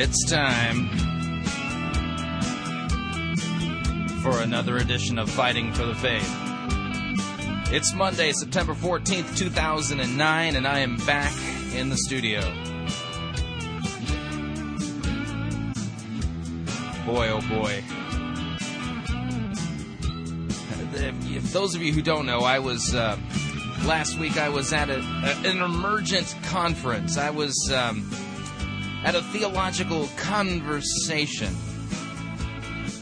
It's time for another edition of Fighting for the Faith. It's Monday, September 14th, 2009, and I am back in the studio. Boy, oh boy. If, those of you who don't know, I was uh, last week. I was at a, an emergent conference. I was um, at a theological conversation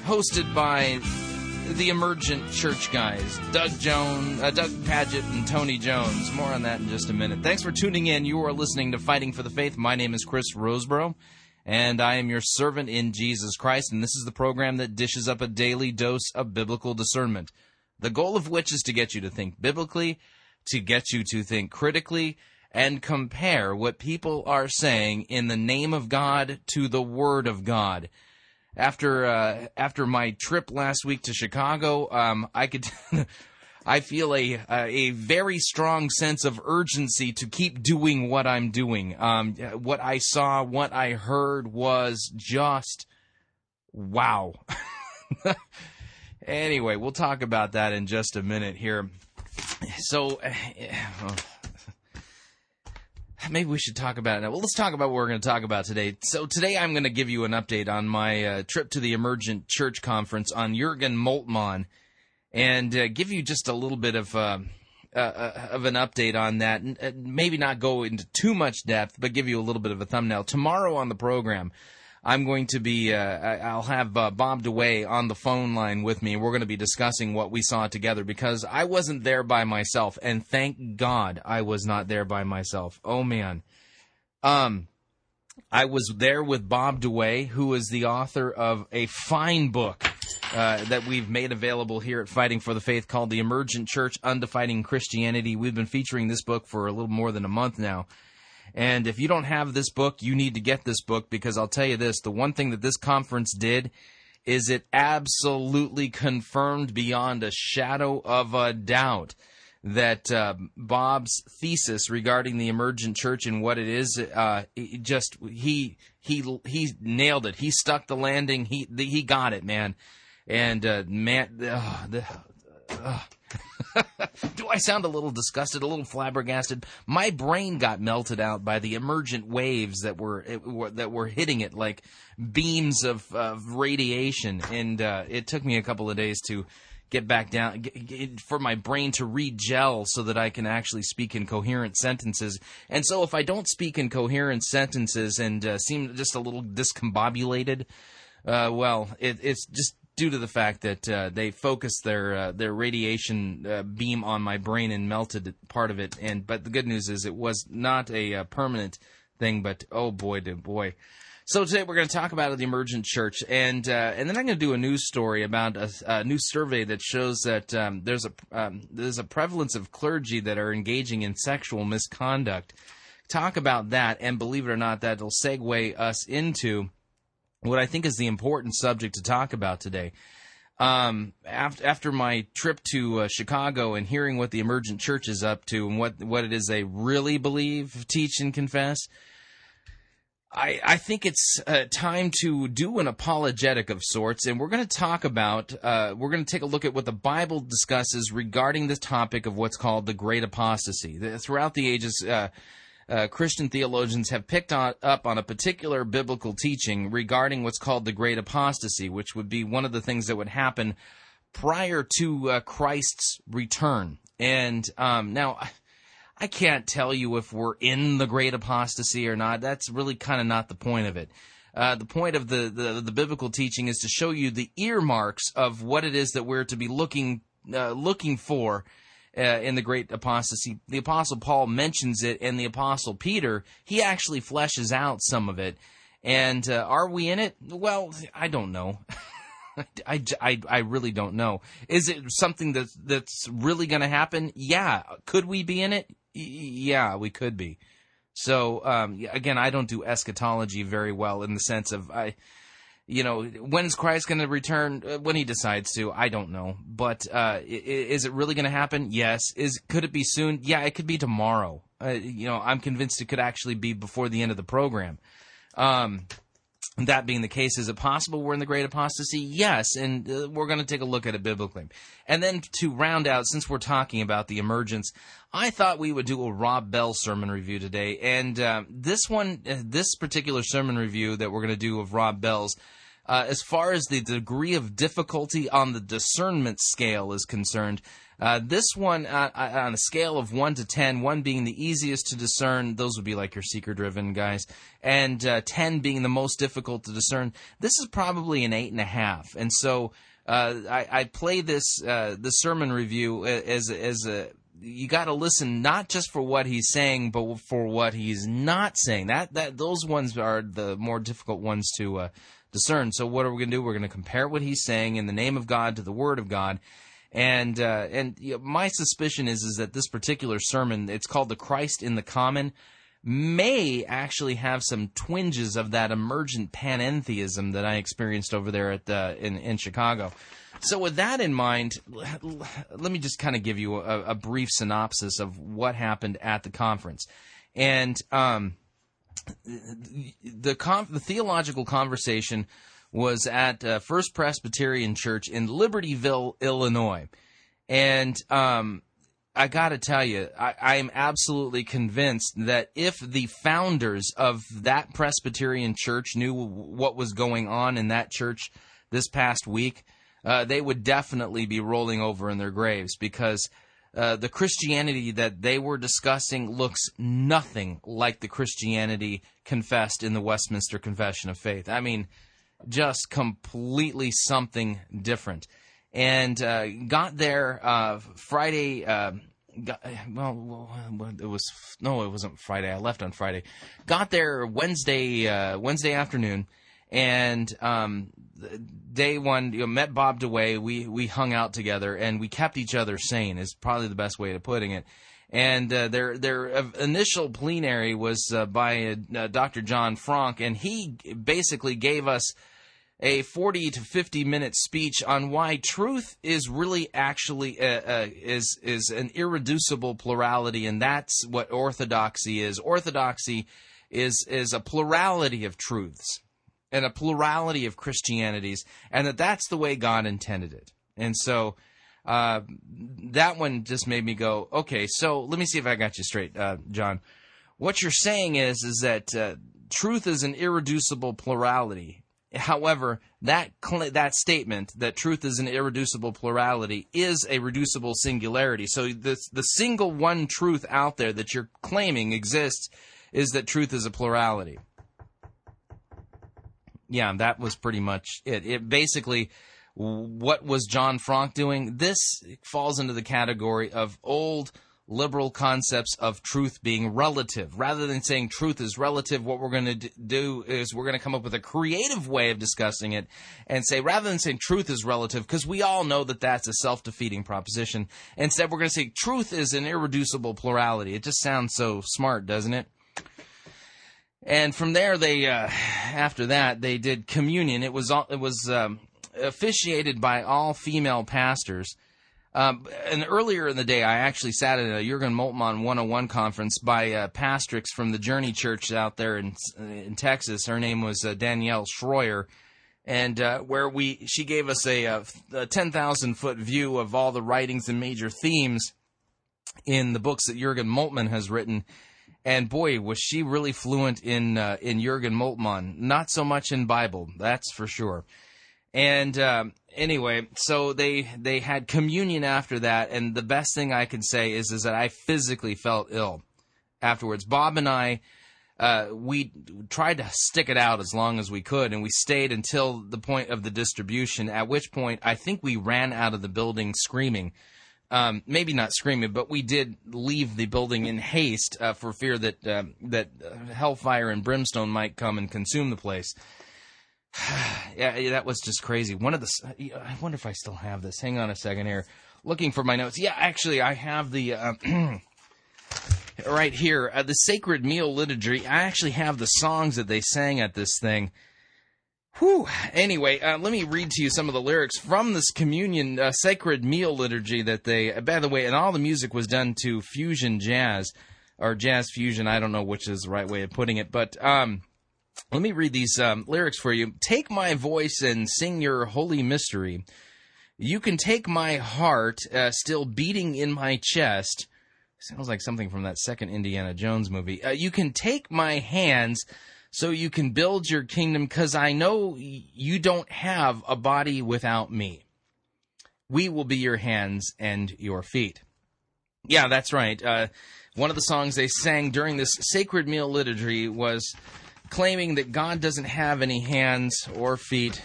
hosted by the emergent church guys, Doug Jones, uh, Doug Pagitt, and Tony Jones. More on that in just a minute. Thanks for tuning in. You are listening to Fighting for the Faith. My name is Chris Rosebrough, and I am your servant in Jesus Christ. And this is the program that dishes up a daily dose of biblical discernment. The goal of which is to get you to think biblically, to get you to think critically, and compare what people are saying in the name of God to the Word of God. After uh, after my trip last week to Chicago, um, I could. I feel a a very strong sense of urgency to keep doing what I'm doing. Um, what I saw, what I heard was just wow. anyway, we'll talk about that in just a minute here. So, maybe we should talk about it now. Well, let's talk about what we're going to talk about today. So today I'm going to give you an update on my uh, trip to the Emergent Church Conference on Jurgen Moltmann, and uh, give you just a little bit of uh, uh, uh of an update on that. Uh, maybe not go into too much depth, but give you a little bit of a thumbnail. Tomorrow on the program, I'm going to be, uh, I'll have uh, Bob DeWaay on the phone line with me. We're going to be discussing what we saw together because I wasn't there by myself, and thank God I was not there by myself. Oh man, um, I was there with Bob DeWaay, who is the author of a fine book. Uh, that we've made available here at Fighting for the Faith called The Emergent Church Undefining Christianity. We've been featuring this book for a little more than a month now. And if you don't have this book, you need to get this book because I'll tell you this the one thing that this conference did is it absolutely confirmed beyond a shadow of a doubt that uh, Bob's thesis regarding the emergent church and what it is, uh, just he he he nailed it. He stuck the landing. He he got it, man. And uh, man, the, Do I sound a little disgusted, a little flabbergasted? My brain got melted out by the emergent waves that were, that were hitting it like beams of, of radiation, and uh, it took me a couple of days to get back down get, get, for my brain to regel so that I can actually speak in coherent sentences. And so if I don't speak in coherent sentences and uh, seem just a little discombobulated, uh, well, it, it's just due to the fact that uh, they focused their uh, their radiation uh, beam on my brain and melted part of it. And but the good news is it was not a uh, permanent thing. But oh boy, did boy. So today we're going to talk about the emergent church, and uh, and then I'm going to do a news story about a, a new survey that shows that um, there's a um, there's a prevalence of clergy that are engaging in sexual misconduct. Talk about that, and believe it or not, that'll segue us into what I think is the important subject to talk about today. Um, after, after my trip to uh, Chicago and hearing what the emergent church is up to and what, what it is they really believe, teach, and confess, I, I think it's uh, time to do an apologetic of sorts, and we're going to talk about, uh, we're going to take a look at what the Bible discusses regarding the topic of what's called the Great Apostasy. Throughout the ages, uh, Christian theologians have picked on, up on a particular biblical teaching regarding what's called the Great Apostasy, which would be one of the things that would happen prior to uh, Christ's return. And um, now, I can't tell you if we're in the Great Apostasy or not. That's really kind of not the point of it. Uh, the point of the, the, the biblical teaching is to show you the earmarks of what it is that we're to be looking uh, looking for uh, in the great apostasy. The apostle Paul mentions it, and the apostle Peter he actually fleshes out some of it. And uh, are we in it? Well, I don't know. I, I, I really don't know. Is it something that's that's really going to happen? Yeah. Could we be in it? yeah, we could be. So um, again, I don't do eschatology very well in the sense of I you know, when's Christ going to return? Uh, when he decides to, I don't know. But uh, is it really going to happen? Yes. Is could it be soon? Yeah, it could be tomorrow. Uh, you know, I'm convinced it could actually be before the end of the program. Um, that being the case, is it possible we're in the great apostasy? Yes, and uh, we're going to take a look at it biblically. And then to round out, since we're talking about the emergence, I thought we would do a Rob Bell sermon review today. And uh, this one, uh, this particular sermon review that we're going to do of Rob Bell's, uh, as far as the degree of difficulty on the discernment scale is concerned, uh, this one, uh, on a scale of 1 to 10, 1 being the easiest to discern, those would be like your seeker driven guys, and uh, 10 being the most difficult to discern, this is probably an 8.5. And so uh, I, I, play this, uh, the sermon review as, as a you got to listen not just for what he's saying, but for what he's not saying. That that those ones are the more difficult ones to uh, discern. So what are we going to do? We're going to compare what he's saying in the name of God to the Word of God, and uh, and you know, my suspicion is is that this particular sermon, it's called the Christ in the Common, may actually have some twinges of that emergent panentheism that I experienced over there at the, in in Chicago. So with that in mind, let me just kind of give you a, a brief synopsis of what happened at the conference, and um, the con- the theological conversation was at uh, First Presbyterian Church in Libertyville, Illinois. And um, I got to tell you, I, am absolutely convinced that if the founders of that Presbyterian church knew what was going on in that church this past week, uh, they would definitely be rolling over in their graves because uh, the Christianity that they were discussing looks nothing like the Christianity confessed in the Westminster Confession of Faith. I mean, just completely something different. And uh, got there uh, Friday. Uh, got, well, it was no, it wasn't Friday. I left on Friday. Got there Wednesday uh, Wednesday afternoon, and um, day one, you know, met Bob DeWaay. We we hung out together, and we kept each other sane. Is probably the best way of putting it and uh, their their initial plenary was uh, by uh, Dr. John Franke, and he basically gave us a 40 to 50 minute speech on why truth is really actually uh, uh, is is an irreducible plurality, and that's what orthodoxy is. Orthodoxy is is a plurality of truths and a plurality of Christianities, and that that's the way God intended it, and so uh, that one just made me go, okay, so let me see if I got you straight, uh, John. What you're saying is, is that uh, truth is an irreducible plurality. However, that cl- that statement that truth is an irreducible plurality is a reducible singularity. So the the single one truth out there that you're claiming exists is that truth is a plurality. Yeah, that was pretty much it. It basically what was John Franke doing? This falls into the category of old liberal concepts of truth being relative. Rather than saying truth is relative, what we're going to do is we're going to come up with a creative way of discussing it and say, rather than saying truth is relative, because we all know that that's a self defeating proposition, instead we're going to say truth is an irreducible plurality. It just sounds so smart, doesn't it? And from there, they uh, after that they did communion. It was it was um, officiated by all female pastors. Um, and earlier in the day, I actually sat at a Jurgen Moltmann 101 conference by uh, Pastrix from the Journey Church out there in in Texas. Her name was uh, Danielle Shroyer, and uh, where we she gave us a, uh, a 10,000 foot view of all the writings and major themes in the books that Jurgen Moltmann has written. And boy, was she really fluent in uh, in Jurgen Moltmann. Not so much in Bible, that's for sure. And um, anyway, so they they had communion after that, and the best thing I can say is is that I physically felt ill afterwards. Bob and I. Uh, we tried to stick it out as long as we could, and we stayed until the point of the distribution. At which point, I think we ran out of the building screaming. Um, maybe not screaming, but we did leave the building in haste uh, for fear that uh, that hellfire and brimstone might come and consume the place. yeah, that was just crazy. One of the, I wonder if I still have this. Hang on a second here. Looking for my notes. Yeah, actually, I have the, uh, right here, uh, the sacred meal liturgy. I actually have the songs that they sang at this thing. Whew. Anyway, uh, let me read to you some of the lyrics from this communion uh, sacred meal liturgy that they, uh, by the way, and all the music was done to fusion jazz or jazz fusion. I don't know which is the right way of putting it, but, um, Let me read these um, lyrics for you. Take my voice and sing your holy mystery. You can take my heart, uh, still beating in my chest. Sounds like something from that second Indiana Jones movie. Uh, you can take my hands so you can build your kingdom because I know you don't have a body without me. We will be your hands and your feet. Yeah, that's right. Uh, one of the songs they sang during this sacred meal liturgy was claiming that God doesn't have any hands or feet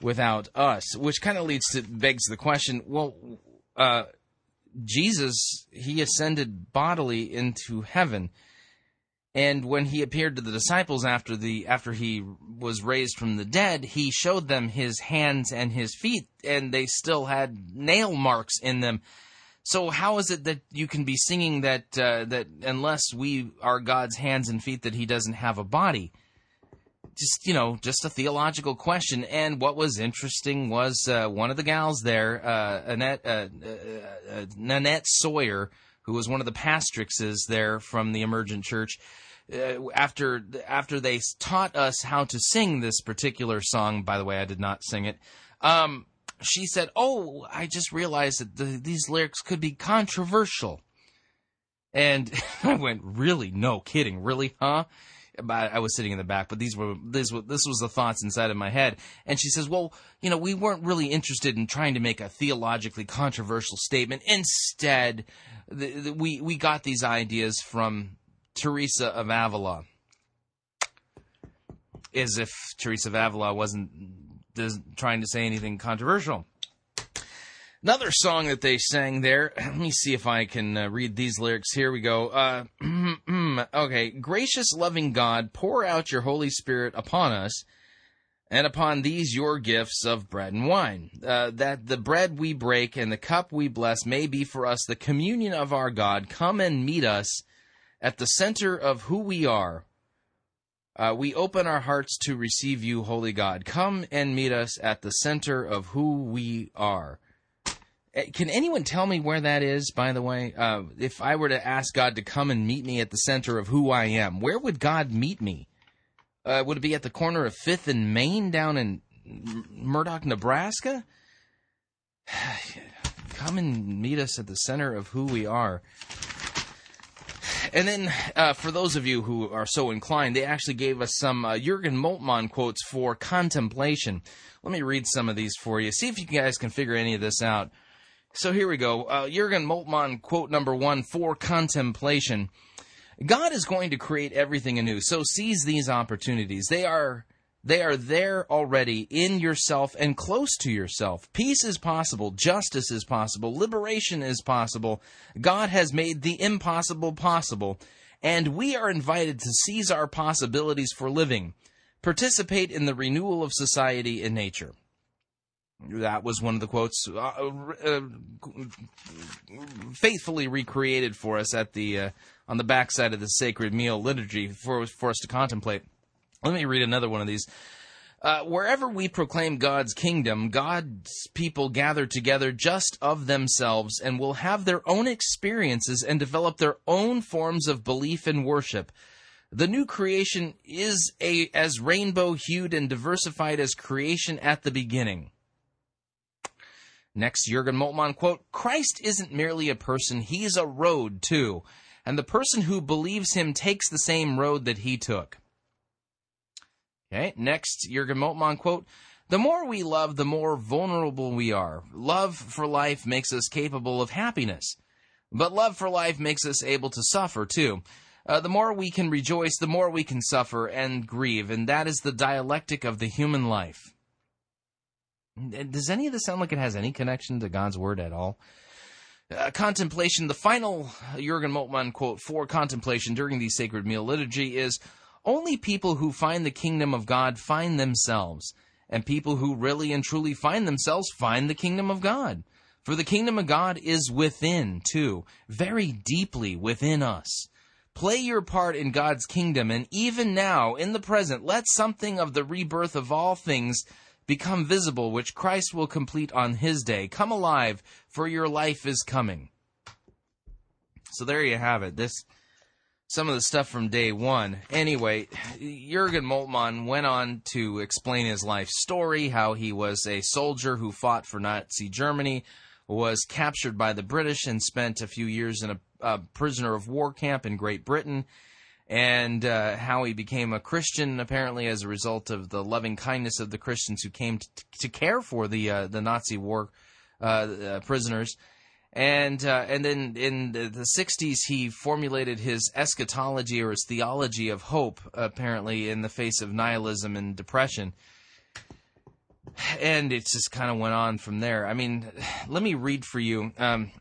without us, which kind of leads to begs the question: Well, uh, Jesus he ascended bodily into heaven, and when he appeared to the disciples after the after he was raised from the dead, he showed them his hands and his feet, and they still had nail marks in them. So how is it that you can be singing that uh, that unless we are God's hands and feet that He doesn't have a body? Just you know, just a theological question. And what was interesting was uh, one of the gals there, uh, Annette uh, uh, uh, Nanette Sawyer, who was one of the pastrixes there from the Emergent Church. after after they taught us how to sing this particular song, by the way, I did not sing it. Um, she said, "Oh, I just realized that the, these lyrics could be controversial." And I went, "Really? No kidding. Really? Huh?" I was sitting in the back, but these were this was this was the thoughts inside of my head. And she says, "Well, you know, we weren't really interested in trying to make a theologically controversial statement. Instead, the, the, we we got these ideas from Teresa of Avila." As if Teresa of Avila wasn't trying to say anything controversial. Another song that they sang there. Let me see if I can uh, read these lyrics. Here we go. Uh, okay. Gracious, loving God, pour out your Holy Spirit upon us and upon these your gifts of bread and wine, uh, that the bread we break and the cup we bless may be for us the communion of our God. Come and meet us at the center of who we are uh, we open our hearts to receive you, Holy God. Come and meet us at the center of who we are. Eh, can anyone tell me where that is, by the way? Uh, if I were to ask God to come and meet me at the center of who I am, where would God meet me? Uh, would it be at the corner of 5th and Main down in Murdock, Nebraska? come and meet us at the center of who we are. And then, uh, for those of you who are so inclined, they actually gave us some uh, Jurgen Moltmann quotes for contemplation. Let me read some of these for you. See if you guys can figure any of this out. So here we go. Uh, Jurgen Moltmann quote number one for contemplation. God is going to create everything anew, so seize these opportunities. They are they are there already in yourself and close to yourself. Peace is possible. Justice is possible. Liberation is possible. God has made the impossible possible. And we are invited to seize our possibilities for living, participate in the renewal of society and nature. That was one of the quotes uh, uh, faithfully recreated for us at the uh, on the backside of the sacred meal liturgy for for us to contemplate. Let me read another one of these. Uh, wherever we proclaim God's kingdom, God's people gather together just of themselves and will have their own experiences and develop their own forms of belief and worship. The new creation is a, as rainbow hued and diversified as creation at the beginning. Next, Jurgen Moltmann quote, Christ isn't merely a person, he's a road too. And the person who believes him takes the same road that he took. Okay, next, Jurgen Moltmann quote, the more we love, the more vulnerable we are. Love for life makes us capable of happiness. But love for life makes us able to suffer too. Uh, the more we can rejoice, the more we can suffer and grieve, and that is the dialectic of the human life. Does any of this sound like it has any connection to God's word at all? Uh, contemplation, the final Jurgen Moltmann quote for contemplation during the sacred meal liturgy is only people who find the kingdom of God find themselves, and people who really and truly find themselves find the kingdom of God. For the kingdom of God is within, too, very deeply within us. Play your part in God's kingdom, and even now, in the present, let something of the rebirth of all things become visible, which Christ will complete on his day. Come alive, for your life is coming. So there you have it. This some of the stuff from day one. Anyway, Jurgen Moltmann went on to explain his life story, how he was a soldier who fought for Nazi Germany, was captured by the British, and spent a few years in a, a prisoner of war camp in Great Britain, and uh, how he became a Christian, apparently as a result of the loving kindness of the Christians who came to, to care for the uh, the Nazi war uh, uh prisoners and uh, and then in the, the, 60s he formulated his eschatology or his theology of hope apparently in the face of nihilism and depression. And it just kind of went on from there. I mean let me read for you um,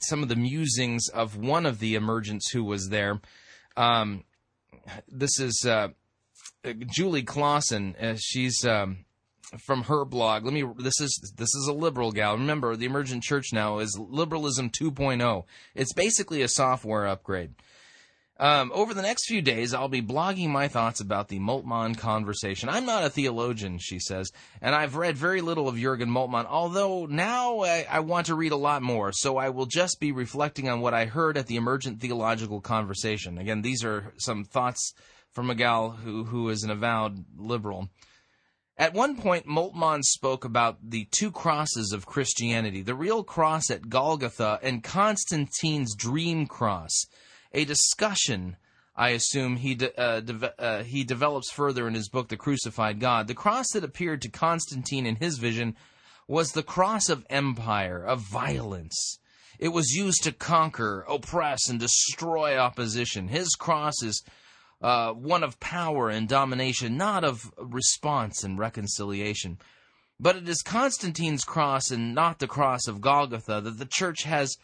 some of the musings of one of the emergents who was there. Um, this is uh, julie clawson. Uh, she's um, from her blog. Let me. This is this is a liberal gal. Remember, the emergent church now is liberalism 2.0. It's basically a software upgrade. Um, over the next few days, I'll be blogging my thoughts about the Moltmann conversation. I'm not a theologian, she says, and I've read very little of Jurgen Moltmann, although now I, I, want to read a lot more, so I will just be reflecting on what I heard at the emergent theological conversation. Again, these are some thoughts from a gal who, who is an avowed liberal. At one point, Moltmann spoke about the two crosses of Christianity the real cross at Golgotha and Constantine's dream cross. A discussion, I assume, he, de- uh, de- uh, he develops further in his book, The Crucified God. The cross that appeared to Constantine in his vision was the cross of empire, of violence. It was used to conquer, oppress, and destroy opposition. His cross is uh, one of power and domination, not of response and reconciliation. But it is Constantine's cross and not the cross of Golgotha that the church has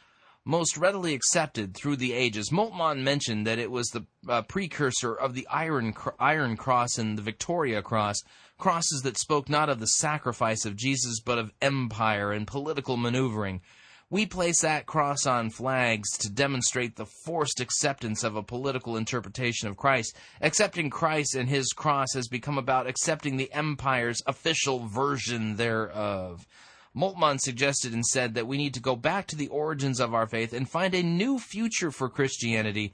most readily accepted through the ages. Moltmann mentioned that it was the uh, precursor of the iron, iron cross and the Victoria cross, crosses that spoke not of the sacrifice of Jesus, but of empire and political maneuvering. We place that cross on flags to demonstrate the forced acceptance of a political interpretation of Christ. Accepting Christ and his cross has become about accepting the empire's official version thereof. Moltmann suggested and said that we need to go back to the origins of our faith and find a new future for Christianity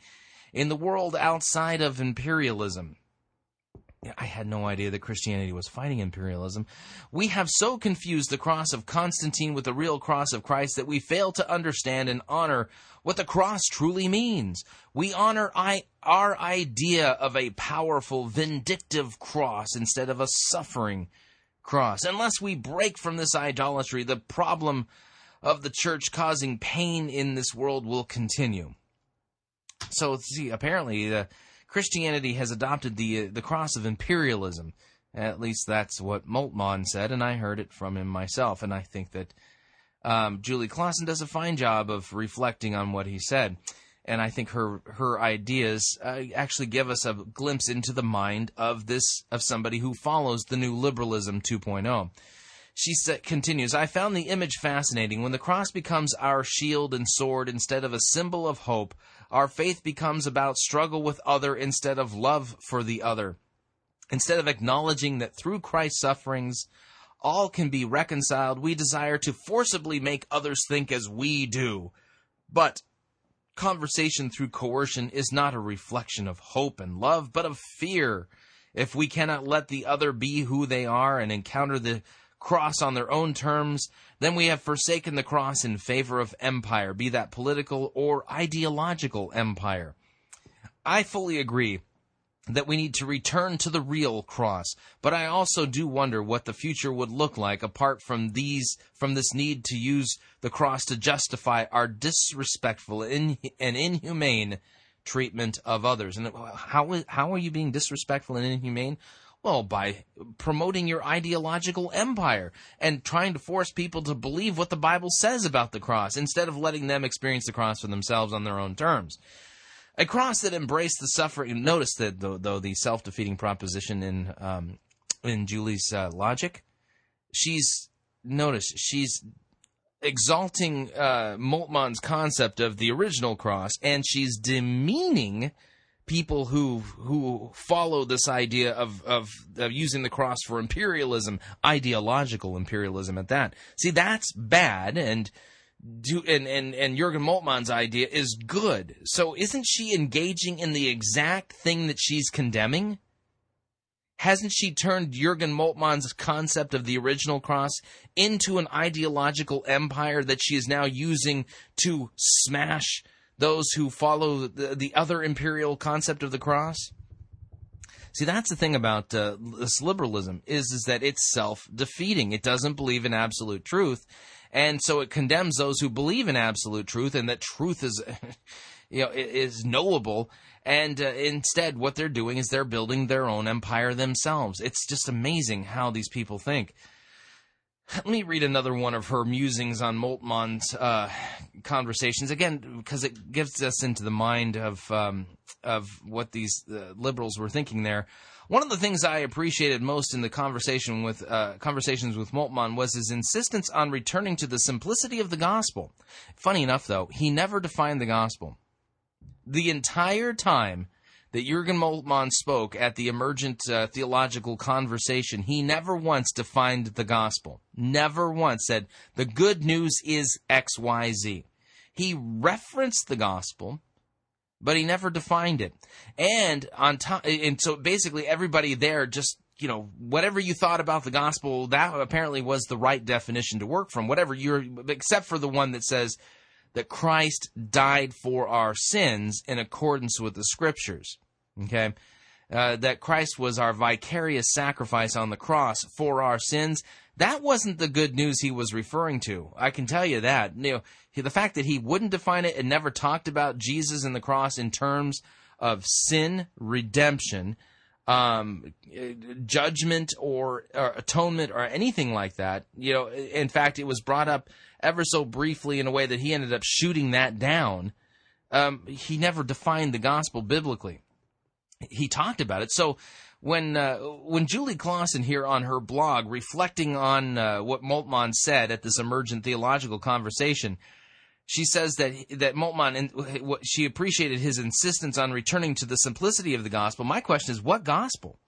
in the world outside of imperialism. I had no idea that Christianity was fighting imperialism. We have so confused the cross of Constantine with the real cross of Christ that we fail to understand and honor what the cross truly means. We honor I, our idea of a powerful, vindictive cross instead of a suffering cross. Unless we break from this idolatry, the problem of the church causing pain in this world will continue. So, see, apparently, the Christianity has adopted the uh, the cross of imperialism. At least that's what Moltmann said, and I heard it from him myself. And I think that um, Julie Clawson does a fine job of reflecting on what he said. And I think her her ideas uh, actually give us a glimpse into the mind of this of somebody who follows the new liberalism 2.0. She continues, I found the image fascinating. When the cross becomes our shield and sword instead of a symbol of hope, our faith becomes about struggle with other instead of love for the other. Instead of acknowledging that through Christ's sufferings, all can be reconciled, we desire to forcibly make others think as we do. But conversation through coercion is not a reflection of hope and love, but of fear. If we cannot let the other be who they are and encounter the cross on their own terms, then we have forsaken the cross in favor of empire, be that political or ideological empire. I fully agree that we need to return to the real cross, but I also do wonder what the future would look like apart from these from this need to use the cross to justify our disrespectful and inhumane treatment of others. And how how are you being disrespectful and inhumane? Well, by promoting your ideological empire and trying to force people to believe what the Bible says about the cross instead of letting them experience the cross for themselves on their own terms. A cross that embraced the suffering. Notice that, though, though the self-defeating proposition in um, in Julie's uh, logic, she's notice she's exalting uh, Moltmann's concept of the original cross, and she's demeaning people who who follow this idea of, of, of using the cross for imperialism, ideological imperialism at that. See, that's bad, and do and, and, and Jurgen Moltmann's idea is good. So isn't she engaging in the exact thing that she's condemning? Hasn't she turned Jurgen Moltmann's concept of the original cross into an ideological empire that she is now using to smash those who follow the, the other imperial concept of the cross? See, that's the thing about uh, this liberalism is is that it's self-defeating. It doesn't believe in absolute truth, and so it condemns those who believe in absolute truth and that truth is, you know, is knowable. And uh, instead, what they're doing is they're building their own empire themselves. It's just amazing how these people think. Let me read another one of her musings on Moltmann's uh, conversations again, because it gives us into the mind of um, of what these uh, liberals were thinking there. One of the things I appreciated most in the conversation with uh, conversations with Moltmann was his insistence on returning to the simplicity of the gospel. Funny enough, though, he never defined the gospel. The entire time that Jurgen Moltmann spoke at the emergent uh, theological conversation, he never once defined the gospel. Never once said, the good news is XYZ. He referenced the gospel, but he never defined it. And on top, and so basically everybody there just you know whatever you thought about the gospel, that apparently was the right definition to work from. Whatever you're, except for the one that says that Christ died for our sins in accordance with the scriptures. Okay. Uh, that Christ was our vicarious sacrifice on the cross for our sins. That wasn't the good news he was referring to. I can tell you that. You know, the fact that he wouldn't define it and never talked about Jesus and the cross in terms of sin, redemption, um, judgment, or, or atonement, or anything like that. You know, in fact, it was brought up ever so briefly in a way that he ended up shooting that down. Um, he never defined the gospel biblically. He talked about it. So when uh, when Julie Clawson here on her blog, reflecting on uh, what Moltmann said at this emergent theological conversation, she says that that Moltmann and what she appreciated his insistence on returning to the simplicity of the gospel. My question is, what gospel?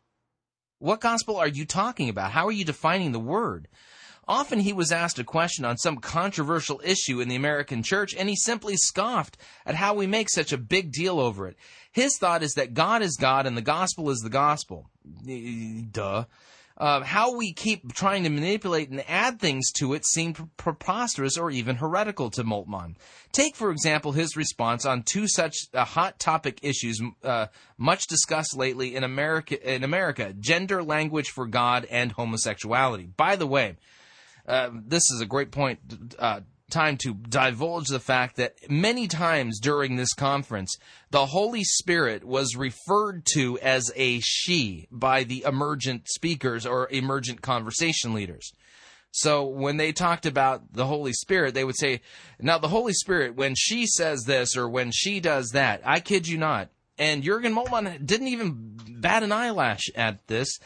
What gospel are you talking about? How are you defining the word? Often he was asked a question on some controversial issue in the American church, and he simply scoffed at how we make such a big deal over it. His thought is that God is God and the gospel is the gospel. Duh. Uh, how we keep trying to manipulate and add things to it seemed preposterous or even heretical to Moltmann. Take, for example, his response on two such uh, hot topic issues uh, much discussed lately in America, in America: gender, language for God, and homosexuality. By the way, uh, this is a great point. Uh, time to divulge the fact that many times during this conference, the Holy Spirit was referred to as a she by the emergent speakers or emergent conversation leaders. So when they talked about the Holy Spirit, they would say, now the Holy Spirit, when she says this or when she does that, I kid you not. And Jurgen Moltmann didn't even bat an eyelash at this.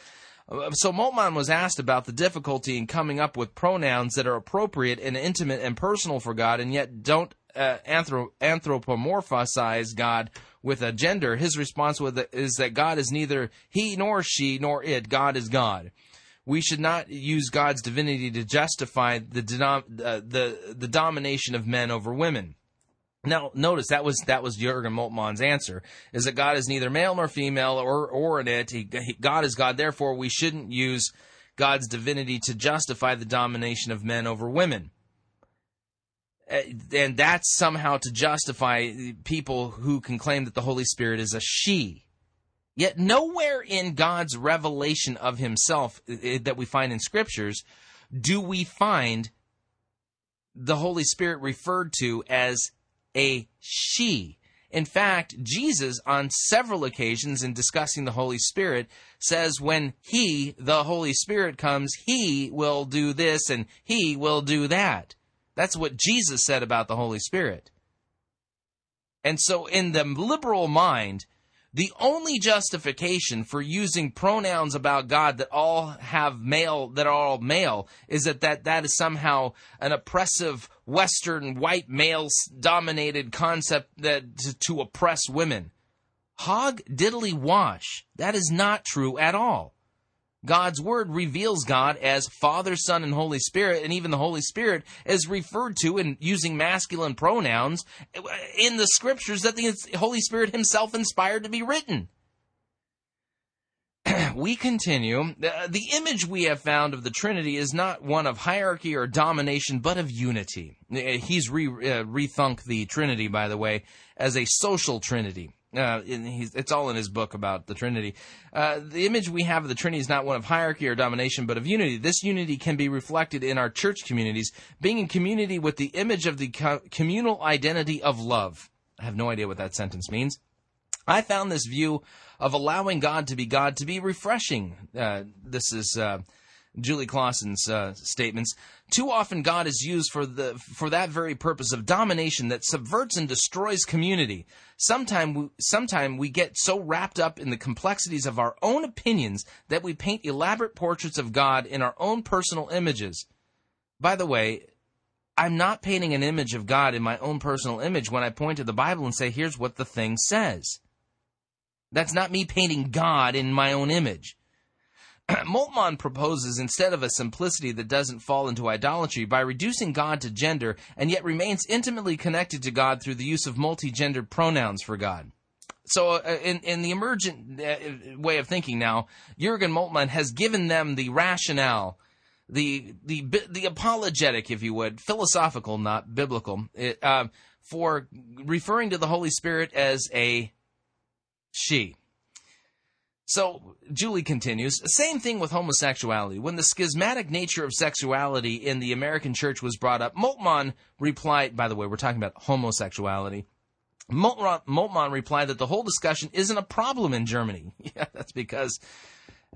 So Moltmann was asked about the difficulty in coming up with pronouns that are appropriate and intimate and personal for God, and yet don't uh, anthro- anthropomorphize God with a gender. His response is that God is neither he nor she nor it. God is God. We should not use God's divinity to justify the, denom- uh, the the domination of men over women. Now, notice that was that was Jurgen Moltmann's answer: is that God is neither male nor female or or in it. He, he, God is God. Therefore, we shouldn't use God's divinity to justify the domination of men over women. Eh, and that's somehow to justify people who can claim that the Holy Spirit is a she. Yet nowhere in God's revelation of Himself that we find in scriptures do we find the Holy Spirit referred to as a she. In fact, Jesus, on several occasions in discussing the Holy Spirit, says when He, the Holy Spirit, comes, He will do this and He will do that. That's what Jesus said about the Holy Spirit. And so, in the liberal mind, the only justification for using pronouns about God that all have male, that are all male, is that that, that is somehow an oppressive Western white male dominated concept that to, to oppress women. Hog diddly wash. That is not true at all. God's word reveals God as Father, Son, and Holy Spirit, and even the Holy Spirit is referred to in using masculine pronouns in the scriptures that the Holy Spirit himself inspired to be written. we continue. The image we have found of the Trinity is not one of hierarchy or domination, but of unity. He's re, uh, rethunk the Trinity, by the way, as a social Trinity. Uh, it's all in his book about the Trinity. Uh, the image we have of the Trinity is not one of hierarchy or domination, but of unity. This unity can be reflected in our church communities, being in community with the image of the co- communal identity of love. I have no idea what that sentence means. I found this view of allowing God to be God to be refreshing. Uh, this is uh, Julie Clawson's uh, statements. Too often, God is used for the for that very purpose of domination that subverts and destroys community. Sometimes we, sometime we get so wrapped up in the complexities of our own opinions that we paint elaborate portraits of God in our own personal images. By the way, I'm not painting an image of God in my own personal image when I point to the Bible and say, here's what the thing says. That's not me painting God in my own image. Moltmann proposes instead of a simplicity that doesn't fall into idolatry by reducing God to gender and yet remains intimately connected to God through the use of multi-gendered pronouns for God. So, uh, in, in the emergent uh, way of thinking now, Jurgen Moltmann has given them the rationale, the the the apologetic, if you would, philosophical, not biblical, uh, for referring to the Holy Spirit as a she. So, Julie continues, same thing with homosexuality. When the schismatic nature of sexuality in the American church was brought up, Moltmann replied, by the way, we're talking about homosexuality. Moltmann replied that the whole discussion isn't a problem in Germany. Yeah, that's because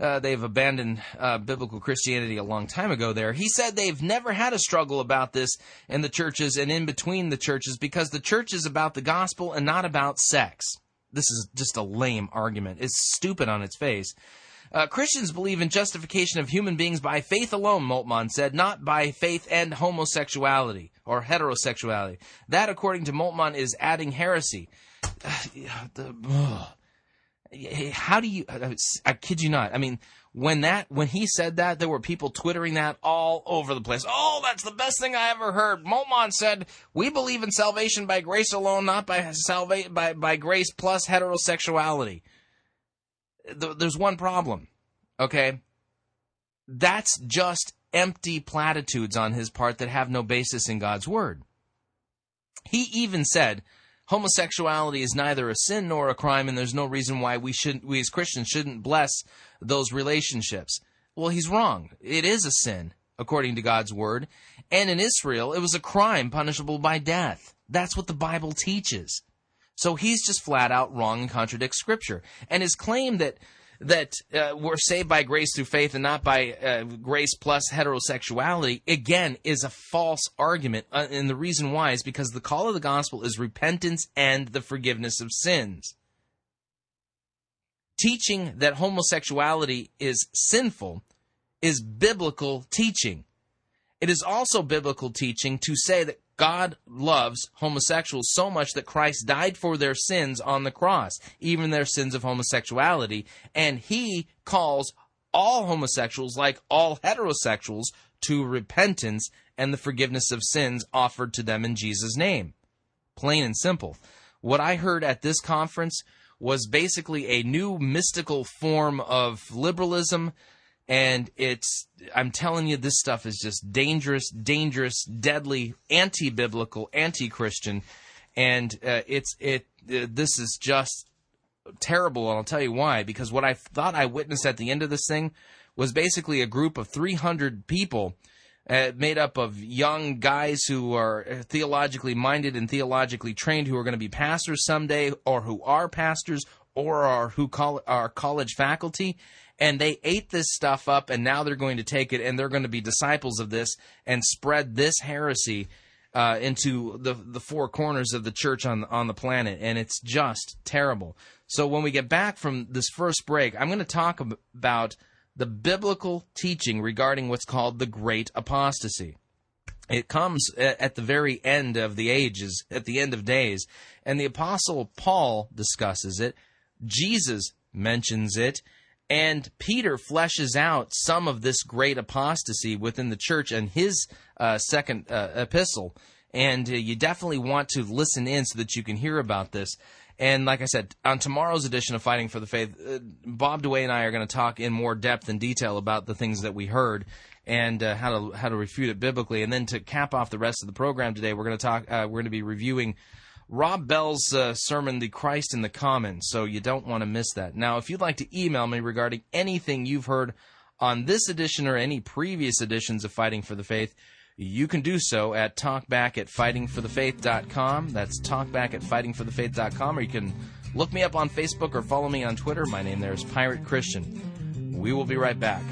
uh, they've abandoned uh, biblical Christianity a long time ago there. He said they've never had a struggle about this in the churches and in between the churches because the church is about the gospel and not about sex this is just a lame argument. It's stupid on its face. Uh, Christians believe in justification of human beings by faith alone, Moltmann said, not by faith and homosexuality or heterosexuality. That, according to Moltmann, is adding heresy. How do you? I kid you not. I mean, when that when he said that, there were people twittering that all over the place. Oh, that's the best thing I ever heard. Moltmann said, "We believe in salvation by grace alone, not by salvation by by grace plus heterosexuality." There's one problem, okay? That's just empty platitudes on his part that have no basis in God's word. He even said homosexuality is neither a sin nor a crime, and there's no reason why we shouldn't, we as Christians shouldn't bless those relationships. Well, he's wrong. It is a sin according to God's word, and in Israel, it was a crime punishable by death. That's what the Bible teaches. So he's just flat out wrong and contradicts Scripture. And his claim that that uh, we're saved by grace through faith and not by uh, grace plus heterosexuality, again, is a false argument. Uh, and the reason why is because the call of the gospel is repentance and the forgiveness of sins. Teaching that homosexuality is sinful is biblical teaching. It is also biblical teaching to say that God loves homosexuals so much that Christ died for their sins on the cross, even their sins of homosexuality, and he calls all homosexuals, like all heterosexuals, to repentance and the forgiveness of sins offered to them in Jesus' name. Plain and simple. What I heard at this conference was basically a new mystical form of liberalism and it's i'm telling you this stuff is just dangerous dangerous deadly anti-biblical anti-christian and uh, it's it uh, this is just terrible and i'll tell you why because what i thought i witnessed at the end of this thing was basically a group of 300 people uh, made up of young guys who are theologically minded and theologically trained who are going to be pastors someday or who are pastors or are who call, are college faculty. And they ate this stuff up and now they're going to take it and they're going to be disciples of this and spread this heresy uh, into the the four corners of the church on on the planet. And it's just terrible. So when we get back from this first break i'm going to talk about the biblical teaching regarding what's called the great apostasy it comes at the very end of the ages at the end of days and the apostle paul discusses it jesus mentions it And Peter fleshes out some of this great apostasy within the church in his uh, second uh, epistle. And uh, you definitely want to listen in so that you can hear about this. And like I said, on tomorrow's edition of Fighting for the Faith, uh, Bob DeWaay and I are going to talk in more depth and detail about the things that we heard and uh, how to how to refute it biblically. And then to cap off the rest of the program today, we're going to talk. Uh, we're going to be reviewing Rob Bell's uh, sermon, "The Christ in the Common." So you don't want to miss that. Now, if you'd like to email me regarding anything you've heard on this edition or any previous editions of Fighting for the Faith you can do so at talkback at fightingforthefaith.com. That's talkback at fightingforthefaith.com, or you can look me up on Facebook or follow me on Twitter. My name there is Pirate Christian. We will be right back.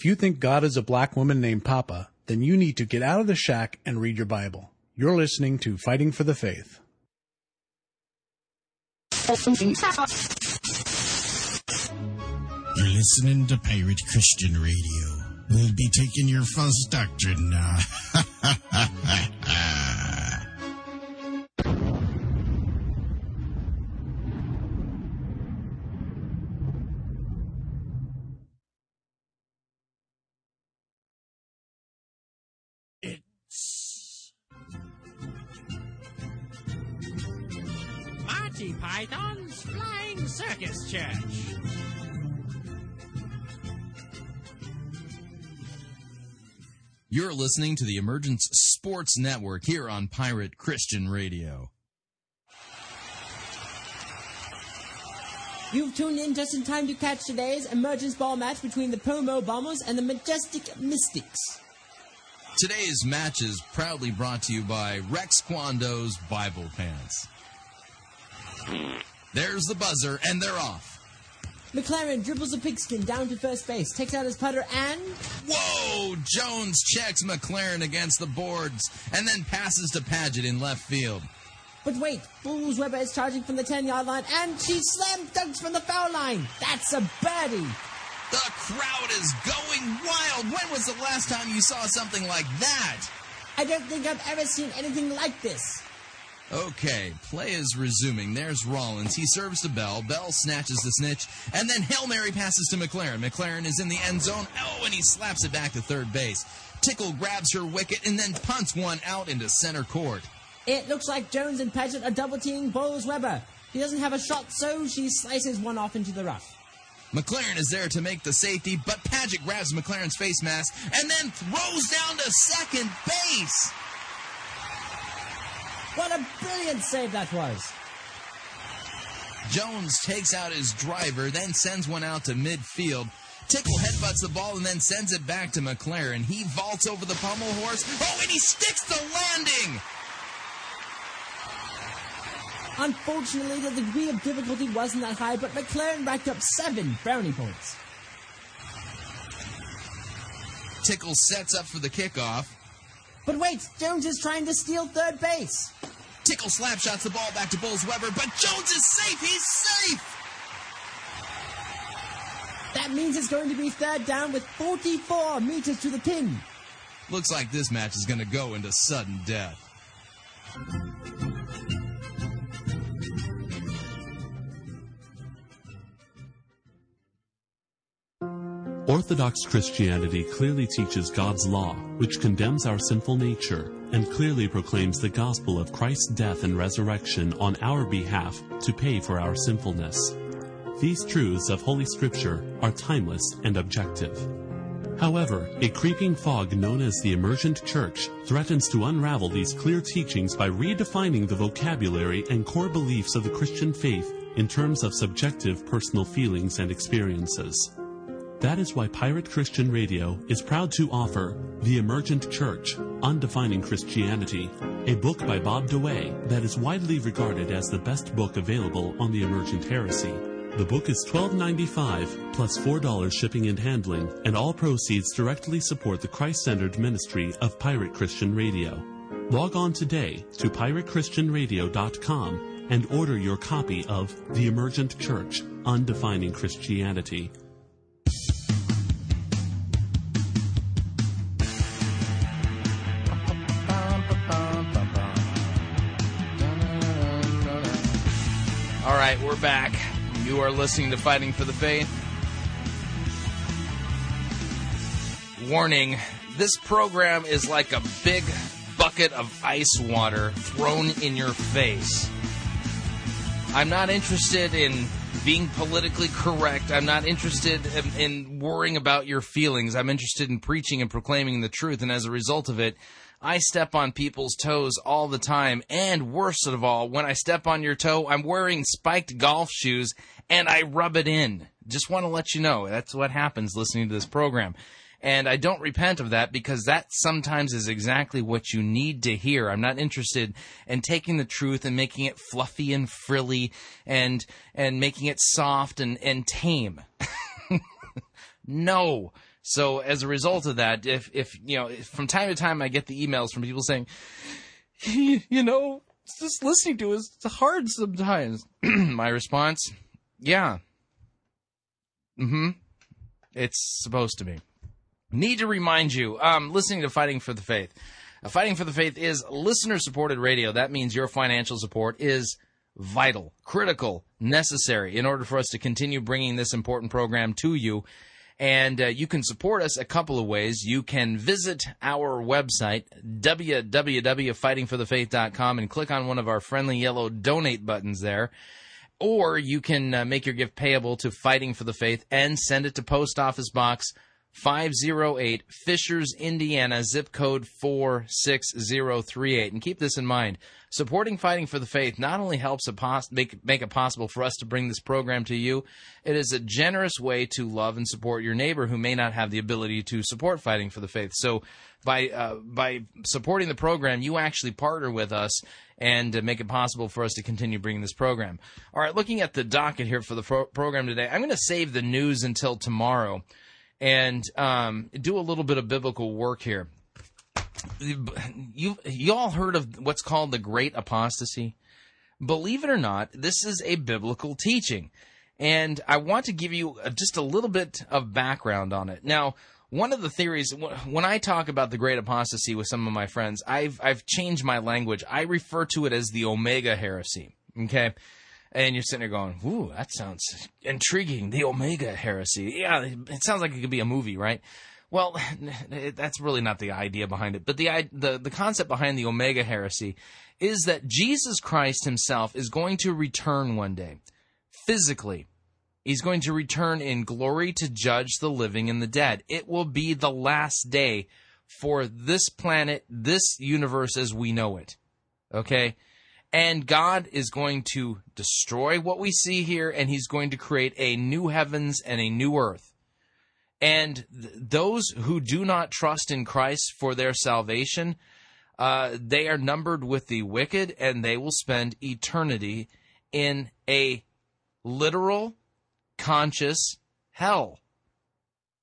If you think God is a black woman named Papa, then you need to get out of the shack and read your Bible. You're listening to Fighting for the Faith. You're listening to Pirate Christian Radio. We'll be taking your false doctrine now. Python's Flying Circus Church. You're listening to the Emergence Sports Network here on Pirate Christian Radio. You've tuned in just in time to catch today's Emergence Ball match between the Pomo Bombers and the Majestic Mystics. Today's match is proudly brought to you by Rex Kwando's Bible Pants. There's the buzzer, and they're off. McLaren dribbles a pigskin down to first base, takes out his putter, and. Whoa! Jones checks McLaren against the boards and then passes to Pagitt in left field. But wait, Bolz-Weber is charging from the 10 yard line, and she slam dunks from the foul line. That's a birdie. The crowd is going wild. When was the last time you saw something like that? I don't think I've ever seen anything like this. Okay, play is resuming. There's Rollins. He serves to Bell. Bell snatches the snitch, and then Hail Mary passes to McLaren. McLaren is in the end zone. Oh, and he slaps it back to third base. Tickle grabs her wicket and then punts one out into center court. It looks like Jones and Pagitt are double teaming Bolz-Weber. He doesn't have a shot, so she slices one off into the rough. McLaren is there to make the safety, but Pagitt grabs McLaren's face mask and then throws down to second base. What a brilliant save that was! Jones takes out his driver, then sends one out to midfield. Tickle headbutts the ball and then sends it back to McLaren. He vaults over the pommel horse. Oh, and he sticks the landing! Unfortunately, the degree of difficulty wasn't that high, but McLaren racked up seven brownie points. Tickle sets up for the kickoff. But wait, Jones is trying to steal third base. Tickle slap shots the ball back to Bolz-Weber, but Jones is safe. He's safe. That means it's going to be third down with 44 meters to the pin. Looks like this match is going to go into sudden death. Orthodox Christianity clearly teaches God's law, which condemns our sinful nature, and clearly proclaims the gospel of Christ's death and resurrection on our behalf to pay for our sinfulness. These truths of Holy Scripture are timeless and objective. However, a creeping fog known as the emergent church threatens to unravel these clear teachings by redefining the vocabulary and core beliefs of the Christian faith in terms of subjective personal feelings and experiences. That is why Pirate Christian Radio is proud to offer The Emergent Church, Undefining Christianity, a book by Bob DeWaay that is widely regarded as the best book available on the emergent heresy. The book is $12.95 plus $4 shipping and handling, and all proceeds directly support the Christ centered ministry of Pirate Christian Radio. Log on today to piratechristianradio.com and order your copy of The Emergent Church Undefining Christianity. We're back. You are listening to Fighting for the Faith. Warning this program is like a big bucket of ice water thrown in your face. I'm not interested in being politically correct. I'm not interested in, in, worrying about your feelings. I'm interested in preaching and proclaiming the truth. And as a result of it, I step on people's toes all the time. And worst of all, when I step on your toe, I'm wearing spiked golf shoes and I rub it in. Just want to let you know that's what happens listening to this program. And I don't repent of that because that sometimes is exactly what you need to hear. I'm not interested in taking the truth and making it fluffy and frilly and and making it soft and, and tame. no. So as a result of that, if if you know, from time to time I get the emails from people saying, you know, just listening to is hard sometimes. My response, yeah. Mm-hmm. It's supposed to be. Need to remind you, um, listening to Fighting for the Faith. Uh, Fighting for the Faith is listener supported radio. That means your financial support is vital, critical, necessary in order for us to continue bringing this important program to you. And uh, you can support us a couple of ways. You can visit our website, www.fightingforthefaith.com, and click on one of our friendly yellow donate buttons there. Or you can uh, make your gift payable to Fighting for the Faith and send it to Post Office Box 508 Fishers, Indiana, zip code 46038. And keep this in mind. Supporting Fighting for the Faith not only helps pos- make, make it possible for us to bring this program to you, it is a generous way to love and support your neighbor who may not have the ability to support Fighting for the Faith. So by, uh, by supporting the program, you actually partner with us and uh, make it possible for us to continue bringing this program. All right, looking at the docket here for the pro- program today, I'm going to save the news until tomorrow and um, do a little bit of biblical work here. You you all heard of what's called the Great Apostasy? Believe it or not, this is a biblical teaching, and I want to give you just a little bit of background on it. Now, one of the theories when I talk about the Great Apostasy with some of my friends, I've I've changed my language. I refer to it as the Omega Heresy. Okay and you're sitting there going, "Ooh, that sounds intriguing." The Omega Heresy. Yeah, it sounds like it could be a movie, right? Well, that's really not the idea behind it. But the the the concept behind the Omega Heresy is that Jesus Christ himself is going to return one day physically. He's going to return in glory to judge the living and the dead. It will be the last day for this planet, this universe as we know it. Okay? And God is going to destroy what we see here, and He's going to create a new heavens and a new earth. And th- those who do not trust in Christ for their salvation, uh, they are numbered with the wicked, and they will spend eternity in a literal, conscious hell.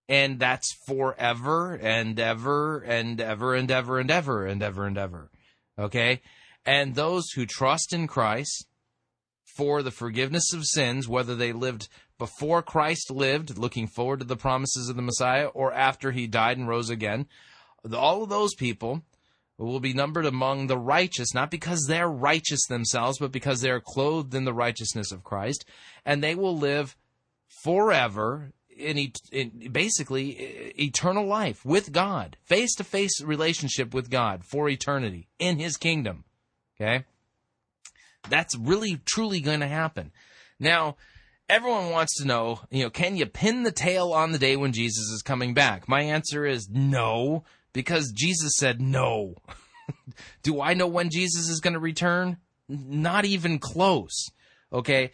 And that's forever and ever and ever and ever and ever and ever and ever. Okay? And those who trust in Christ for the forgiveness of sins, whether they lived before Christ lived, looking forward to the promises of the Messiah, or after he died and rose again, all of those people will be numbered among the righteous, not because they're righteous themselves, but because they are clothed in the righteousness of Christ, and they will live forever in, in basically eternal life with God, face to face relationship with God for eternity in His kingdom. Okay? That's really, truly going to happen. Now, everyone wants to know, you know, can you pin the tail on the day when Jesus is coming back? My answer is no, because Jesus said no. Do I know when Jesus is going to return? Not even close. Okay,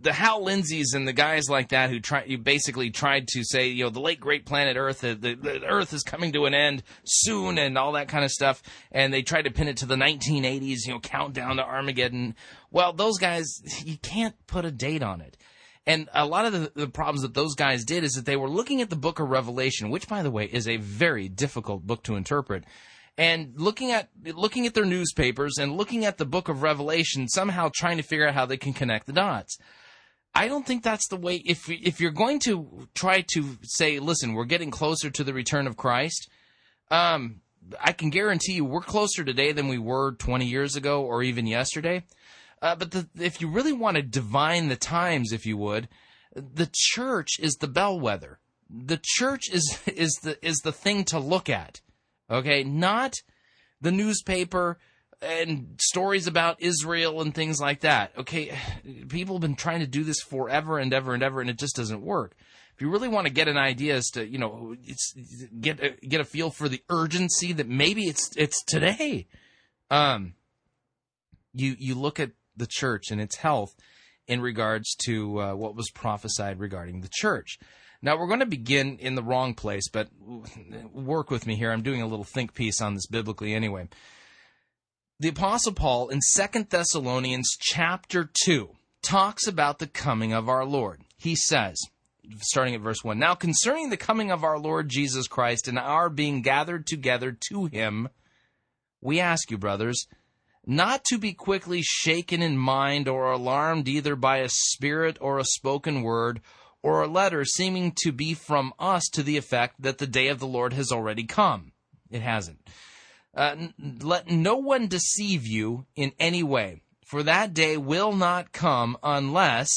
the Hal Lindsays and the guys like that who try, you basically tried to say, you know, the late great planet Earth, the, the, the, Earth is coming to an end soon, and all that kind of stuff, and they tried to pin it to the 1980s, you know, countdown to Armageddon. Well, those guys, you can't put a date on it. And a lot of the, the problems that those guys did is that they were looking at the book of Revelation, which, by the way, is a very difficult book to interpret and looking at looking at their newspapers and looking at the book of revelation somehow trying to figure out how they can connect the dots. I don't think that's the way if if you're going to try to say listen we're getting closer to the return of christ um i can guarantee you we're closer today than we were 20 years ago or even yesterday. Uh, but the, if you really want to divine the times if you would the church is the bellwether. The church is is the is the thing to look at Okay, not the newspaper and stories about Israel and things like that. Okay, people have been trying to do this forever and ever and ever, and it just doesn't work. If you really want to get an idea as to, you know, get a, get a feel for the urgency that maybe it's it's today. Um, you you look at the church and its health in regards to uh, what was prophesied regarding the church. Now, we're going to begin in the wrong place, but work with me here. I'm doing a little think piece on this biblically anyway. The Apostle Paul in Second Thessalonians chapter 2 talks about the coming of our Lord. He says, starting at verse 1 Now, concerning the coming of our Lord Jesus Christ and our being gathered together to him, we ask you, brothers, not to be quickly shaken in mind or alarmed either by a spirit or a spoken word or a letter seeming to be from us to the effect that the day of the Lord has already come. It hasn't. Uh, let no one deceive you in any way, for that day will not come unless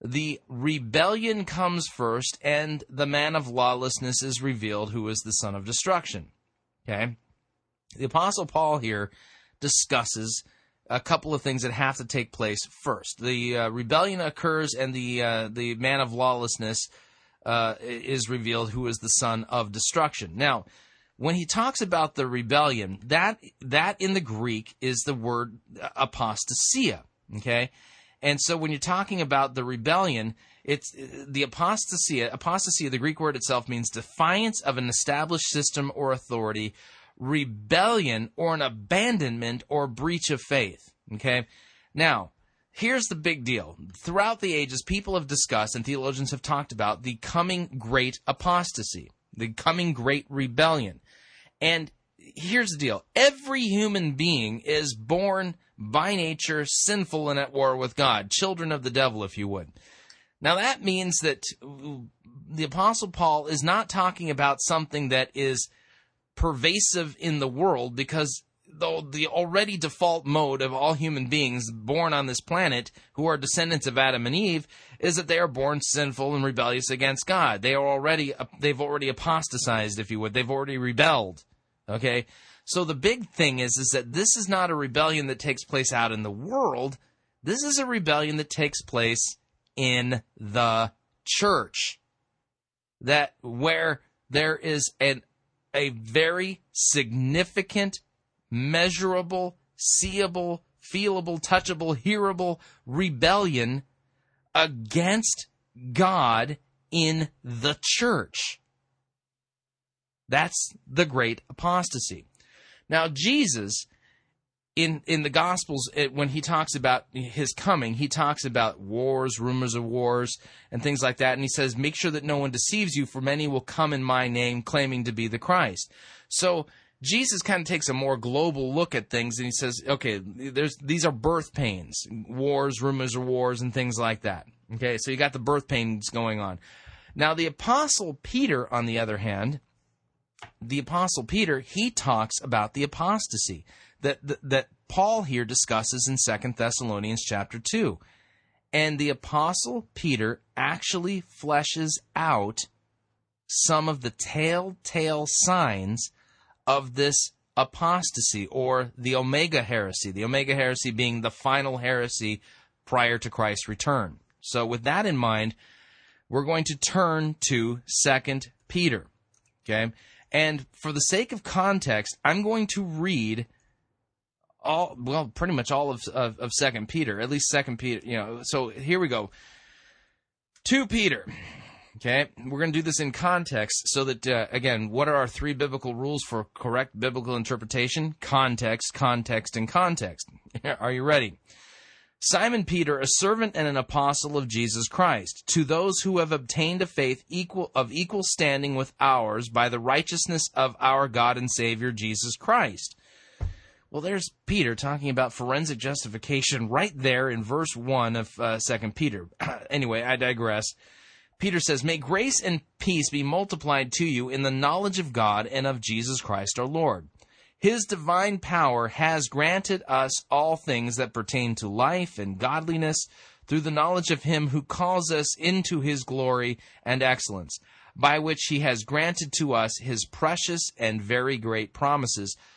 the rebellion comes first and the man of lawlessness is revealed, who is the son of destruction. Okay? The Apostle Paul here discusses a couple of things that have to take place first. The uh, rebellion occurs, and the uh, the man of lawlessness uh, is revealed, who is the son of destruction. Now, when he talks about the rebellion, that that in the Greek is the word apostasia. Okay, and so when you're talking about the rebellion, it's the apostasia. Apostasia, the Greek word itself means defiance of an established system or authority rebellion or an abandonment or breach of faith. Okay? Now, here's the big deal. Throughout the ages, people have discussed and theologians have talked about the coming great apostasy, the coming great rebellion. And here's the deal every human being is born by nature sinful and at war with God, children of the devil, if you would. Now, that means that the Apostle Paul is not talking about something that is pervasive in the world because the, the already default mode of all human beings born on this planet who are descendants of Adam and Eve is that they are born sinful and rebellious against God. They are already uh, they've already apostatized, if you would. They've already rebelled. Okay? So the big thing is is that this is not a rebellion that takes place out in the world. This is a rebellion that takes place in the church. That where there is an a very significant, measurable, seeable, feelable, touchable, hearable rebellion against God in the church. That's the great apostasy. Now, Jesus in in the gospels it, when he talks about his coming he talks about wars rumors of wars and things like that and he says make sure that no one deceives you for many will come in my name claiming to be the christ. So jesus kind of takes a more global look at things and he says okay there's these are birth pains wars rumors of wars and things like that. Okay so you got the birth pains going on. Now the apostle peter on the other hand the apostle peter he talks about the apostasy that, that, Paul here discusses in Second Thessalonians chapter 2. And the apostle Peter actually fleshes out some of the telltale signs of this apostasy or the Omega heresy. The Omega heresy being the final heresy prior to Christ's return. So with that in mind, we're going to turn to Second Peter. Okay? And for the sake of context, I'm going to read all well, pretty much all of, of, of Second Peter, at least Second Peter. You know, so here we go. To Peter. Okay, we're going to do this in context so that, uh, again, what are our three biblical rules for correct biblical interpretation? Context, context, and context. are you ready? Simon Peter, a servant and an apostle of Jesus Christ, to those who have obtained a faith equal of equal standing with ours by the righteousness of our God and Savior Jesus Christ. Well, there's Peter talking about forensic justification right there in verse 1 of uh, 2 Peter. anyway, I digress. Peter says, May grace and peace be multiplied to you in the knowledge of God and of Jesus Christ our Lord his divine power has granted us all things that pertain to life and godliness through the knowledge of him who calls us into his glory and excellence, by which he has granted to us his precious and very great promises,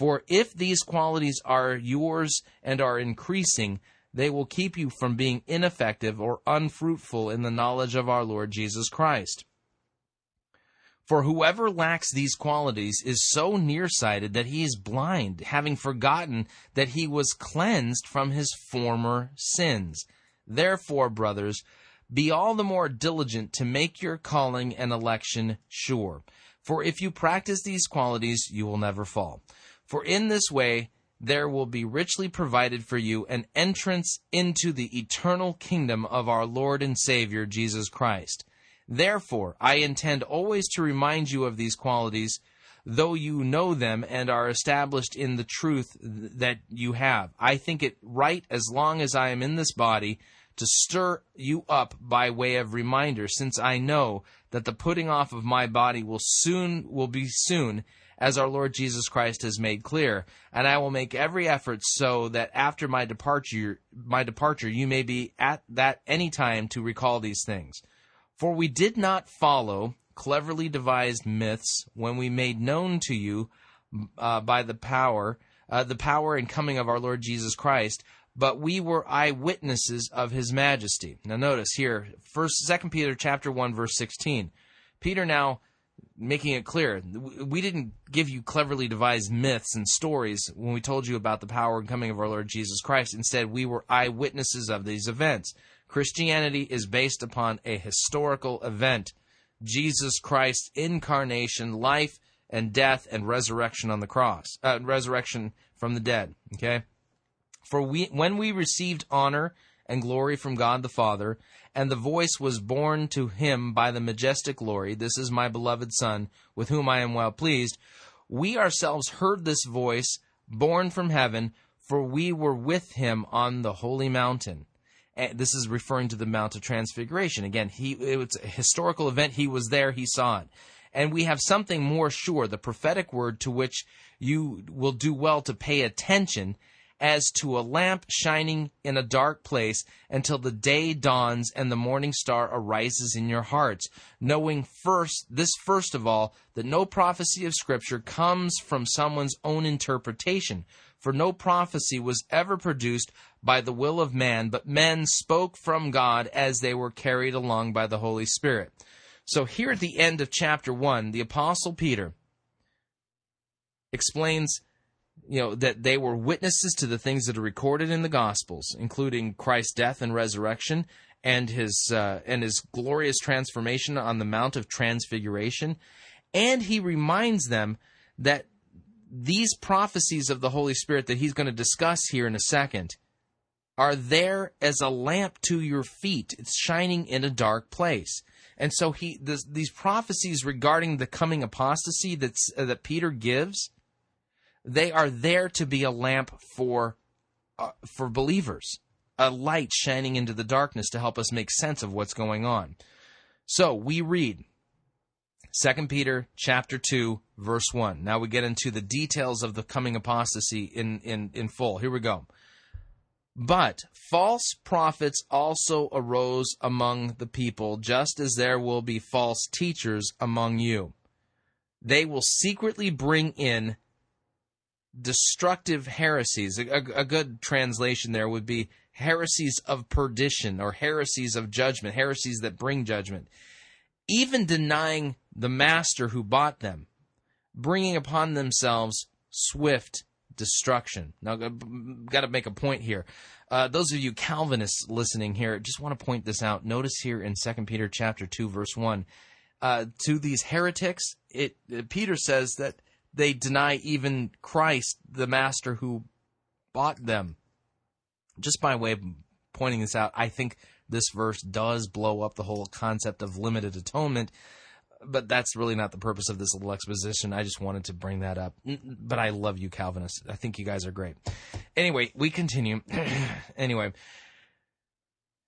For if these qualities are yours and are increasing, they will keep you from being ineffective or unfruitful in the knowledge of our Lord Jesus Christ. For whoever lacks these qualities is so nearsighted that he is blind, having forgotten that he was cleansed from his former sins. Therefore, brothers, be all the more diligent to make your calling and election sure. For if you practice these qualities, you will never fall. For in this way, there will be richly provided for you an entrance into the eternal kingdom of our Lord and Savior Jesus Christ. Therefore, I intend always to remind you of these qualities, though you know them and are established in the truth that you have. I think it right, as long as I am in this body, to stir you up by way of reminder, since I know that the putting off of my body will soon will be soon, as our Lord Jesus Christ has made clear, and I will make every effort so that after my departure my departure you may be at that any time to recall these things. For we did not follow cleverly devised myths when we made known to you uh, by the power, uh, the power and coming of our Lord Jesus Christ, but we were eyewitnesses of his majesty. Now notice here, first, second Peter chapter one, verse sixteen. Peter now making it clear we didn't give you cleverly devised myths and stories when we told you about the power and coming of our Lord Jesus Christ. Instead, we were eyewitnesses of these events. Christianity is based upon a historical event Jesus Christ's incarnation, life, and death and resurrection on the cross, uh, resurrection from the dead. Okay? For we, when we received honor and glory from God the Father, and the voice was borne to him by the majestic glory, This is my beloved Son, with whom I am well pleased, we ourselves heard this voice borne from heaven, for we were with him on the holy mountain eh, this is referring to the Mount of Transfiguration. Again, he it's a historical event. He was there. He saw it. And we have something more sure, the prophetic word to which you will do well to pay attention as to a lamp shining in a dark place until the day dawns and the morning star arises in your hearts, knowing first, this first of all, that no prophecy of Scripture comes from someone's own interpretation. For no prophecy was ever produced by the will of man, but men spoke from God as they were carried along by the Holy Spirit. So here at the end of chapter 1, the apostle Peter explains you know that they were witnesses to the things that are recorded in the gospels including Christ's death and resurrection and his uh, and his glorious transformation on the mount of transfiguration and he reminds them that these prophecies of the Holy Spirit that he's going to discuss here in a second are there as a lamp to your feet. It's shining in a dark place. And so he this, these prophecies regarding the coming apostasy that's, uh, that Peter gives, they are there to be a lamp for uh, for believers, a light shining into the darkness to help us make sense of what's going on. So we read 2 Peter chapter 2 verse 1. Now we get into the details of the coming apostasy in, in, in full. Here we go. But false prophets also arose among the people, just as there will be false teachers among you. They will secretly bring in destructive heresies. A, a, a good translation there would be heresies of perdition or heresies of judgment, heresies that bring judgment, even denying the master who bought them, bringing upon themselves swift destruction. Now, got to make a point here. Uh, those of you Calvinists listening here, just want to point this out. Notice here in Second Peter chapter 2 verse 1, uh, to these heretics, it, Peter says that they deny even Christ, the master who bought them. Just by way of pointing this out, I think this verse does blow up the whole concept of limited atonement but that's really not the purpose of this little exposition. I just wanted to bring that up. But I love you, Calvinists. I think you guys are great. Anyway, we continue. anyway,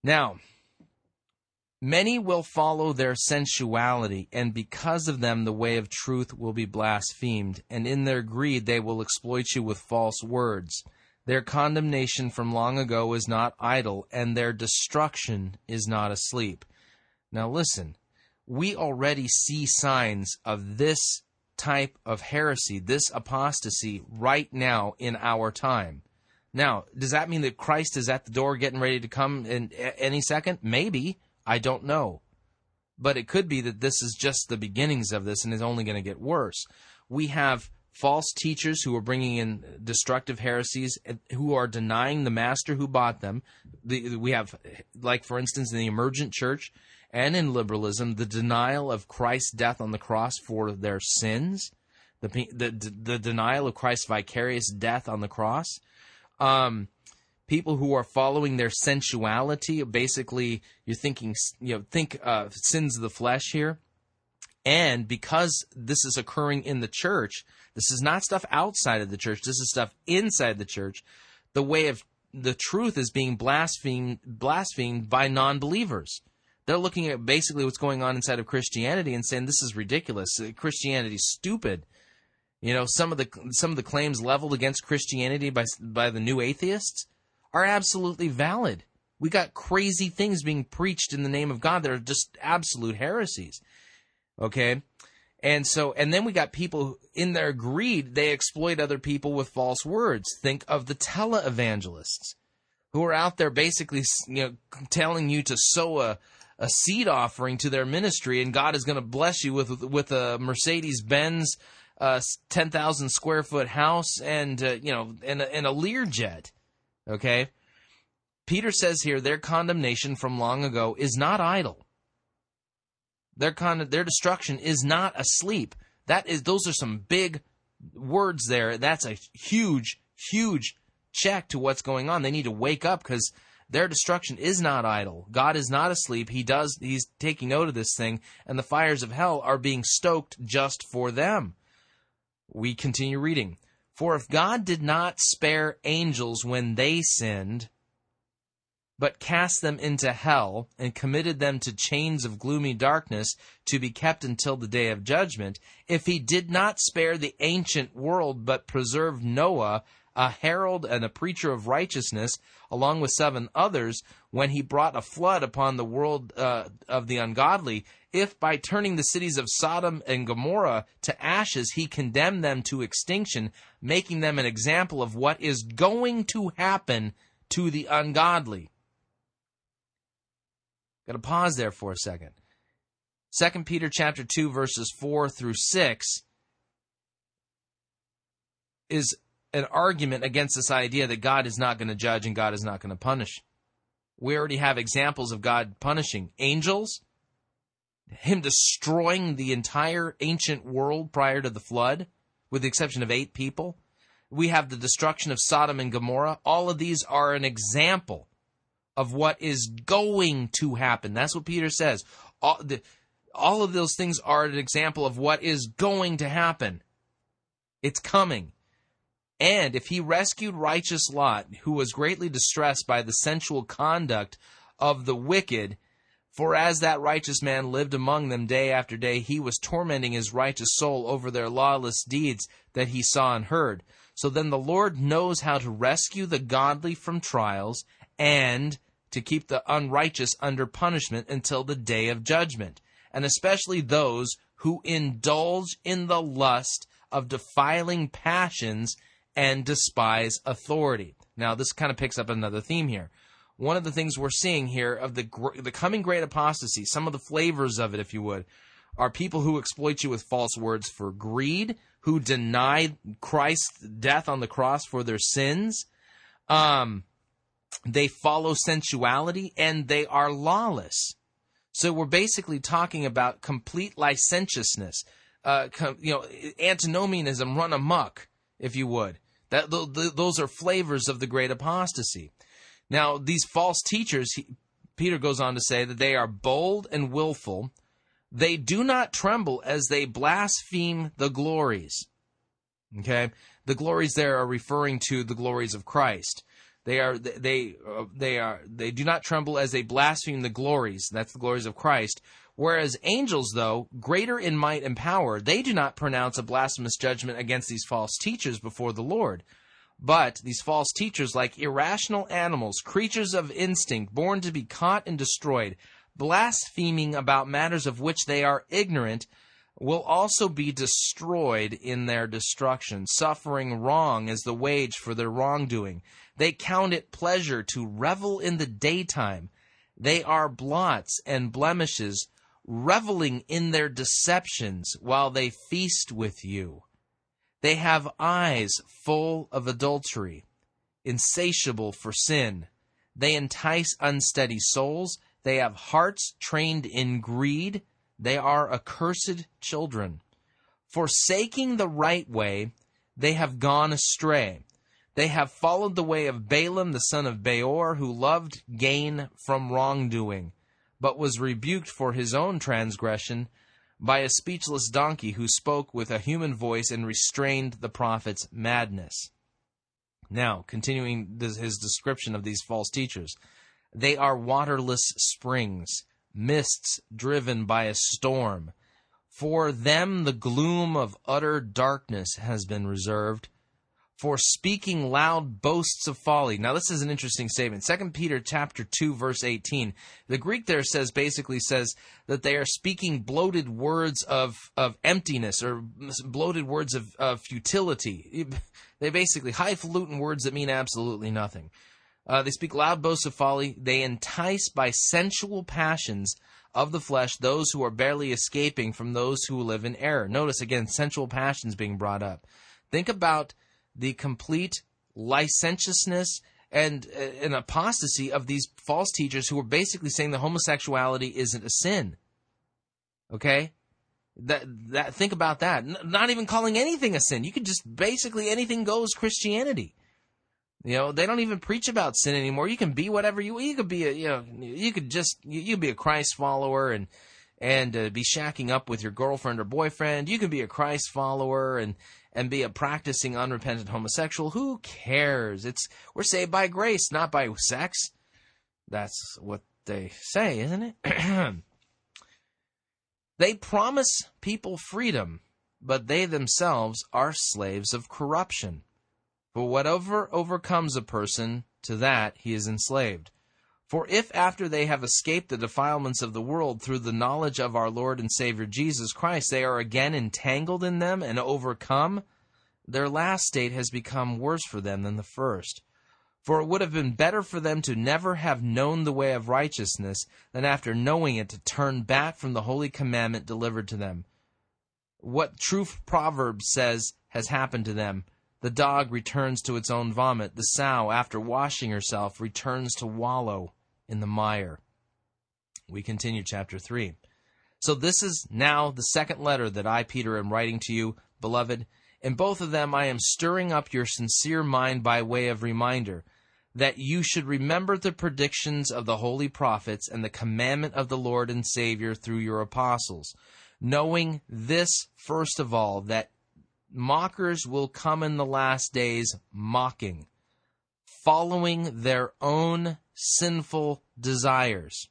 now, many will follow their sensuality, and because of them, the way of truth will be blasphemed, and in their greed, they will exploit you with false words. Their condemnation from long ago is not idle, and their destruction is not asleep. Now, listen we already see signs of this type of heresy, this apostasy, right now in our time. Now, does that mean that Christ is at the door getting ready to come in any second? Maybe. I don't know. But it could be that this is just the beginnings of this and is only going to get worse. We have false teachers who are bringing in destructive heresies who are denying the master who bought them. The, we have, like, for instance, in the emergent church, and in liberalism the denial of Christ's death on the cross for their sins, the the, the denial of Christ's vicarious death on the cross. Um, people who are following their sensuality, basically, you're thinking, you know, think uh, sins of the flesh here. And because this is occurring in the church, this is not stuff outside of the church. This is stuff inside the church. The way of the truth is being blasphemed, blasphemed by non-believers. They're looking at basically what's going on inside of Christianity and saying this is ridiculous. Uh, Christianity's stupid. You know, some of the some of the claims leveled against Christianity by by the new atheists are absolutely valid. We got crazy things being preached in the name of God that are just absolute heresies. Okay? And so, and then we got people in their greed, they exploit other people with false words. Think of the televangelists who are out there basically, you know, telling you to sow a, a seed offering to their ministry, and God is going to bless you with with a Mercedes Benz, uh, ten thousand square foot house, and uh, you know, and and a Learjet. Okay, Peter says here their condemnation from long ago is not idle. Their con- their destruction is not asleep. That is, those are some big words there. That's a huge, huge check to what's going on. They need to wake up because their destruction is not idle. God is not asleep. He does he's taking note of this thing and the fires of hell are being stoked just for them. We continue reading. For if God did not spare angels when they sinned, but cast them into hell and committed them to chains of gloomy darkness to be kept until the day of judgment, if he did not spare the ancient world but preserved Noah, a herald and a preacher of righteousness, along with seven others, when he brought a flood upon the world uh, of the ungodly, if by turning the cities of Sodom and Gomorrah to ashes he condemned them to extinction, making them an example of what is going to happen to the ungodly. Got to pause there for a second. 2 Peter chapter 2 verses 4 through 6 is an argument against this idea that God is not going to judge and God is not going to punish. We already have examples of God punishing angels, Him destroying the entire ancient world prior to the flood, with the exception of eight people. We have the destruction of Sodom and Gomorrah. All of these are an example of what is going to happen. That's what Peter says. All, the, all of those things are an example of what is going to happen. It's coming. And if he rescued righteous Lot, who was greatly distressed by the sensual conduct of the wicked, for as that righteous man lived among them day after day, he was tormenting his righteous soul over their lawless deeds that he saw and heard. So then the Lord knows how to rescue the godly from trials and to keep the unrighteous under punishment until the day of judgment, and especially those who indulge in the lust of defiling passions and despise authority. Now, this kind of picks up another theme here. one of the things we're seeing here of the the coming great apostasy, some of the flavors of it, if you would, are people who exploit you with false words for greed, who deny Christ's death on the cross for their sins. Um, they follow sensuality and they are lawless. So we're basically talking about complete licentiousness, uh, com- you know, antinomianism run amok, if you would. That th- th- those are flavors of the great apostasy. Now, these false teachers, he, Peter goes on to say that they are bold and willful. They do not tremble as they blaspheme the glories. Okay, the glories there are referring to the glories of Christ. They are they uh, they are they do not tremble as they blaspheme the glories. That's the glories of Christ. Whereas angels, though greater in might and power, they do not pronounce a blasphemous judgment against these false teachers before the Lord. But these false teachers, like irrational animals, creatures of instinct, born to be caught and destroyed, blaspheming about matters of which they are ignorant, will also be destroyed in their destruction, suffering wrong as the wage for their wrongdoing. They count it pleasure to revel in the daytime. They are blots and blemishes, reveling in their deceptions while they feast with you. They have eyes full of adultery, insatiable for sin. They entice unsteady souls. They have hearts trained in greed. They are accursed children. Forsaking the right way, they have gone astray. They have followed the way of Balaam the son of Beor, who loved gain from wrongdoing, but was rebuked for his own transgression by a speechless donkey who spoke with a human voice and restrained the prophet's madness. Now, continuing his description of these false teachers, they are waterless springs, mists driven by a storm. For them the gloom of utter darkness has been reserved for speaking loud boasts of folly. Now this is an interesting statement. Second Peter chapter 2 verse 18. The Greek there says basically says that they are speaking bloated words of of emptiness or bloated words of, of futility. They basically highfalutin words that mean absolutely nothing. Uh, they speak loud boasts of folly. They entice by sensual passions of the flesh those who are barely escaping from those who live in error. Notice again sensual passions being brought up. Think about the complete licentiousness and uh, an apostasy of these false teachers who are basically saying that homosexuality isn't a sin. Okay? That that think about that. N- not even calling anything a sin. You could just basically anything goes Christianity. You know, they don't even preach about sin anymore. You can be whatever you you could be a you know, you could just you, you be a Christ follower and and uh, be shacking up with your girlfriend or boyfriend. You can be a Christ follower and and be a practicing unrepentant homosexual. Who cares? It's we're saved by grace, not by sex. That's what they say, isn't it? they promise people freedom, but they themselves are slaves of corruption. For whatever overcomes a person, to that he is enslaved. For if after they have escaped the defilements of the world through the knowledge of our Lord and Savior Jesus Christ, they are again entangled in them and overcome, their last state has become worse for them than the first. For it would have been better for them to never have known the way of righteousness than after knowing it to turn back from the holy commandment delivered to them. What true proverb says has happened to them the dog returns to its own vomit. The sow, after washing herself, returns to wallow in the mire. We continue chapter 3. So this is now the second letter that I, Peter, am writing to you, beloved. In both of them, I am stirring up your sincere mind by way of reminder that you should remember the predictions of the holy prophets and the commandment of the Lord and Savior through your apostles, knowing this first of all, that mockers will come in the last days mocking, following their own sinful desires.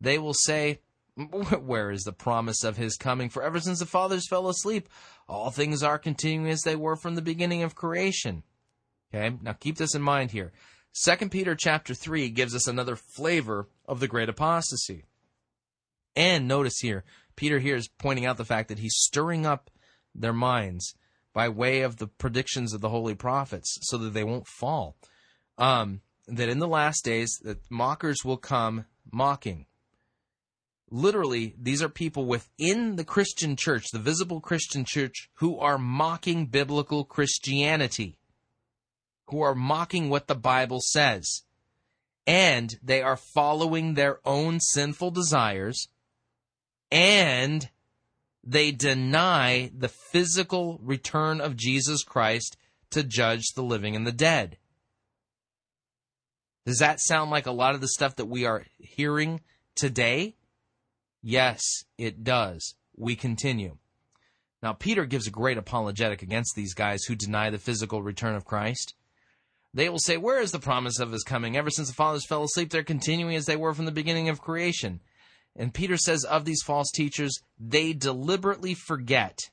They will say, Where is the promise of his coming? For ever since the fathers fell asleep, all things are continuing as they were from the beginning of creation. Okay, now keep this in mind here. Second Peter chapter 3 gives us another flavor of the great apostasy. And notice here, Peter here is pointing out the fact that he's stirring up their minds by way of the predictions of the holy prophets so that they won't fall. Um, that in the last days that mockers will come mocking. Literally, these are people within the Christian church, the visible Christian church, who are mocking biblical Christianity, who are mocking what the Bible says. And they are following their own sinful desires, and they deny the physical return of Jesus Christ to judge the living and the dead. Does that sound like a lot of the stuff that we are hearing today? Yes, it does. We continue. Now, Peter gives a great apologetic against these guys who deny the physical return of Christ. They will say, Where is the promise of his coming? Ever since the fathers fell asleep, they're continuing as they were from the beginning of creation. And Peter says of these false teachers, they deliberately forget.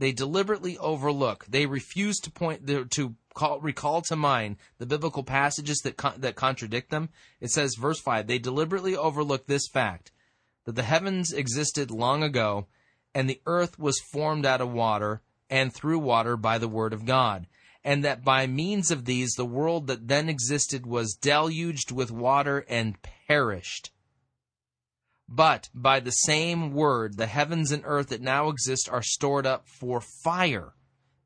They deliberately overlook. They refuse to point to call, recall to mind the biblical passages that con- that contradict them. It says, verse five, they deliberately overlook this fact that the heavens existed long ago, and the earth was formed out of water and through water by the word of God, and that by means of these the world that then existed was deluged with water and perished. But by the same word, the heavens and earth that now exist are stored up for fire,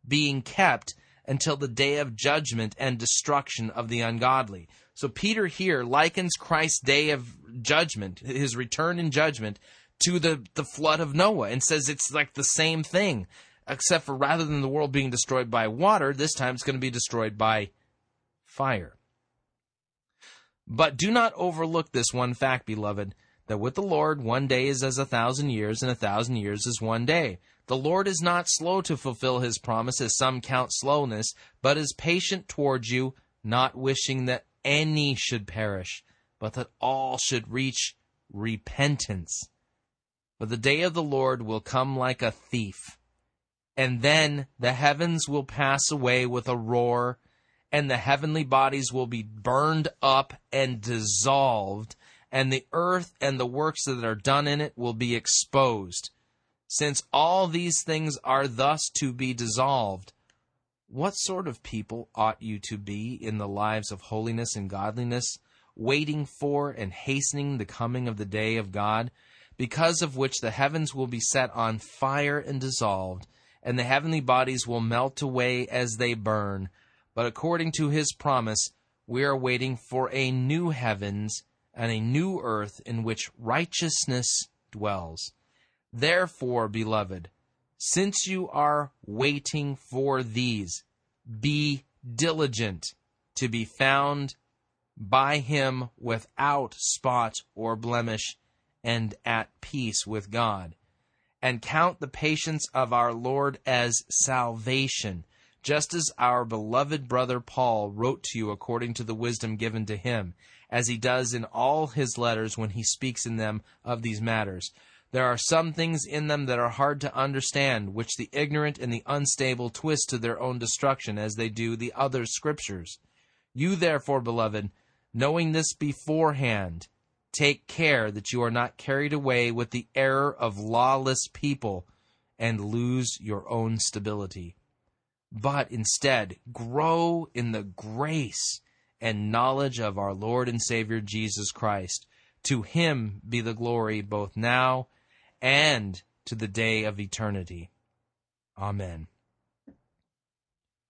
being kept until the day of judgment and destruction of the ungodly. So Peter here likens Christ's day of judgment, his return in judgment, to the, the flood of Noah and says it's like the same thing, except for rather than the world being destroyed by water, this time it's going to be destroyed by fire. But do not overlook this one fact, beloved, that with the Lord one day is as a thousand years, and a thousand years is one day. The Lord is not slow to fulfill his promise, as some count slowness, but is patient towards you, not wishing that any should perish, but that all should reach repentance. For the day of the Lord will come like a thief, and then the heavens will pass away with a roar, and the heavenly bodies will be burned up and dissolved, and the earth and the works that are done in it will be exposed. Since all these things are thus to be dissolved, what sort of people ought you to be in the lives of holiness and godliness, waiting for and hastening the coming of the day of God, because of which the heavens will be set on fire and dissolved, and the heavenly bodies will melt away as they burn? But according to his promise, we are waiting for a new heavens and a new earth in which righteousness dwells. Therefore, beloved, since you are waiting for these, be diligent to be found by him without spot or blemish and at peace with God. And count the patience of our Lord as salvation, just as our beloved brother Paul wrote to you according to the wisdom given to him, as he does in all his letters when he speaks in them of these matters there are some things in them that are hard to understand, which the ignorant and the unstable twist to their own destruction, as they do the other scriptures. You, therefore, beloved, knowing this beforehand, take care that you are not carried away with the error of lawless people and lose your own stability. But instead, grow in the grace and knowledge of our Lord and Savior Jesus Christ. To him be the glory both now and to the day of eternity. Amen.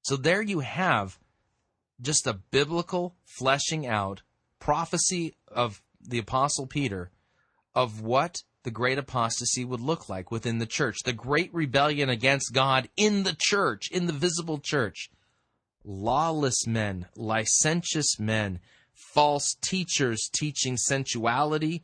So there you have just a biblical fleshing out prophecy of the Apostle Peter of what the great apostasy would look like within the church, the great rebellion against God in the church, in the visible church. Lawless men, licentious men, false teachers teaching sensuality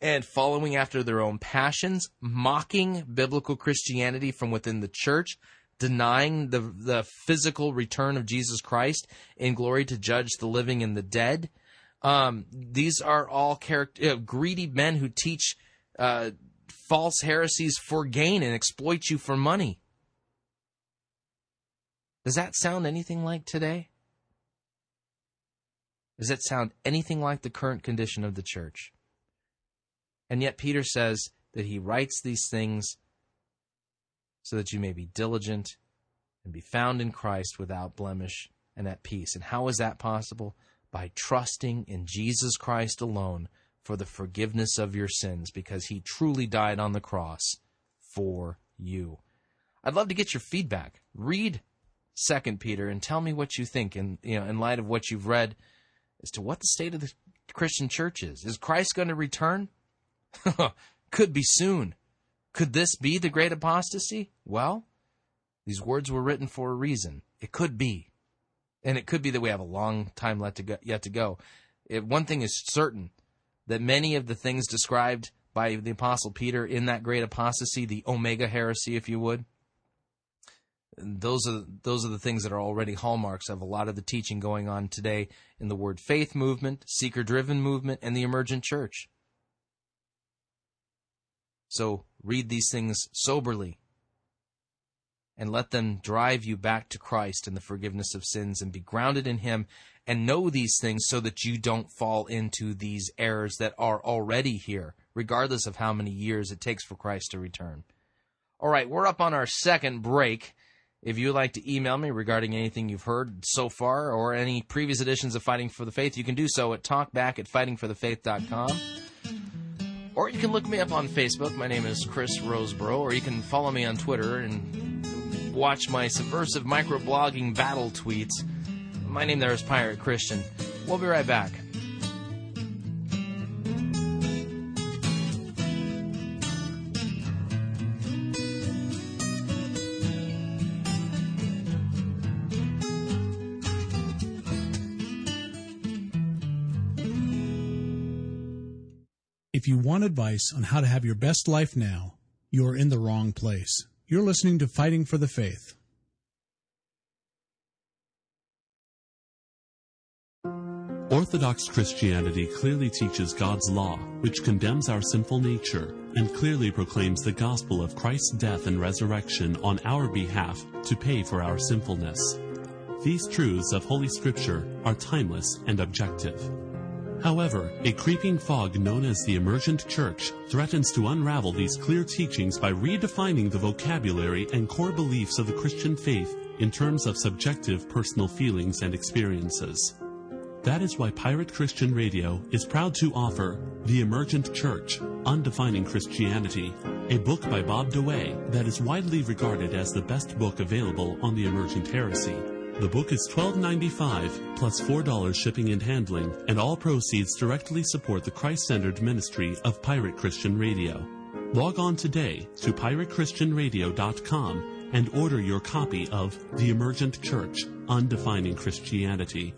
and following after their own passions, mocking biblical Christianity from within the church, denying the, the physical return of Jesus Christ in glory to judge the living and the dead. Um, these are all character, uh, greedy men who teach uh, false heresies for gain and exploit you for money. Does that sound anything like today? Does it sound anything like the current condition of the church? And yet Peter says that he writes these things so that you may be diligent and be found in Christ without blemish and at peace. And how is that possible? by trusting in Jesus Christ alone for the forgiveness of your sins because he truly died on the cross for you. I'd love to get your feedback. Read Second Peter and tell me what you think in you know in light of what you've read as to what the state of the Christian church is. Is Christ going to return? Could be soon. Could this be the great apostasy? Well, these words were written for a reason. It could be. And it could be that we have a long time yet to go. It, one thing is certain that many of the things described by the Apostle Peter in that great apostasy, the Omega heresy, if you would, those are those are the things that are already hallmarks of a lot of the teaching going on today in the word faith movement, seeker driven movement, and the emergent church. So read these things soberly and let them drive you back to Christ and the forgiveness of sins and be grounded in Him and know these things so that you don't fall into these errors that are already here, regardless of how many years it takes for Christ to return. All right, we're up on our second break. If you would like to email me regarding anything you've heard so far or any previous editions of Fighting for the Faith, you can do so at talkback at fightingforthefaith.com. Or you can look me up on Facebook. My name is Chris Rosebrough. Or you can follow me on Twitter and watch my subversive microblogging battle tweets. My name there is Pirate Christian. We'll be right back. If you want advice on how to have your best life now, you are in the wrong place. You're listening to Fighting for the Faith. Orthodox Christianity clearly teaches God's law, which condemns our sinful nature, and clearly proclaims the gospel of Christ's death and resurrection on our behalf to pay for our sinfulness. These truths of Holy Scripture are timeless and objective. However, a creeping fog known as the emergent church threatens to unravel these clear teachings by redefining the vocabulary and core beliefs of the Christian faith in terms of subjective personal feelings and experiences. That is why Pirate Christian Radio is proud to offer The Emergent Church Undefining Christianity, a book by Bob DeWaay that is widely regarded as the best book available on the emergent heresy. The book is $12.95 plus $4 shipping and handling, and all proceeds directly support the Christ centered ministry of Pirate Christian Radio. Log on today to piratechristianradio.com and order your copy of The Emergent Church Undefining Christianity.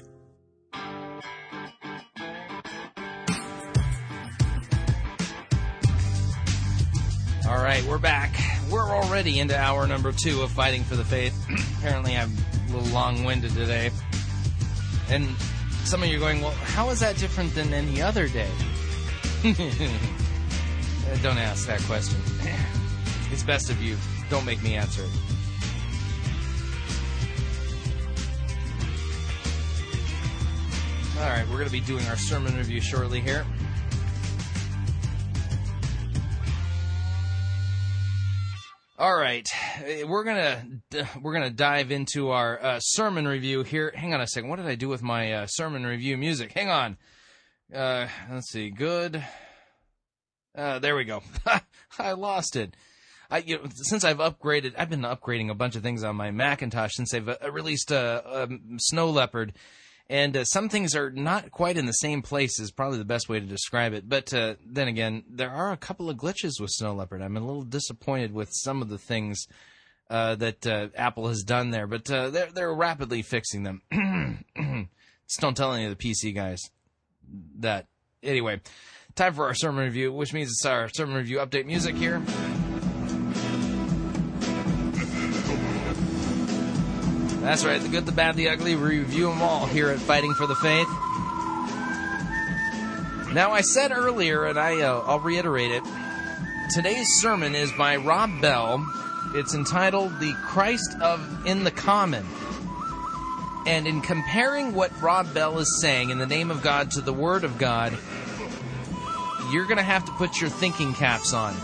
All right, we're back. We're already into hour number two of Fighting for the Faith. Apparently, I'm little long winded today. And some of you are going, well, how is that different than any other day? don't ask that question. It's best of you. Don't make me answer it. All right, we're going to be doing our sermon review shortly here. All right, Uh, we're gonna we're gonna dive into our uh, sermon review here. Hang on a second. What did I do with my uh, sermon review music? Hang on. Uh, let's see. Good. Uh, there we go. I lost it. I you know, since I've upgraded, I've been upgrading a bunch of things on my Macintosh since they've uh, released uh, um, Snow Leopard, and uh, some things are not quite in the same place. Is probably the best way to describe it. But uh, then again, there are a couple of glitches with Snow Leopard. I'm a little disappointed with some of the things uh, that uh, Apple has done there, but uh, they're they're rapidly fixing them. Just don't tell any of the PC guys that. Anyway, time for our sermon review, which means it's our sermon review update music here. That's right, the good, the bad, the ugly. We review them all here at Fighting for the Faith. Now, I said earlier, and I, uh, I'll reiterate it. Today's sermon is by Rob Bell. It's entitled "The Christ of in the Common." And in comparing what Rob Bell is saying in the name of God to the Word of God, you're going to have to put your thinking caps on.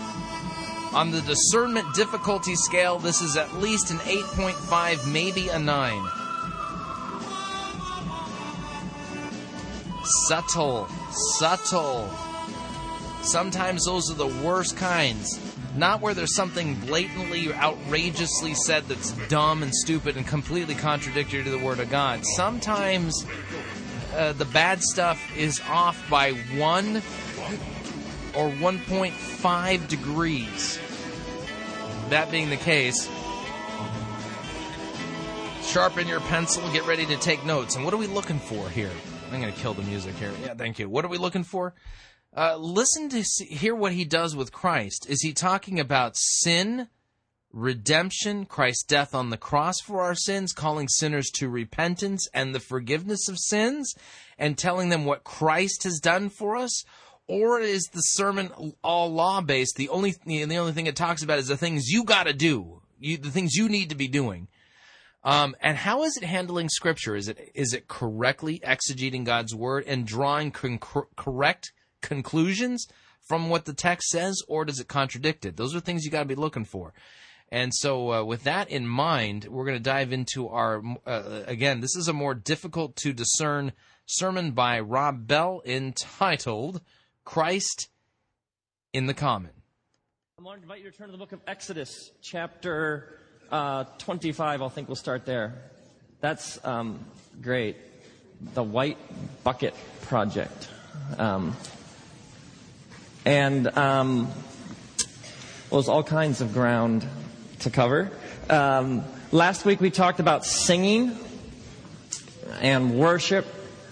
On the discernment difficulty scale, this is at least an 8.5, maybe a 9. subtle, subtle. Sometimes those are the worst kinds. Not where there's something blatantly, outrageously said that's dumb and stupid and completely contradictory to the Word of God. Sometimes uh, the bad stuff is off by one or 1.5 degrees. That being the case, sharpen your pencil, get ready to take notes. And what are we looking for here? I'm going to kill the music here. Yeah, thank you. What are we looking for? Uh, listen to see, hear what he does with Christ. Is he talking about sin, redemption, Christ's death on the cross for our sins, calling sinners to repentance and the forgiveness of sins, and telling them what Christ has done for us? Or is the sermon all law based? The only the only thing it talks about is the things you got to do, you, the things you need to be doing. Um, and how is it handling Scripture? Is it is it correctly exegeting God's word and drawing con- correct conclusions from what the text says, or does it contradict it? Those are things you got to be looking for. And so, uh, with that in mind, we're going to dive into our uh, again. This is a more difficult to discern sermon by Rob Bell entitled "Christ in the Common." I want to invite you to turn to the book of Exodus, chapter uh, 25, I think we'll start there. That's um, great. The White Bucket Project. Um, and um, well, there's all kinds of ground to cover. Um, last week we talked about singing and worship,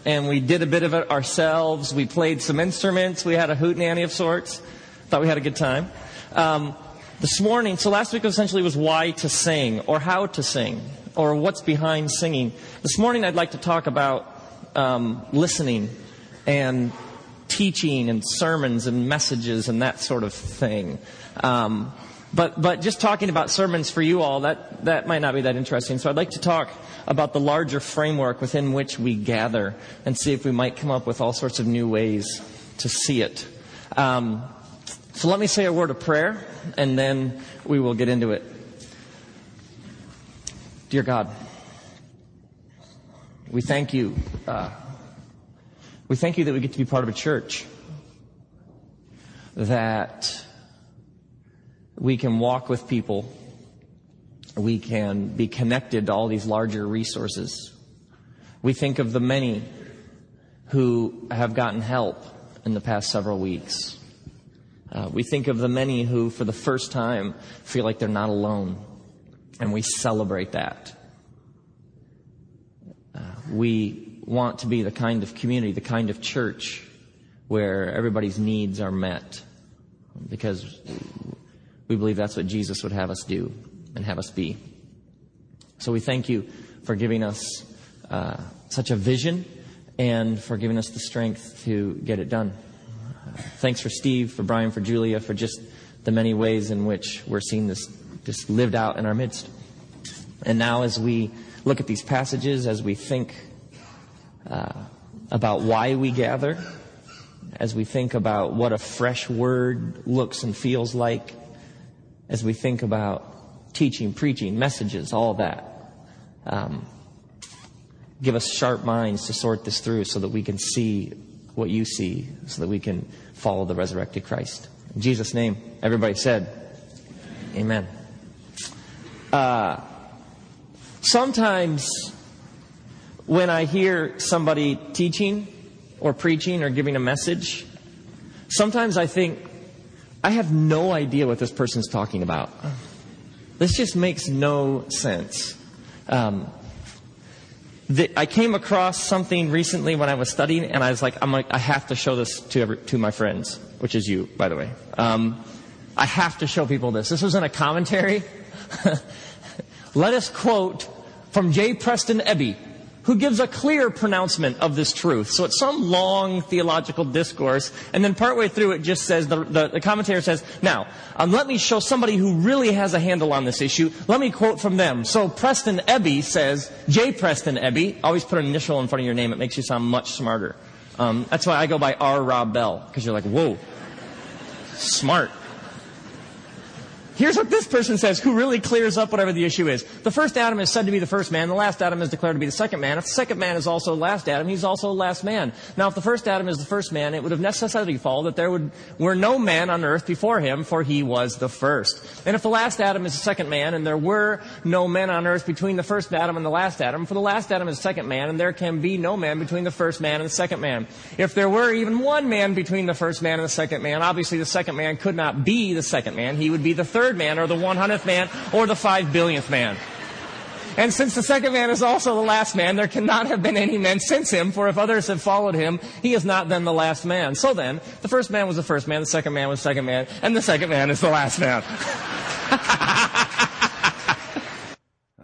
and we did a bit of it ourselves. We played some instruments. We had a hootenanny of sorts. Thought we had a good time. Um, this morning, so last week essentially was why to sing, or how to sing, or what's behind singing. This morning I'd like to talk about um, listening and teaching and sermons and messages and that sort of thing. Um, but but just talking about sermons for you all that that might not be that interesting. So I'd like to talk about the larger framework within which we gather and see if we might come up with all sorts of new ways to see it. Um, so let me say a word of prayer, and then we will get into it. Dear God, we thank you. Uh, we thank you that we get to be part of a church, that we can walk with people, we can be connected to all these larger resources. We think of the many who have gotten help in the past several weeks. Uh, we think of the many who, for the first time, feel like they're not alone, and we celebrate that. Uh, we want to be the kind of community, the kind of church where everybody's needs are met, because we believe that's what Jesus would have us do and have us be. So we thank you for giving us uh, such a vision and for giving us the strength to get it done. Thanks for Steve, for Brian, for Julia, for just the many ways in which we're seeing this just lived out in our midst. And now, as we look at these passages, as we think uh, about why we gather, as we think about what a fresh word looks and feels like, as we think about teaching, preaching, messages, all that, um, give us sharp minds to sort this through so that we can see what you see so that we can follow the resurrected Christ. In Jesus' name, everybody said, Amen. Uh, sometimes when I hear somebody teaching or preaching or giving a message, sometimes I think, I have no idea what this person's talking about. This just makes no sense. Um, the, I came across something recently when I was studying, and I was like, I'm like, I have to show this to every, to my friends, which is you, by the way. Um, I have to show people this. This was in a commentary. Let us quote from J. Preston Eby, who gives a clear pronouncement of this truth. So it's some long theological discourse, and then partway through it just says, the, the, the commentator says, now, um, let me show somebody who really has a handle on this issue. Let me quote from them. So Preston Eby says, J. Preston Eby, always put an initial in front of your name, it makes you sound much smarter. Um, that's why I go by R. Rob Bell, because you're like, whoa, smart. Here's what this person says, who really clears up whatever the issue is. The first Adam is said to be the first man. The last Adam is declared to be the second man. If the second man is also the last Adam, he's also the last man. Now, if the first Adam is the first man, it would have necessarily followed that there would, were no man on earth before him, for he was the first. And if the last Adam is the second man, and there were no men on earth between the first Adam and the last Adam, for the last Adam is the second man, and there can be no man between the first man and the second man. If there were even one man between the first man and the second man, obviously the second man could not be the second man. He would be the third man or the 100th man or the five billionth man. And since the second man is also the last man, there cannot have been any men since him, for if others have followed him, he is not then the last man. So then, the first man was the first man, the second man was the second man, and the second man is the last man.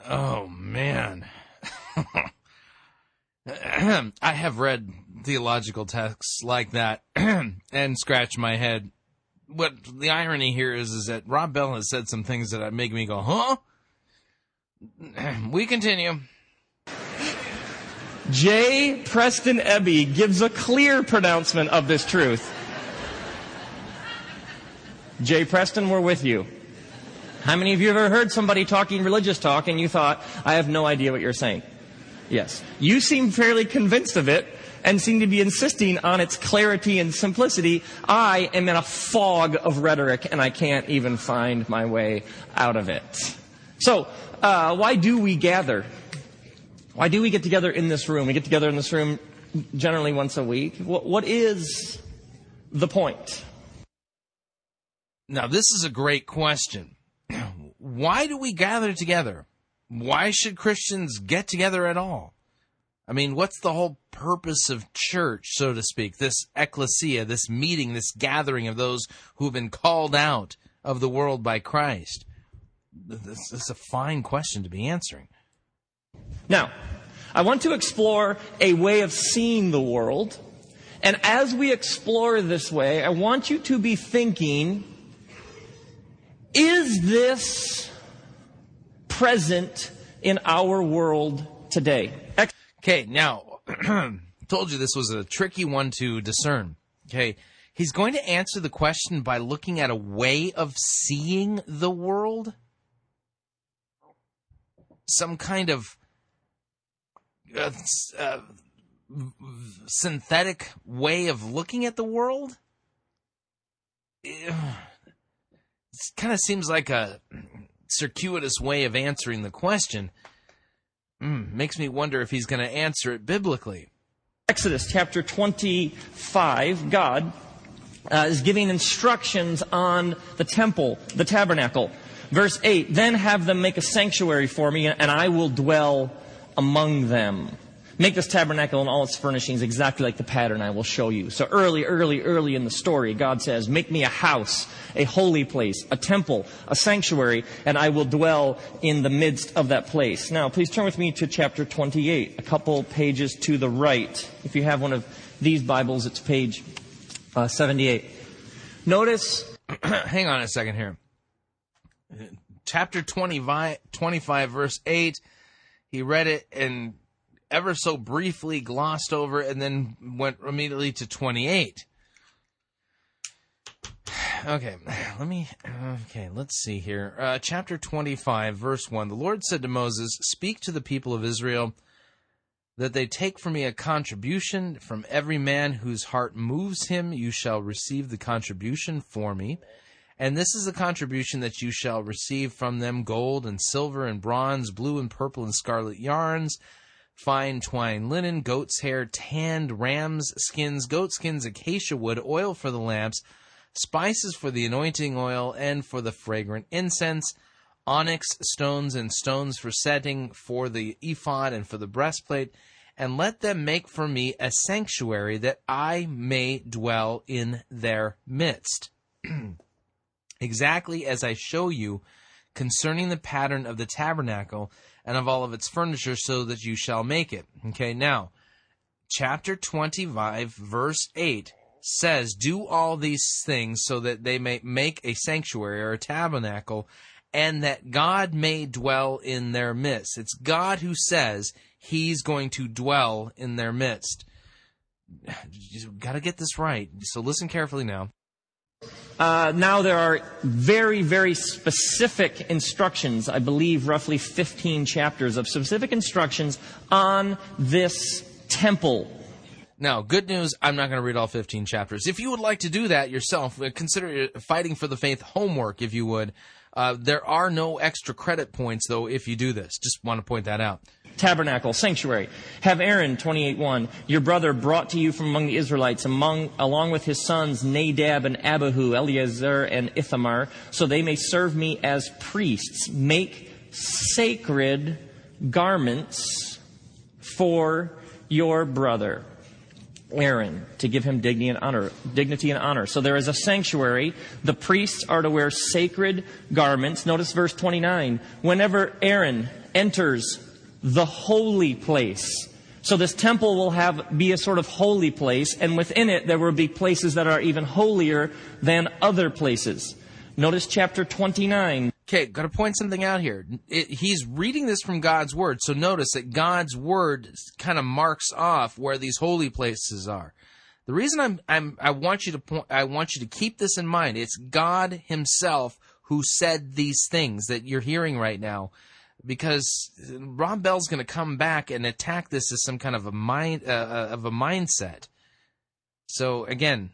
oh, man. I have read theological texts like that and scratched my head what the irony here is is that Rob Bell has said some things that make me go, huh? We continue. J. Preston Eby gives a clear pronouncement of this truth. J. Preston, we're with you. How many of you have ever heard somebody talking religious talk and you thought, I have no idea what you're saying? Yes. You seem fairly convinced of it, and seem to be insisting on its clarity and simplicity, I am in a fog of rhetoric and I can't even find my way out of it. So, uh, why do we gather? Why do we get together in this room? We get together in this room generally once a week. what, what is the point? Now, this is a great question. Why do we gather together? Why should Christians get together at all? I mean, what's the whole purpose of church, so to speak? This ecclesia, this meeting, this gathering of those who've been called out of the world by Christ? This, this is a fine question to be answering. Now, I want to explore a way of seeing the world. And as we explore this way, I want you to be thinking is this present in our world today? Okay, now, told you this was a tricky one to discern. Okay, he's going to answer the question by looking at a way of seeing the world. Some kind of uh, uh, synthetic way of looking at the world. It kind of seems like a circuitous way of answering the question. Mm, makes me wonder if he's going to answer it biblically. Exodus chapter 25, God uh, is giving instructions on the temple, the tabernacle. Verse 8, then have them make a sanctuary for me, and I will dwell among them. Make this tabernacle and all its furnishings exactly like the pattern I will show you. So early, early, early in the story, God says, make me a house, a holy place, a temple, a sanctuary, and I will dwell in the midst of that place. Now, please turn with me to chapter 28, a couple pages to the right. If you have one of these Bibles, it's page uh, 78. Notice. Hang on a second here. Chapter 25, 25, verse 8. He read it and ever so briefly glossed over and then went immediately to 28. Okay, let me. Okay, let's see here. Uh, chapter 25, verse 1. The Lord said to Moses, Speak to the people of Israel that they take from me a contribution. From every man whose heart moves him, you shall receive the contribution for me. And this is the contribution that you shall receive from them gold and silver and bronze, blue and purple and scarlet yarns fine twine linen, goat's hair, tanned ram's skins, goat skins, acacia wood, oil for the lamps, spices for the anointing oil, and for the fragrant incense, onyx stones and stones for setting for the ephod and for the breastplate, and let them make for me a sanctuary that I may dwell in their midst. exactly as I show you concerning the pattern of the tabernacle and of all of its furniture, so that you shall make it. Okay, now, chapter 25, verse 8 says, Do all these things so that they may make a sanctuary or a tabernacle, and that God may dwell in their midst. It's God who says he's going to dwell in their midst. You got to get this right. So listen carefully now. Uh, now there are very, very specific instructions, I believe roughly 15 chapters of specific instructions on this temple. Now, good news, I'm not going to read all 15 chapters. If you would like to do that yourself, uh, consider Fighting for the Faith homework, if you would. Uh, there are no extra credit points, though, if you do this. Just want to point that out. Tabernacle, sanctuary. Have Aaron, 28.1, your brother brought to you from among the Israelites, among, along with his sons Nadab and Abihu, Eleazar and Ithamar, so they may serve me as priests. Make sacred garments for your brother. Aaron to give him dignity and honor, dignity and honor. So there is a sanctuary. The priests are to wear sacred garments. Notice verse 29. Whenever Aaron enters the holy place. So this temple will have, be a sort of holy place, and within it there will be places that are even holier than other places. Notice chapter 29. Okay, got to point something out here. It, he's reading this from God's word, so notice that God's word kind of marks off where these holy places are. The reason I'm, I'm I want you to point, I want you to keep this in mind. It's God Himself who said these things that you're hearing right now, because Rob Bell's going to come back and attack this as some kind of a mind uh, uh of a mindset. So again,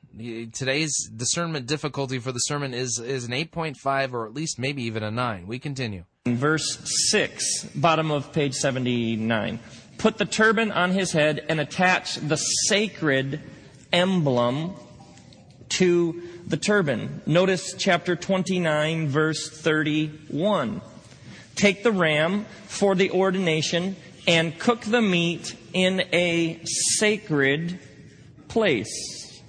today's discernment difficulty for the sermon is is an 8.5 or at least maybe even a 9. We continue. Verse 6, bottom of page 79. Put the turban on his head and attach the sacred emblem to the turban. Notice chapter 29 verse 31. Take the ram for the ordination and cook the meat in a sacred place.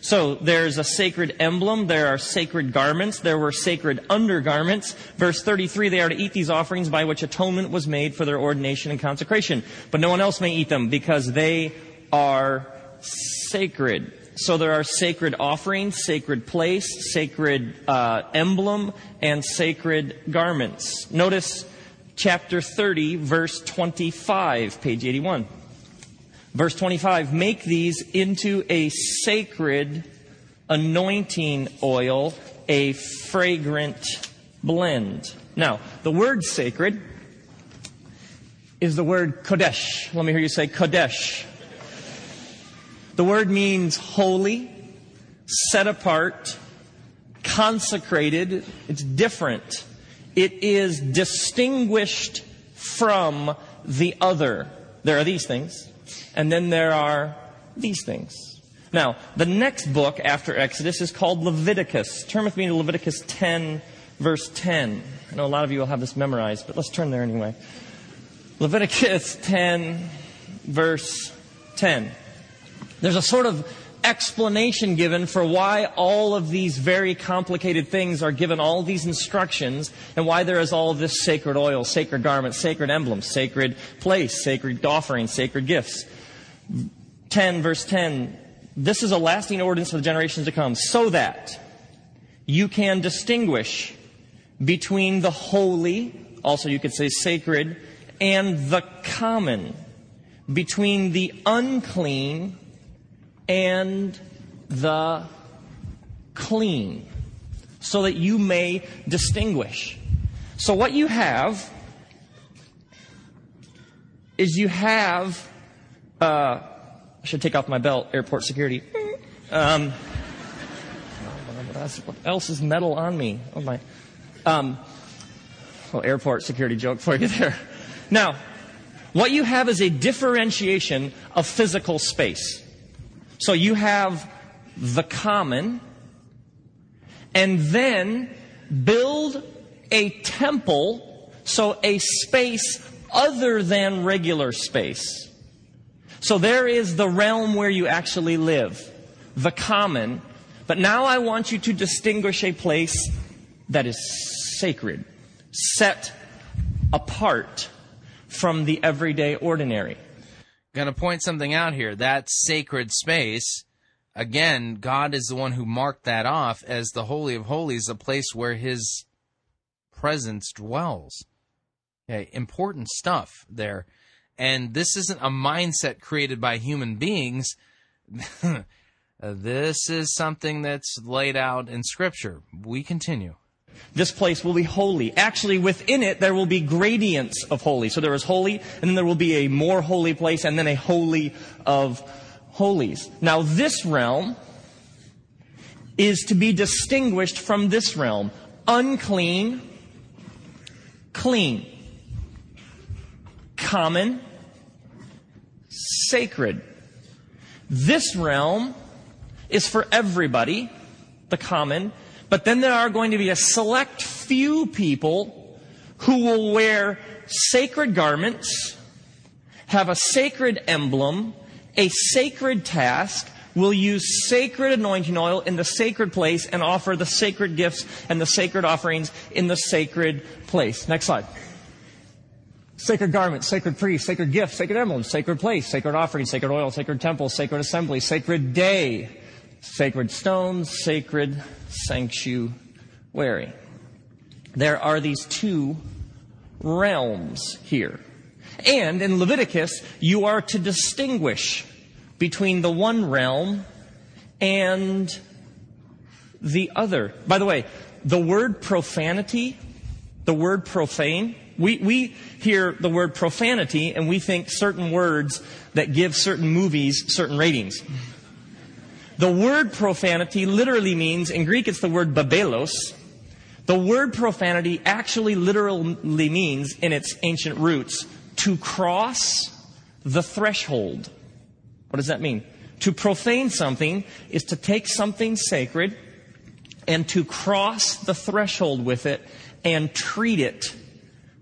So there's a sacred emblem, there are sacred garments, there were sacred undergarments. Verse 33, they are to eat these offerings by which atonement was made for their ordination and consecration. But no one else may eat them because they are sacred. So there are sacred offerings, sacred place, sacred uh, emblem, and sacred garments. Notice chapter 30, verse 25, page 81. Verse 25, make these into a sacred anointing oil, a fragrant blend. Now, the word sacred is the word kodesh. Let me hear you say kodesh. The word means holy, set apart, consecrated. It's different. It is distinguished from the other. There are these things. And then there are these things. Now, the next book after Exodus is called Leviticus. Turn with me to Leviticus 10, verse 10. I know a lot of you will have this memorized, but let's turn there anyway. Leviticus 10, verse 10. There's a sort of explanation given for why all of these very complicated things are given all these instructions and why there is all this sacred oil, sacred garments, sacred emblems, sacred place, sacred offerings, sacred gifts. 10, verse 10, this is a lasting ordinance for the generations to come, so that you can distinguish between the holy, also you could say sacred, and the common, between the unclean and the clean, so that you may distinguish. So what you have is you have uh, I should take off my belt, airport security. Um, what else is metal on me? Oh my. Um, well, airport security joke for you there. Now, what you have is a differentiation of physical space. So you have the common, and then build a temple, so a space other than regular space. So there is the realm where you actually live, the common. But now I want you to distinguish a place that is sacred, set apart from the everyday ordinary. Going to point something out here. That sacred space, again, God is the one who marked that off as the Holy of Holies, a place where His presence dwells. Okay, important stuff there. And this isn't a mindset created by human beings. This is something that's laid out in Scripture. We continue. This place will be holy. Actually, within it, there will be gradients of holy. So there is holy, and then there will be a more holy place, and then a holy of holies. Now, this realm is to be distinguished from this realm unclean, clean, common, sacred. This realm is for everybody, the common, but then there are going to be a select few people who will wear sacred garments, have a sacred emblem, a sacred task, will use sacred anointing oil in the sacred place and offer the sacred gifts and the sacred offerings in the sacred place. Next slide. Sacred garments, sacred priests, sacred gifts, sacred emblems, sacred place, sacred offerings, sacred oil, sacred temple, sacred assembly, sacred day, sacred stones, sacred sanctuary. There are these two realms here. And in Leviticus, you are to distinguish between the one realm and the other. By the way, the word profanity, the word profane, we, we hear the word profanity and we think certain words that give certain movies certain ratings. The word profanity literally means, in Greek it's the word babelos. The word profanity actually literally means, in its ancient roots, to cross the threshold. What does that mean? To profane something is to take something sacred and to cross the threshold with it and treat it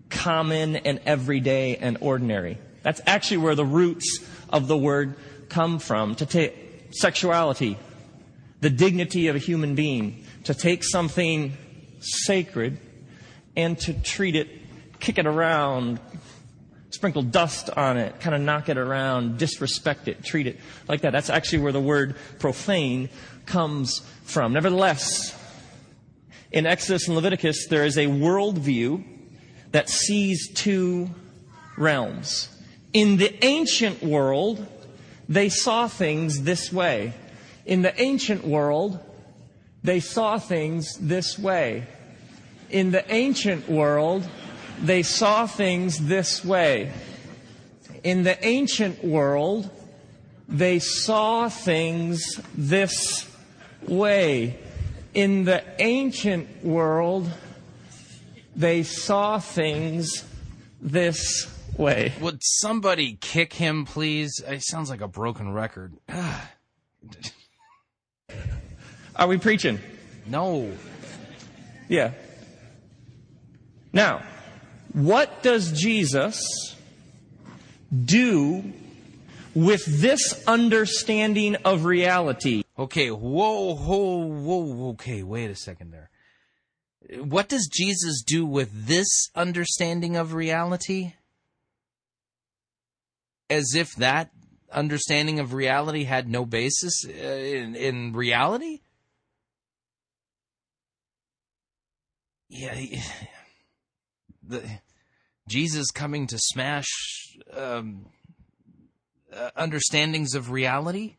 common and everyday and ordinary. That's actually where the roots of the word come from. To take sexuality, the dignity of a human being, to take something sacred and to treat it, kick it around, sprinkle dust on it, kind of knock it around, disrespect it, treat it like that. That's actually where the word profane comes from. Nevertheless, in Exodus and Leviticus, there is a worldview that sees two realms. In the ancient world, they saw things this way. In the ancient world, they saw things this way. In the ancient world, they saw things this way. In the ancient world, they saw things this way. In the ancient world, they saw things this way. Would somebody kick him, please? It sounds like a broken record. Are we preaching? no. Yeah. Now, what does Jesus do with this understanding of reality? Okay, whoa, whoa, whoa, okay, wait a second there. What does Jesus do with this understanding of reality? As if that understanding of reality had no basis uh, in, in reality? Yeah, the Jesus coming to smash um, uh, understandings of reality?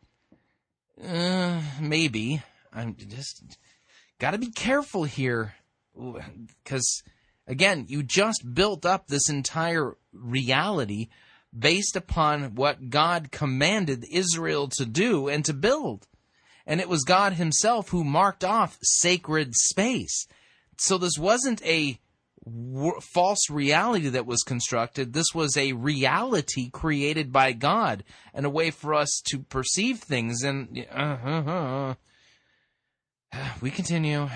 Uh, maybe. I'm just got to be careful here because again, you just built up this entire reality based upon what God commanded Israel to do and to build. And it was God himself who marked off sacred space. So this wasn't a false reality that was constructed. This was a reality created by God and a way for us to perceive things. And uh, we continue.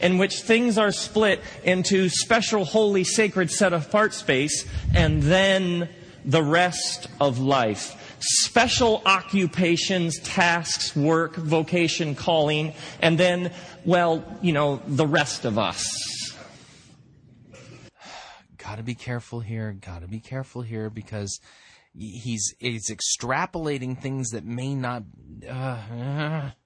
in which things are split into special, holy, sacred, set apart space, and then the rest of life. Special occupations, tasks, work, vocation, calling, and then, well, you know, the rest of us. Gotta be careful here. Gotta be careful here because he's he's extrapolating things that may not. Uh, uh,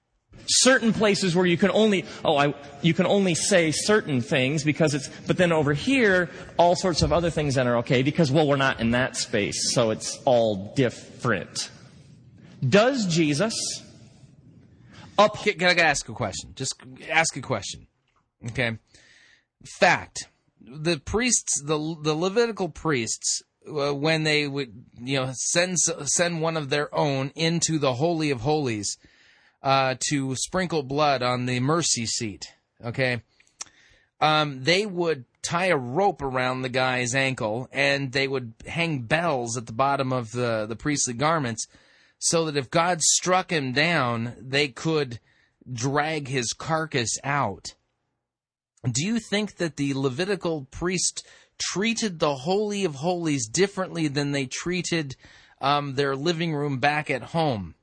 certain places where you can only oh I, you can only say certain things because it's but then over here all sorts of other things that are okay because well we're not in that space so it's all different does jesus up. Can, can I ask a question? Just ask a question. Okay. Fact: the priests, the the Levitical priests, uh, when they would you know send send one of their own into the holy of holies uh, to sprinkle blood on the mercy seat. Okay. Um, they would tie a rope around the guy's ankle and they would hang bells at the bottom of the, the priestly garments so that if God struck him down, they could drag his carcass out. Do you think that the Levitical priest treated the Holy of Holies differently than they treated um, their living room back at home?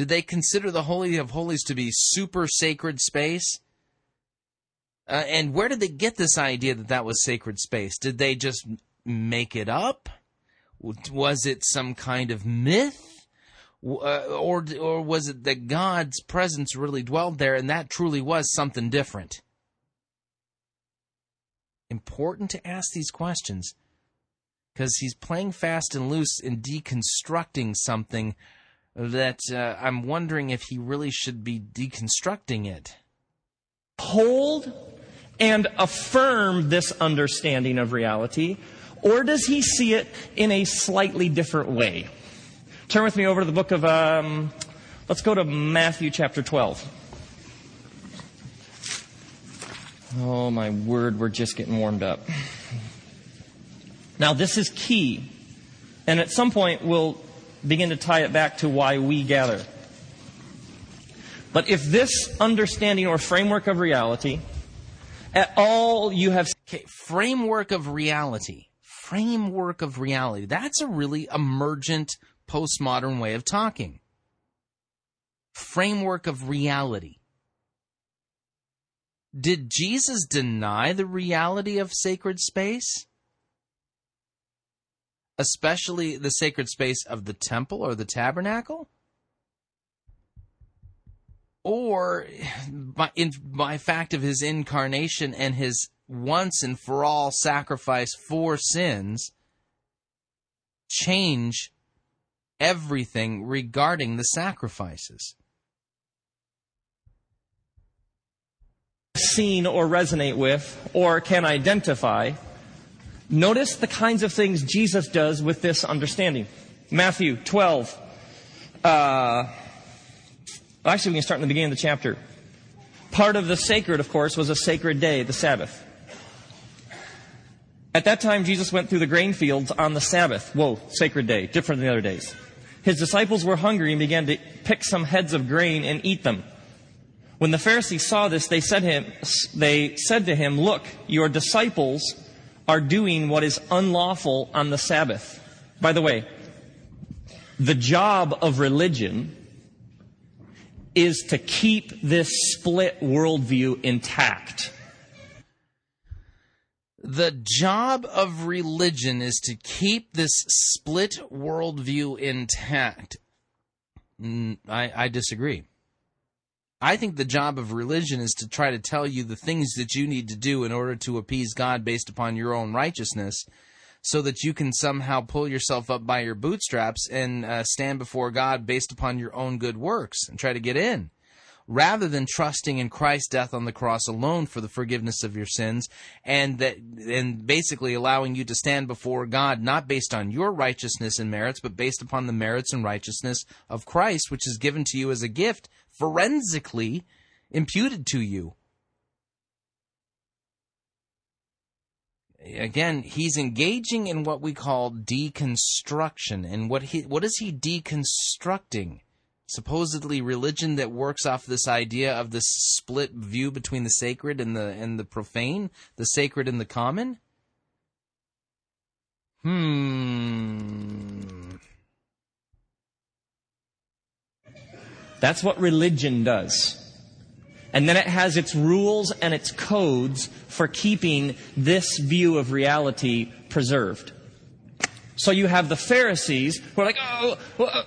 Did they consider the Holy of Holies to be super sacred space? Uh, and where did they get this idea that that was sacred space? Did they just make it up? Was it some kind of myth? Uh, or or was it that God's presence really dwelled there and that truly was something different? Important to ask these questions because he's playing fast and loose in deconstructing something that uh, I'm wondering if he really should be deconstructing it. Hold and affirm this understanding of reality, or does he see it in a slightly different way? Turn with me over to the book of, um, let's go to Matthew chapter 12. Oh, my word, we're just getting warmed up. Now, this is key, and at some point we'll begin to tie it back to why we gather. But if this understanding or framework of reality at all you have. Okay, framework of reality. Framework of reality. That's a really emergent postmodern way of talking. Framework of reality. Did Jesus deny the reality of sacred space? Especially the sacred space of the temple or the tabernacle? or by, in, by fact of his incarnation and his once and for all sacrifice for sins, change everything regarding the sacrifices. Seen or resonate with or can identify. Notice the kinds of things Jesus does with this understanding. Matthew 12. Uh, Actually, we can start in the beginning of the chapter. Part of the sacred, of course, was a sacred day, the Sabbath. At that time, Jesus went through the grain fields on the Sabbath. Whoa, sacred day, different than the other days. His disciples were hungry and began to pick some heads of grain and eat them. When the Pharisees saw this, they said, him, they said to him, Look, your disciples are doing what is unlawful on the Sabbath. By the way, the job of religion is to keep this split worldview intact. The job of religion is to keep this split worldview intact. I, I disagree. I think the job of religion is to try to tell you the things that you need to do in order to appease God based upon your own righteousness so that you can somehow pull yourself up by your bootstraps and uh, stand before God based upon your own good works and try to get in. Rather than trusting in Christ's death on the cross alone for the forgiveness of your sins, and that, and basically allowing you to stand before God not based on your righteousness and merits, but based upon the merits and righteousness of Christ, which is given to you as a gift, forensically imputed to you. again, he's engaging in what we call deconstruction. And what he what is he deconstructing? Supposedly religion that works off this idea of this split view between the sacred and the and the profane, the sacred and the common? Hmm. That's what religion does. And then it has its rules and its codes for keeping this view of reality preserved. So you have the Pharisees who are like, oh, well,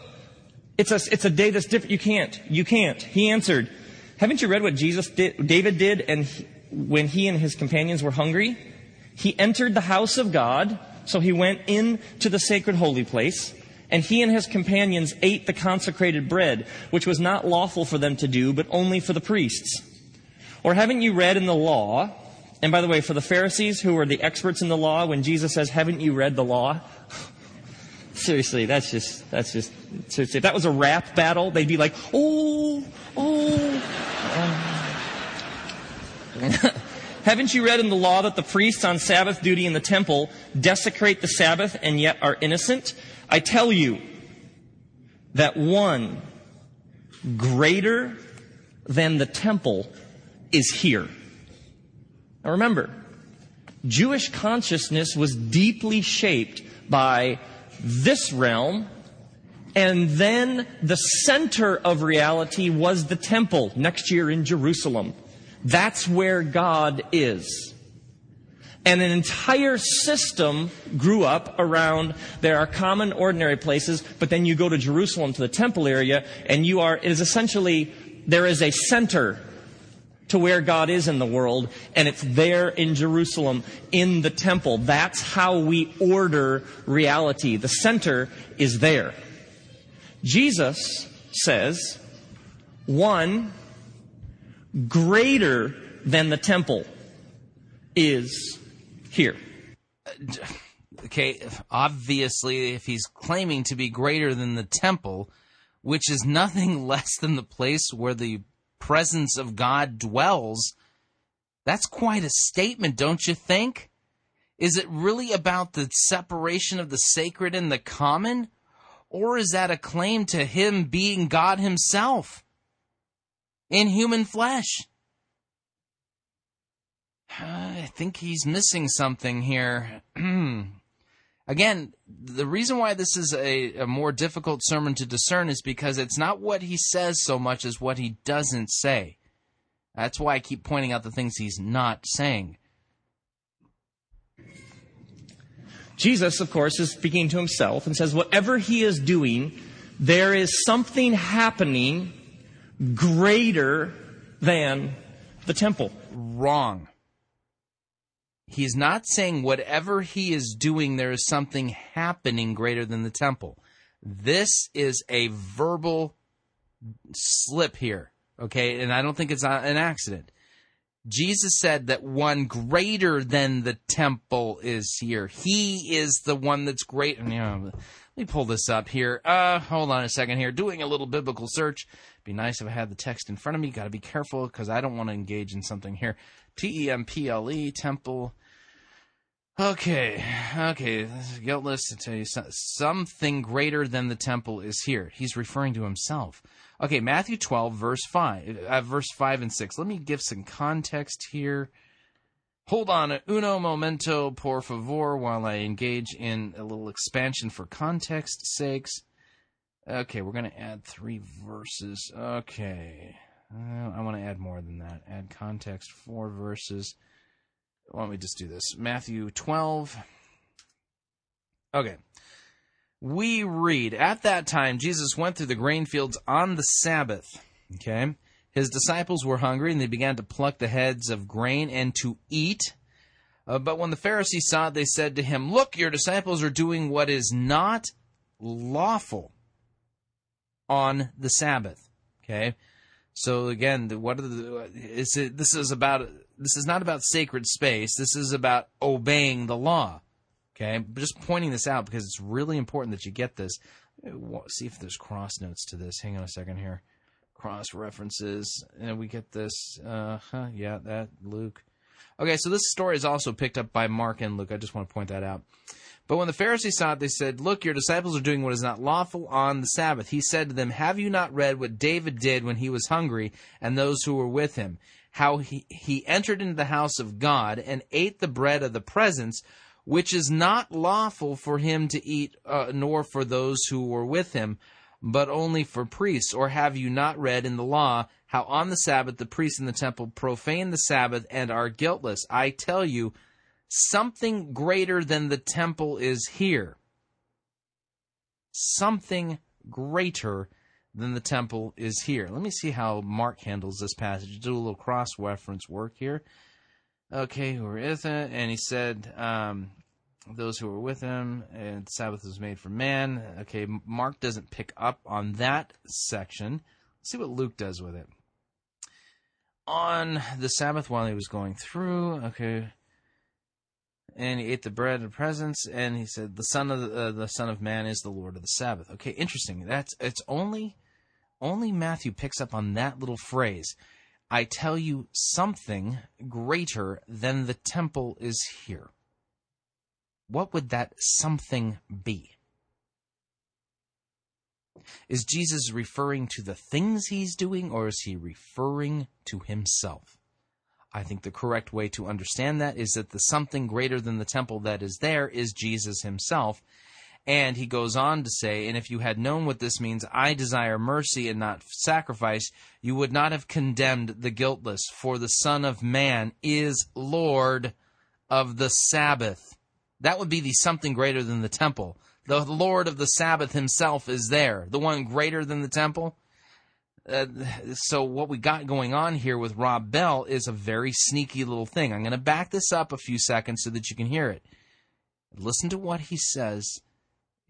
it's a, it's a day that's different. You can't. You can't. He answered, haven't you read what Jesus did, David did and he, when he and his companions were hungry? He entered the house of God, so he went into the sacred holy place and he and his companions ate the consecrated bread, which was not lawful for them to do, but only for the priests. Or haven't you read in the law, and by the way, for the Pharisees who were the experts in the law, when Jesus says, haven't you read the law? Seriously, that's just, that's just, seriously, if that was a rap battle, they'd be like, oh, oh. Haven't you read in the law that the priests on Sabbath duty in the temple desecrate the Sabbath and yet are innocent? I tell you that one greater than the temple is here. Now remember, Jewish consciousness was deeply shaped by this realm, and then the center of reality was the temple next year in Jerusalem. That's where God is. And an entire system grew up around there are common ordinary places, but then you go to Jerusalem to the temple area and you are, it is essentially, there is a center to where God is in the world, and it's there in Jerusalem, in the temple. That's how we order reality. The center is there. Jesus says, one greater than the temple is here. Okay, obviously, if he's claiming to be greater than the temple, which is nothing less than the place where the presence of God dwells, that's quite a statement, don't you think? Is it really about the separation of the sacred and the common? Or is that a claim to him being God himself in human flesh? Uh, I think he's missing something here. Again, the reason why this is a, a, more difficult sermon to discern is because it's not what he says so much as what he doesn't say. That's why I keep pointing out the things he's not saying. Jesus, of course, is speaking to himself and says, whatever he is doing, there is something happening greater than the temple. Wrong. He's not saying whatever he is doing, there is something happening greater than the temple. This is a verbal slip here, okay? And I don't think it's an accident. Jesus said that one greater than the temple is here. He is the one that's great. You know, let me pull this up here. Uh, hold on a second here. Doing a little biblical search. Be nice if I had the text in front of me. Got to be careful because I don't want to engage in something here. T E M P L E, temple. Okay, okay, guiltless to tell you something greater than the temple is here. He's referring to himself. Okay, Matthew 12, verse 5, uh, verse 5 and 6. Let me give some context here. Hold on, uno momento, por favor, while I engage in a little expansion for context sakes. Okay, we're going to add three verses. Okay, uh, I want to add more than that. Add context, four verses. Why don't we just do this? Matthew 12. Okay. We read, At that time, Jesus went through the grain fields on the Sabbath. Okay. His disciples were hungry, and they began to pluck the heads of grain and to eat. Uh, but when the Pharisees saw it, they said to him, Look, your disciples are doing what is not lawful on the Sabbath. Okay. So again, what are the, is it, this is about this is not about sacred space. This is about obeying the law. Okay, just pointing this out because it's really important that you get this. See if there's cross notes to this. Hang on a second here. Cross references, and we get this. Uh, huh, yeah, that Luke. Okay, so this story is also picked up by Mark and Luke. I just want to point that out. But when the Pharisees saw it, they said, Look, your disciples are doing what is not lawful on the Sabbath. He said to them, Have you not read what David did when he was hungry and those who were with him? How he, he entered into the house of God and ate the bread of the presence, which is not lawful for him to eat, uh, nor for those who were with him, but only for priests. Or have you not read in the law how on the Sabbath the priests in the temple profane the Sabbath and are guiltless? I tell you, something greater than the temple is here. Something greater then the temple is here. Let me see how Mark handles this passage. Do a little cross reference work here. Okay, where is it? And he said, um, those who were with him, and the Sabbath was made for man. Okay, Mark doesn't pick up on that section. Let's see what Luke does with it. On the Sabbath, while he was going through, okay, and he ate the bread of presence, and he said, "The Son of the, uh, the Son of Man is the Lord of the Sabbath." Okay, interesting. That's it's only only Matthew picks up on that little phrase. I tell you, something greater than the temple is here. What would that something be? Is Jesus referring to the things he's doing, or is he referring to himself? I think the correct way to understand that is that the something greater than the temple that is there is Jesus himself. And he goes on to say, And if you had known what this means, I desire mercy and not sacrifice, you would not have condemned the guiltless, for the Son of Man is Lord of the Sabbath. That would be the something greater than the temple. The Lord of the Sabbath himself is there, the one greater than the temple. Uh, so what we got going on here with Rob Bell is a very sneaky little thing. I'm going to back this up a few seconds so that you can hear it. Listen to what he says.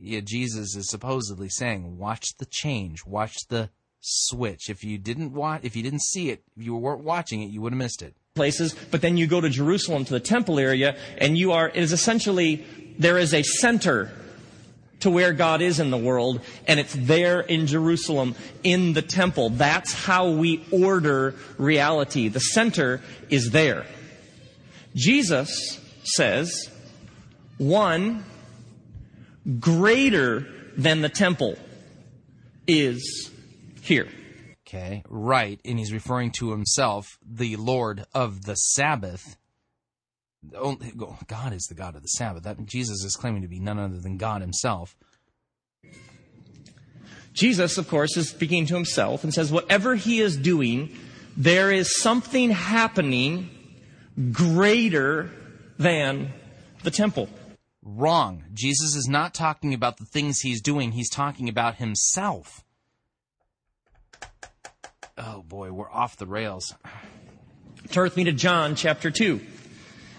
Yeah, Jesus is supposedly saying, "Watch the change. Watch the switch. If you didn't watch, if you didn't see it, if you weren't watching it, you would have missed it." Places, but then you go to Jerusalem to the temple area, and you are. It is essentially there is a center to where God is in the world, and it's there in Jerusalem, in the temple. That's how we order reality. The center is there. Jesus says, one greater than the temple is here. Okay, right. And he's referring to himself, the Lord of the Sabbath. God is the God of the Sabbath. That Jesus is claiming to be none other than God himself. Jesus, of course, is speaking to himself and says, whatever he is doing, there is something happening greater than the temple. Wrong. Jesus is not talking about the things he's doing, he's talking about himself. Oh boy, we're off the rails. Turn with me to John chapter 2.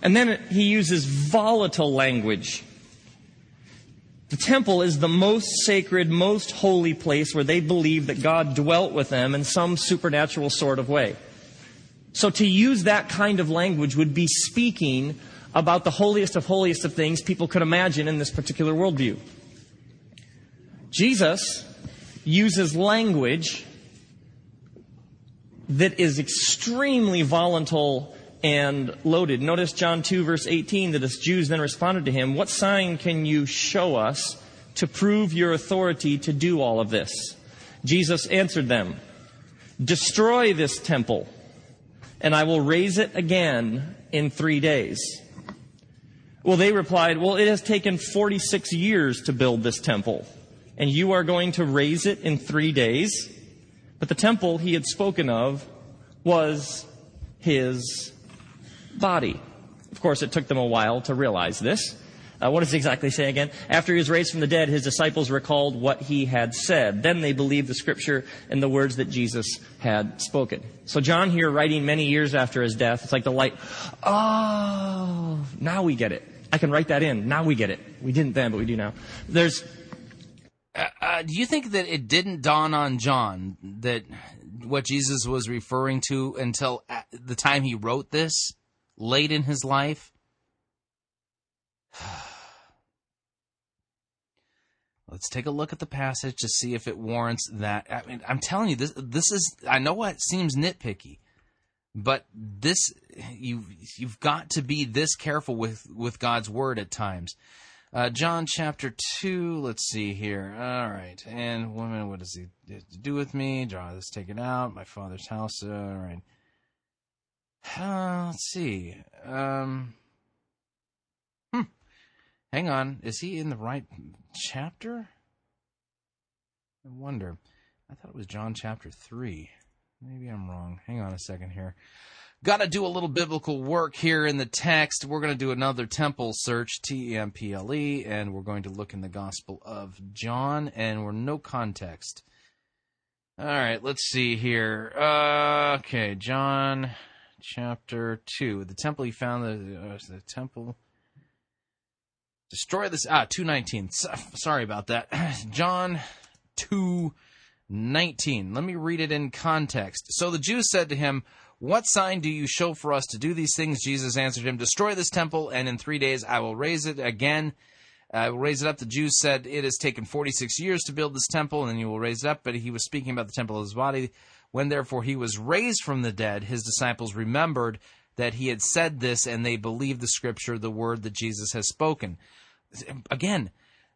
And then he uses volatile language. The temple is the most sacred, most holy place where they believe that God dwelt with them in some supernatural sort of way. So to use that kind of language would be speaking about the holiest of holiest of things people could imagine in this particular worldview. Jesus uses language that is extremely volatile and loaded. Notice John 2 verse 18 that the Jews then responded to him, What sign can you show us to prove your authority to do all of this? Jesus answered them, Destroy this temple, and I will raise it again in three days. Well, they replied, Well, it has taken 46 years to build this temple, and you are going to raise it in three days? But the temple he had spoken of was his body. Of course, it took them a while to realize this. Uh, what does he exactly say again? After he was raised from the dead, his disciples recalled what he had said. Then they believed the scripture and the words that Jesus had spoken. So John here, writing many years after his death, it's like the light. Oh, now we get it. I can write that in. Now we get it. We didn't then, but we do now. There's. Uh, uh, do you think that it didn't dawn on John that what Jesus was referring to until the time he wrote this? late in his life. Let's take a look at the passage to see if it warrants that. I mean, I'm telling you, this this is. I know it seems nitpicky, but this you you've got to be this careful with with God's word at times. Uh, John chapter two. Let's see here. All right, and woman, what does he do with me? Draw this, take it out. My father's house. All right. Uh, let's see. Um, hmm. Hang on. Is he in the right chapter? I wonder. I thought it was John chapter 3. Maybe I'm wrong. Hang on a second here. Got to do a little biblical work here in the text. We're going to do another temple search, T E M P L E, and we're going to look in the Gospel of John, and we're no context. All right, let's see here. Uh, okay, John chapter 2. The temple he found, the, uh, the temple. Destroy this. Ah, 219. Sorry about that. John 219. Let me read it in context. So the Jews said to him, What sign do you show for us to do these things? Jesus answered him, Destroy this temple, and in three days I will raise it again. I will raise it up. The Jews said, It has taken 46 years to build this temple, and then you will raise it up. But he was speaking about the temple of his body. When therefore he was raised from the dead, his disciples remembered that he had said this, and they believed the scripture, the word that Jesus has spoken again, uh,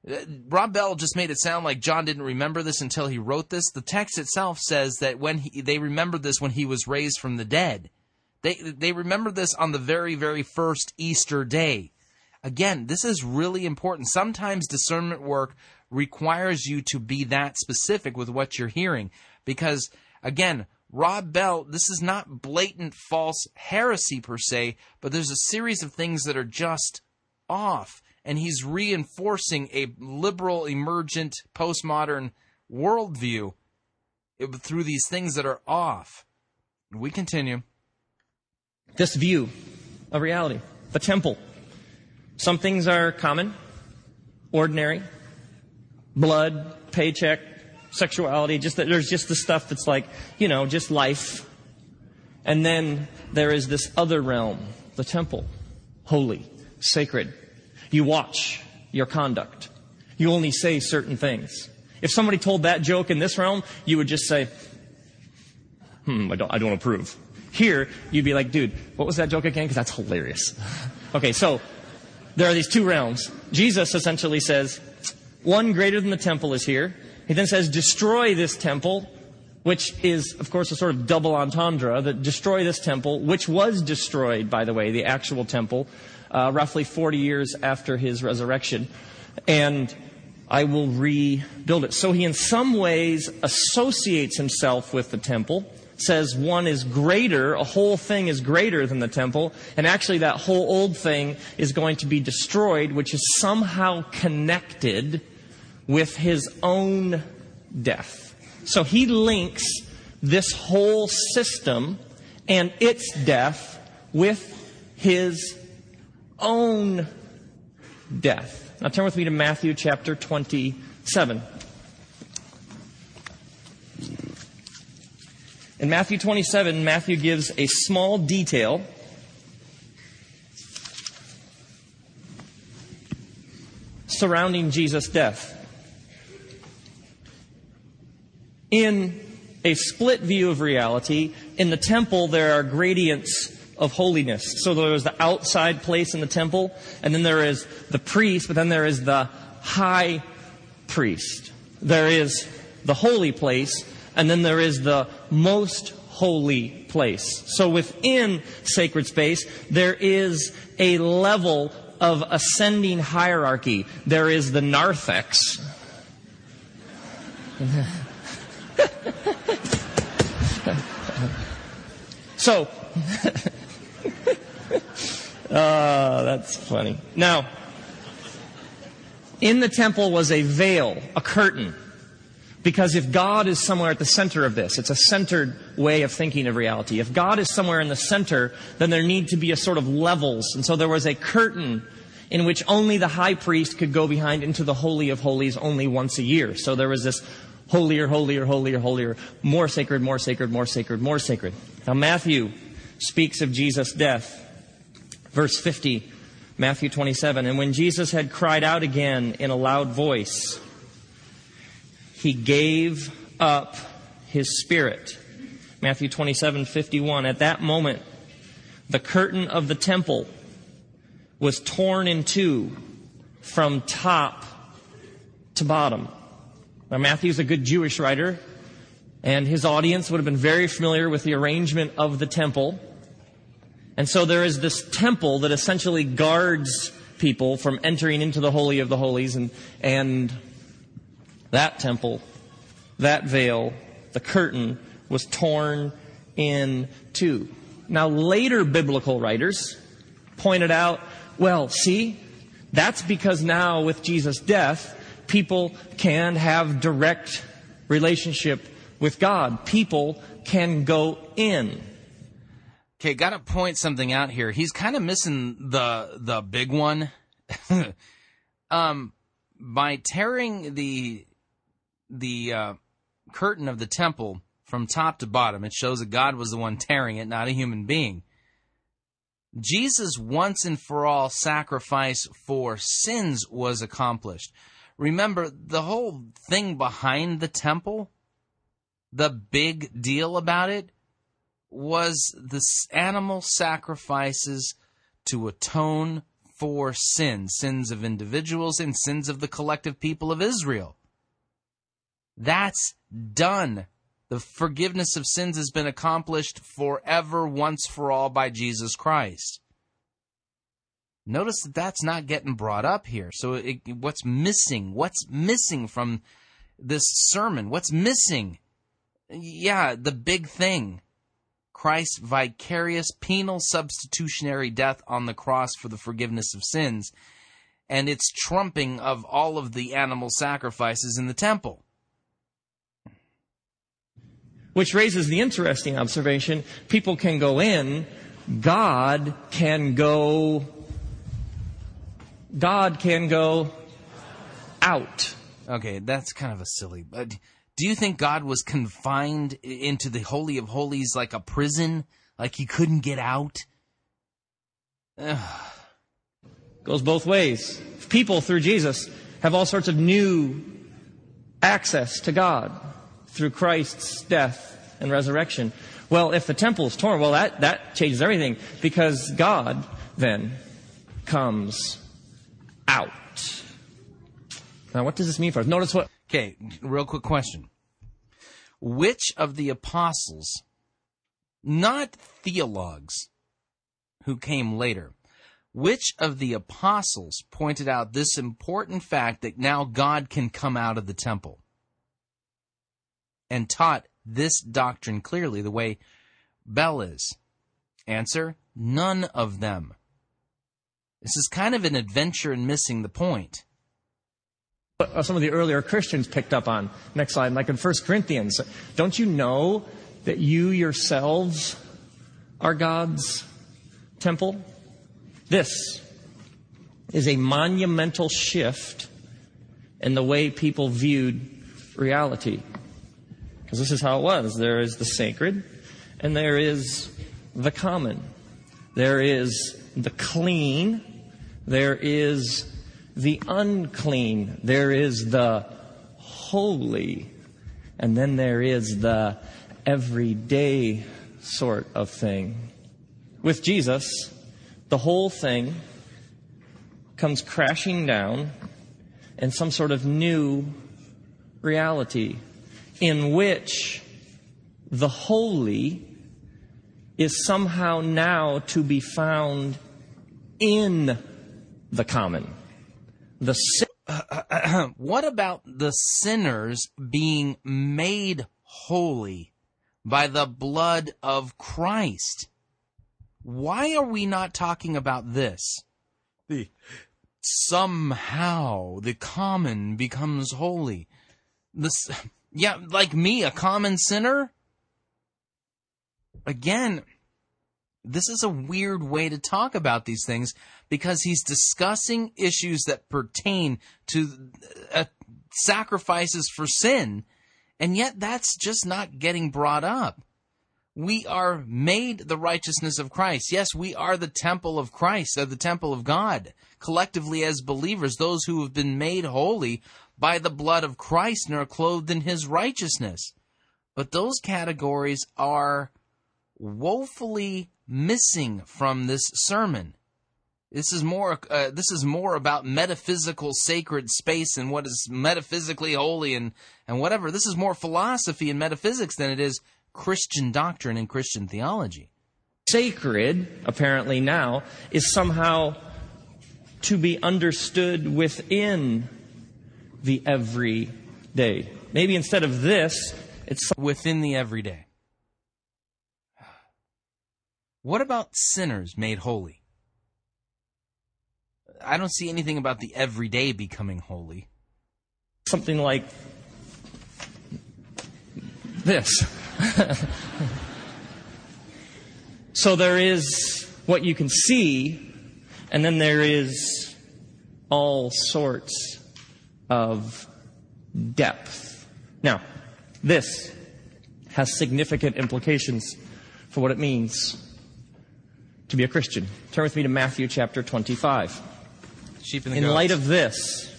Uh, Rob Bell just made it sound like John didn't remember this until he wrote this. The text itself says that when he, they remembered this when he was raised from the dead. They they remember this on the very very first Easter day. Again, this is really important. Sometimes discernment work requires you to be that specific with what you're hearing because again, Rob Bell, this is not blatant false heresy per se, but there's a series of things that are just off and he's reinforcing a liberal, emergent, postmodern worldview through these things that are off. We continue. This view of reality, the temple. Some things are common, ordinary, blood, paycheck, sexuality, just that there's just the stuff that's like, you know, just life. And then there is this other realm, the temple, holy, sacred, you watch your conduct. You only say certain things. If somebody told that joke in this realm, you would just say, hmm, I don't, I don't approve. Here, you'd be like, dude, what was that joke again? Because that's hilarious. okay, so there are these two realms. Jesus essentially says, one greater than the temple is here. He then says, destroy this temple, which is, of course, a sort of double entendre that destroy this temple, which was destroyed, by the way, the actual temple, uh, roughly 40 years after his resurrection. And I will rebuild it. So he, in some ways, associates himself with the temple, says one is greater, a whole thing is greater than the temple, and actually that whole old thing is going to be destroyed, which is somehow connected with his own death. So he links this whole system and its death with his own death. Now turn with me to Matthew chapter 27. In Matthew 27, Matthew gives a small detail surrounding Jesus' death. In a split view of reality, in the temple there are gradients of holiness. So there is the outside place in the temple, and then there is the priest, but then there is the high priest. There is the holy place, and then there is the most holy place. So within sacred space, there is a level of ascending hierarchy. There is the narthex. so, Oh, that's funny. Now, in the temple was a veil, a curtain. Because if God is somewhere at the center of this, it's a centered way of thinking of reality. If God is somewhere in the center, then there need to be a sort of levels. And so there was a curtain in which only the high priest could go behind into the Holy of Holies only once a year. So there was this holier, holier, holier, holier, more sacred, more sacred, more sacred, more sacred. Now Matthew speaks of Jesus' death Verse 50, Matthew 27. And when Jesus had cried out again in a loud voice, he gave up his spirit. Matthew 27, 51. At that moment, the curtain of the temple was torn in two from top to bottom. Now, Matthew's a good Jewish writer, and his audience would have been very familiar with the arrangement of the temple. And so there is this temple that essentially guards people from entering into the Holy of the Holies, and, and that temple, that veil, the curtain, was torn in two. Now, later biblical writers pointed out, well, see, that's because now with Jesus' death, people can have direct relationship with God. People can go in. Okay, got to point something out here. He's kind of missing the the big one. um, by tearing the the uh, curtain of the temple from top to bottom, it shows that God was the one tearing it, not a human being. Jesus' once and for all sacrifice for sins was accomplished. Remember, the whole thing behind the temple, the big deal about it, was the animal sacrifices to atone for sins, sins of individuals and sins of the collective people of Israel. That's done. The forgiveness of sins has been accomplished forever, once for all, by Jesus Christ. Notice that that's not getting brought up here. So, it, what's missing? What's missing from this sermon? What's missing? Yeah, the big thing Christ's vicarious penal substitutionary death on the cross for the forgiveness of sins, and its trumping of all of the animal sacrifices in the temple. Which raises the interesting observation people can go in, God can go, God can go out. Okay, that's kind of a silly. But do you think God was confined into the Holy of Holies like a prison? Like he couldn't get out? Goes both ways. People through Jesus have all sorts of new access to God through Christ's death and resurrection. Well, if the temple is torn, well, that, that changes everything because God then comes out. Now, what does this mean for us? Notice what Okay, real quick question. Which of the apostles, not theologues who came later, which of the apostles pointed out this important fact that now God can come out of the temple and taught this doctrine clearly the way Bell is? Answer None of them. This is kind of an adventure in missing the point Uh, some of the earlier Christians picked up on. Next slide, like in 1 Corinthians. Don't you know that you yourselves are God's temple? This is a monumental shift in the way people viewed reality. Because this is how it was there is the sacred, and there is the common. There is the clean, there is the unclean, there is the holy, and then there is the everyday sort of thing. With Jesus, the whole thing comes crashing down in some sort of new reality in which the holy is somehow now to be found in the common. The what about the sinners being made holy by the blood of Christ? Why are we not talking about this? The somehow the common becomes holy. This yeah, like me, a common sinner? Again, this is a weird way to talk about these things because he's discussing issues that pertain to uh, sacrifices for sin, and yet that's just not getting brought up. We are made the righteousness of Christ. Yes, we are the temple of Christ, or the temple of God, collectively as believers, those who have been made holy by the blood of Christ and are clothed in his righteousness. But those categories are woefully missing from this sermon. This is more. Uh, this is more about metaphysical sacred space and what is metaphysically holy and and whatever. This is more philosophy and metaphysics than it is Christian doctrine and Christian theology. Sacred, apparently now, is somehow to be understood within the everyday. Maybe instead of this, it's within the everyday. What about sinners made holy? I don't see anything about the everyday becoming holy. Something like this. so there is what you can see, and then there is all sorts of depth. Now, this has significant implications for what it means to be a Christian. Turn with me to Matthew chapter 25. Sheep and the In goats. light of this,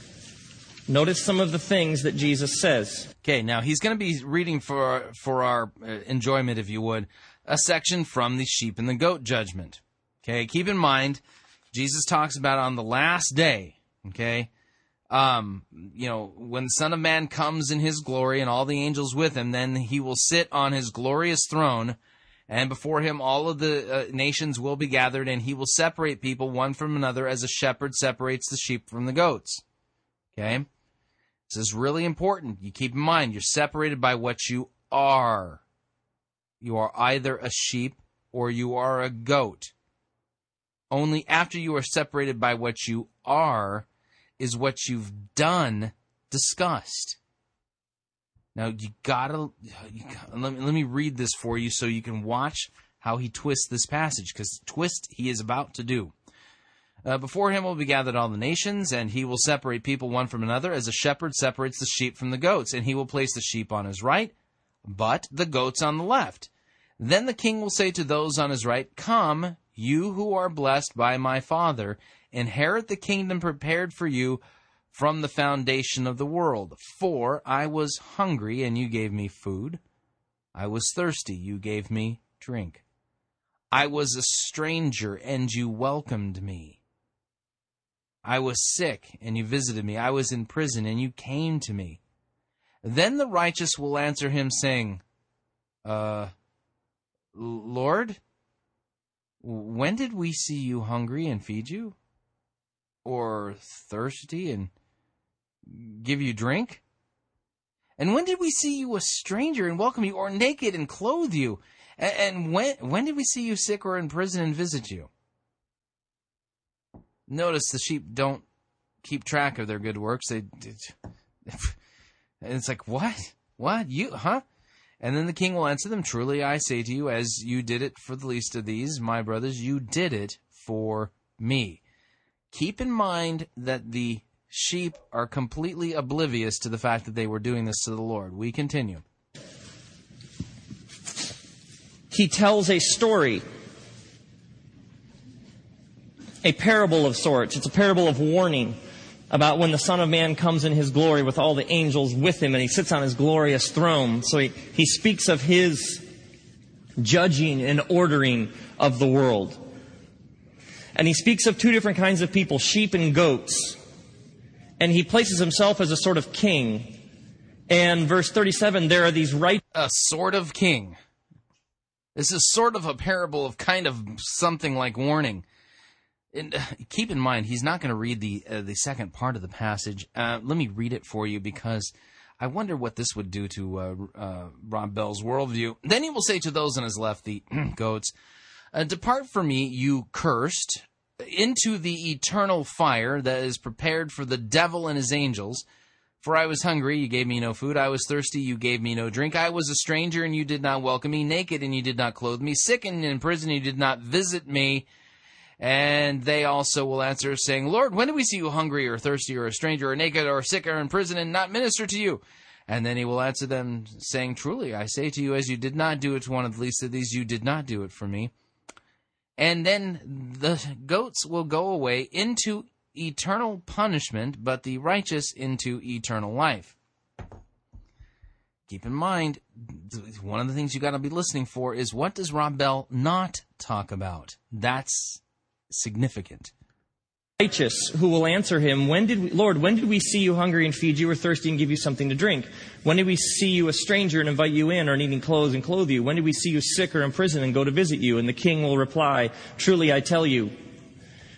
notice some of the things that Jesus says. Okay, now he's going to be reading for for our uh, enjoyment, if you would, a section from the sheep and the goat judgment. Okay, keep in mind, Jesus talks about on the last day. Okay, um, you know, when the Son of Man comes in His glory and all the angels with Him, then He will sit on His glorious throne, and before Him all of the uh, nations will be gathered, and He will separate people one from another as a shepherd separates the sheep from the goats. Okay. This is really important. You keep in mind, you're separated by what you are. You are either a sheep or you are a goat. Only after you are separated by what you are is what you've done discussed. Now you gotta, you let, me, let me read this for you so you can watch how he twists this passage because twist he is about to do. Uh, before him will be gathered all the nations, and he will separate people one from another, as a shepherd separates the sheep from the goats. And he will place the sheep on his right, but the goats on the left. Then the king will say to those on his right, Come, you who are blessed by my Father, inherit the kingdom prepared for you from the foundation of the world. For I was hungry, and you gave me food. I was thirsty, you gave me drink. I was a stranger, and you welcomed me. I was sick, and you visited me. I was in prison, and you came to me. Then the righteous will answer him, saying, Uh, Lord, when did we see you hungry and feed you? Or thirsty and give you drink? And when did we see you a stranger and welcome you, or naked and clothe you? And, when when did we see you sick or in prison and visit you? Notice the sheep don't keep track of their good works. They, it's like what, what you, huh? And then the king will answer them, Truly I say to you, as you did it for the least of these, my brothers, you did it for me. Keep in mind that the sheep are completely oblivious to the fact that they were doing this to the Lord. We continue. He tells a story, a parable of sorts. It's a parable of warning about when the Son of Man comes in his glory with all the angels with him and he sits on his glorious throne. So he, he speaks of his judging and ordering of the world. And he speaks of two different kinds of people, sheep and goats. And he places himself as a sort of king. And verse 37, there are these right. A sort of king. This is sort of a parable of kind of something like warning. And uh, keep in mind, he's not going to read the uh, the second part of the passage. Uh, let me read it for you because I wonder what this would do to uh, uh, Rob Bell's worldview. Then he will say to those on his left, the goats, uh, "Depart from me, you cursed, into the eternal fire that is prepared for the devil and his angels." For I was hungry, you gave me no food. I was thirsty, you gave me no drink. I was a stranger, and you did not welcome me. Naked, and you did not clothe me. Sick and in prison, you did not visit me. And they also will answer, saying, Lord, when did we see you hungry or thirsty or a stranger or naked or sick or in prison and not minister to you? And then he will answer them, saying, Truly, I say to you, as you did not do it to one of the least of these, you did not do it for me. And then the goats will go away into eternal punishment, but the righteous into eternal life. Keep in mind, one of the things you got to be listening for is what does Rob Bell not talk about? That's significant. Righteous who will answer him, when did we, Lord, when did we see you hungry and feed you or thirsty and give you something to drink? When did we see you a stranger and invite you in or needing clothes and clothe you? When did we see you sick or in prison and go to visit you? And the king will reply, truly I tell you,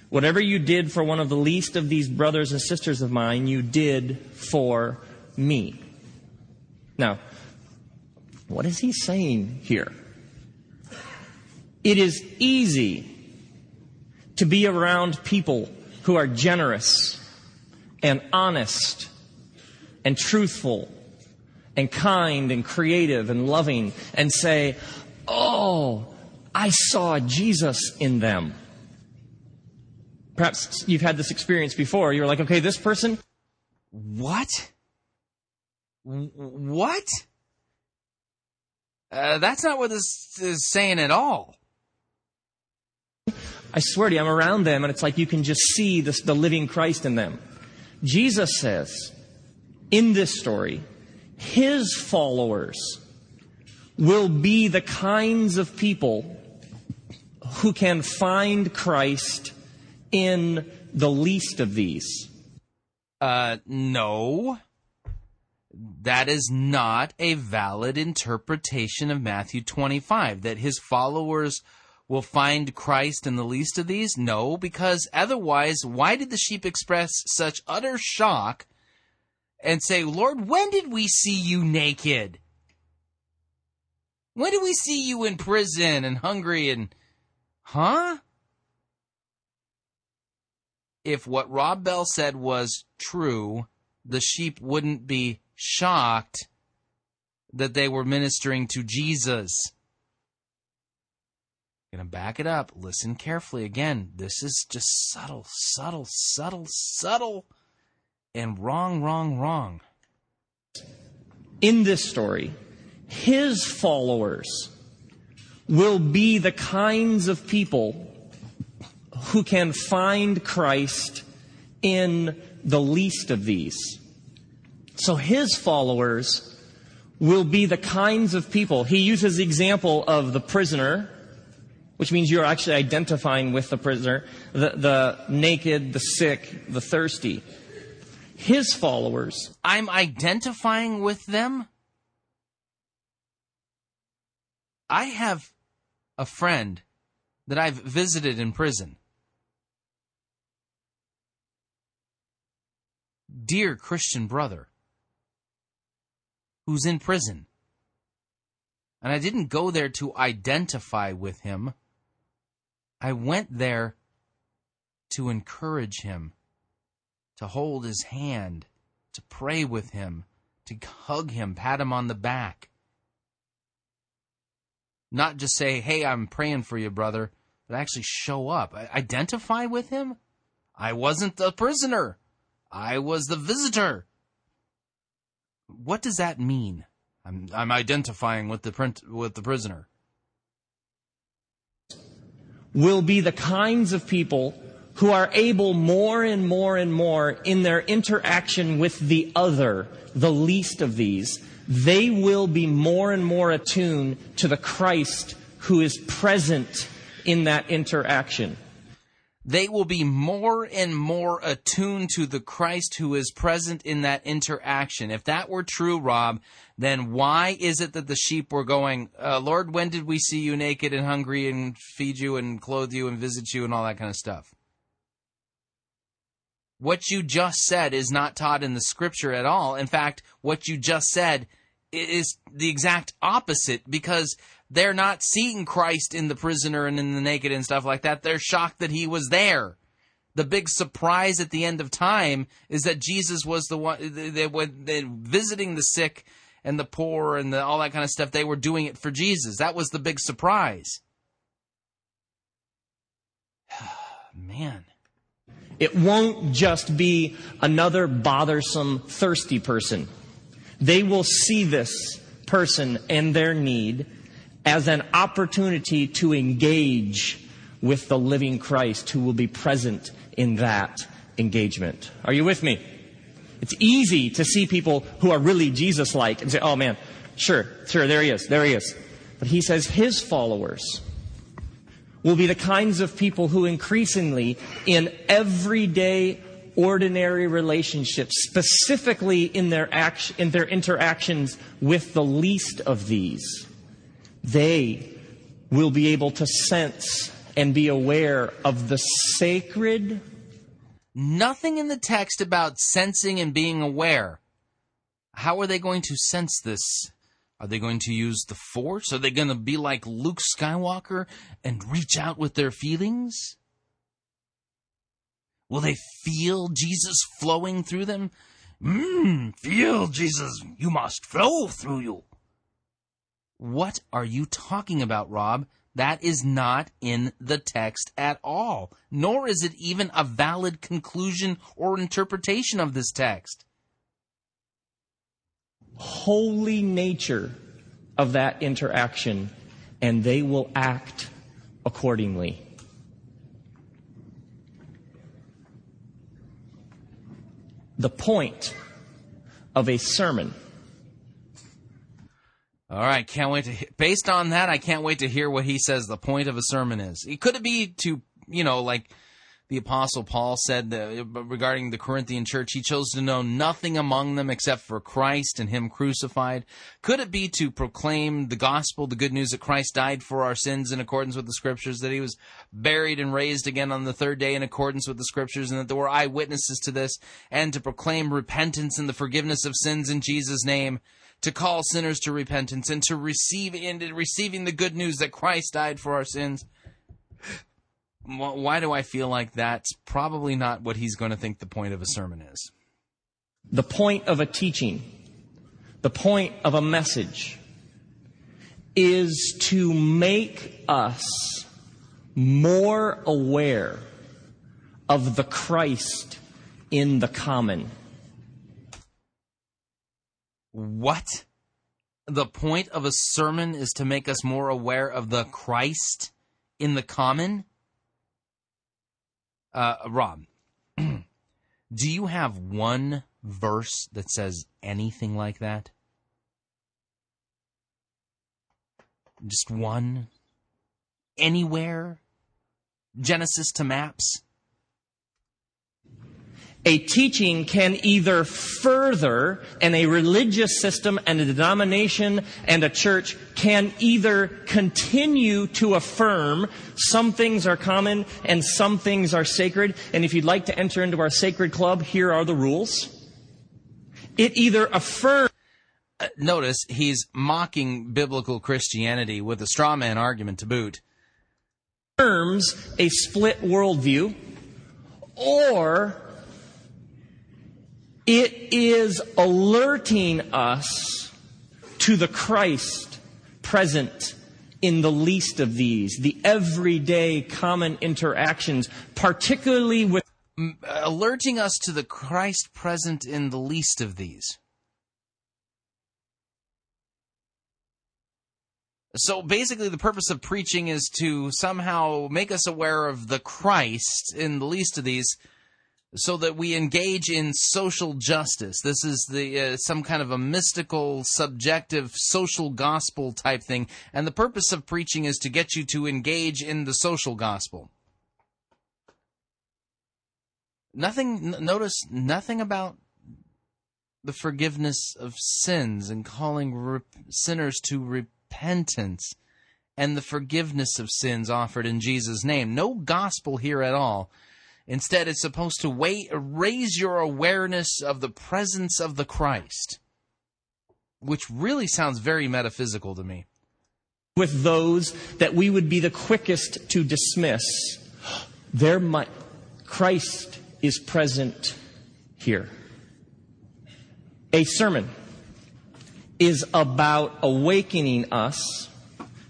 whatever you did for one of the least of these brothers and sisters of mine, you did for me. Now, what is he saying here? It is easy to be around people who are generous and honest and truthful and kind and creative and loving and say, Oh, I saw Jesus in them. Perhaps you've had this experience before. You're like, okay, this person, What? What? Uh, that's not what this is saying at all. I swear to you, I'm around them and it's like you can just see this, the living Christ in them. Jesus says in this story, his followers will be the kinds of people who can find Christ in the least of these. Uh, no. That is not a valid interpretation of Matthew 25. That his followers will find Christ in the least of these? No, because otherwise, why did the sheep express such utter shock and say, Lord, when did we see you naked? When did we see you in prison and hungry and. Huh? If what Rob Bell said was true, the sheep wouldn't be shocked that they were ministering to Jesus. Gonna back it up. Listen carefully. Again, this is just subtle, subtle, subtle, subtle, and wrong, wrong, wrong. In this story, his followers will be the kinds of people who can find Christ in the least of these. So his followers will be the kinds of people. He uses the example of the prisoner, which means you're actually identifying with the prisoner, the, the naked, the sick, the thirsty. His followers I'm identifying with them. I have a friend that I've visited in prison. Dear Christian brother, who's in prison. And I didn't go there to identify with him. I went there to encourage him, to hold his hand, to pray with him, to hug him, pat him on the back. Not just say, hey, I'm praying for you, brother, but actually show up. Identify with him? I wasn't the prisoner. I was the visitor. What does that mean? I'm, I'm identifying with the print, with the prisoner. Will be the kinds of people who are able more and more and more in their interaction with the other, the least of these, they will be more and more attuned to the Christ who is present in that interaction. They will be more and more attuned to the Christ who is present in that interaction. If that were true, Rob, then why is it that the sheep were going, uh, Lord, when did we see you naked and hungry and feed you and clothe you and visit you and all that kind of stuff? What you just said is not taught in the scripture at all. In fact, what you just said is the exact opposite because they're not seeing Christ in the prisoner and in the naked and stuff like that. They're shocked that he was there. The big surprise at the end of time is that Jesus was the one they, they visiting the sick and the poor and the, all that kind of stuff. They were doing it for Jesus. That was the big surprise. Man. It won't just be another bothersome, thirsty person. They will see this person and their need as an opportunity to engage with the living Christ who will be present in that engagement. Are you with me? It's easy to see people who are really Jesus like and say, oh man, sure, sure, there he is, there he is. But he says his followers will be the kinds of people who increasingly, in everyday, ordinary relationships, specifically in their, act- in their interactions with the least of these, they will be able to sense and be aware of the sacred Nothing in the text about sensing and being aware. How are they going to sense this? Are they going to use the force? Are they going to be like Luke Skywalker and reach out with their feelings? Will they feel Jesus flowing through them? Mmm, feel Jesus, you must flow through you. What are you talking about, Rob? That is not in the text at all, nor is it even a valid conclusion or interpretation of this text. Holy nature of that interaction, and they will act accordingly. The point of a sermon all right, can't wait to. Based on that, I can't wait to hear what he says the point of a sermon is. It could be to you know like the apostle Paul said that uh, regarding the Corinthian church, he chose to know nothing among them except for Christ and Him crucified. Could it be to proclaim the gospel, the good news that Christ died for our sins in accordance with the Scriptures, that He was buried and raised again on the third day in accordance with the Scriptures, and that there were eyewitnesses to this, and to proclaim repentance and the forgiveness of sins in Jesus' name? To call sinners to repentance and to receive in receiving the good news that Christ died for our sins. Why do I feel like that's probably not what he's going to think the point of a sermon is? The point of a teaching, the point of a message is to make us more aware of the Christ in the common. What? The point of a sermon is to make us more aware of the Christ in the common? Uh, Rob, do you have one verse that says anything like that? Just one? Anywhere? Genesis to maps? A teaching can either further, and a religious system and a denomination and a church can either continue to affirm some things are common and some things are sacred. And if you'd like to enter into our sacred club, here are the rules. It either affirms. Uh, notice he's mocking biblical Christianity with a straw man argument to boot. Affirms a split worldview or it is alerting us to the Christ present in the least of these, the everyday common interactions, particularly with. Uh, alerting us to the Christ present in the least of these. So basically, the purpose of preaching is to somehow make us aware of the Christ in the least of these so that we engage in social justice. This is the uh, some kind of a mystical, subjective, social gospel type thing, and the purpose of preaching is to get you to engage in the social gospel. Nothing. N- notice nothing about the forgiveness of sins and calling sinners to repentance and the forgiveness of sins offered in Jesus' name. No gospel here at all Instead, it's supposed to wait, raise your awareness of the presence of the Christ, which really sounds very metaphysical to me. With those that we would be the quickest to dismiss, there might, Christ is present here. A sermon is about awakening us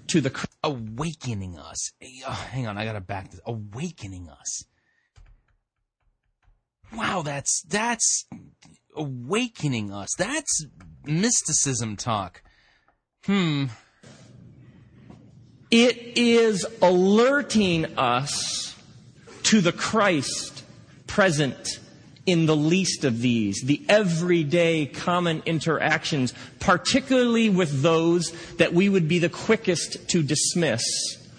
to the awakening us. Oh, hang on, I gotta back this. Awakening us wow, that's that's awakening us. That's mysticism talk. Hmm. It is alerting us to the Christ present in the least of these, the everyday common interactions, particularly with those that we would be the quickest to dismiss.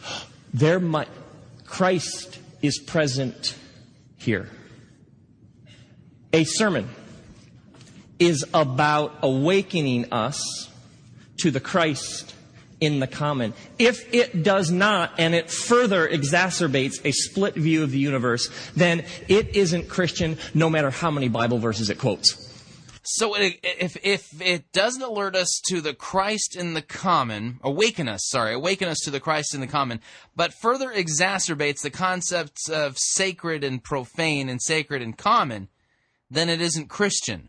There might, Christ is present here. A sermon is about awakening us to the Christ in the common. If it does not, and it further exacerbates a split view of the universe, then it isn't Christian no matter how many Bible verses it quotes. So if if it doesn't alert us to the Christ in the common, awaken us, sorry, awaken us to the Christ in the common, but further exacerbates the concepts of sacred and profane and sacred and common, then it isn't Christian.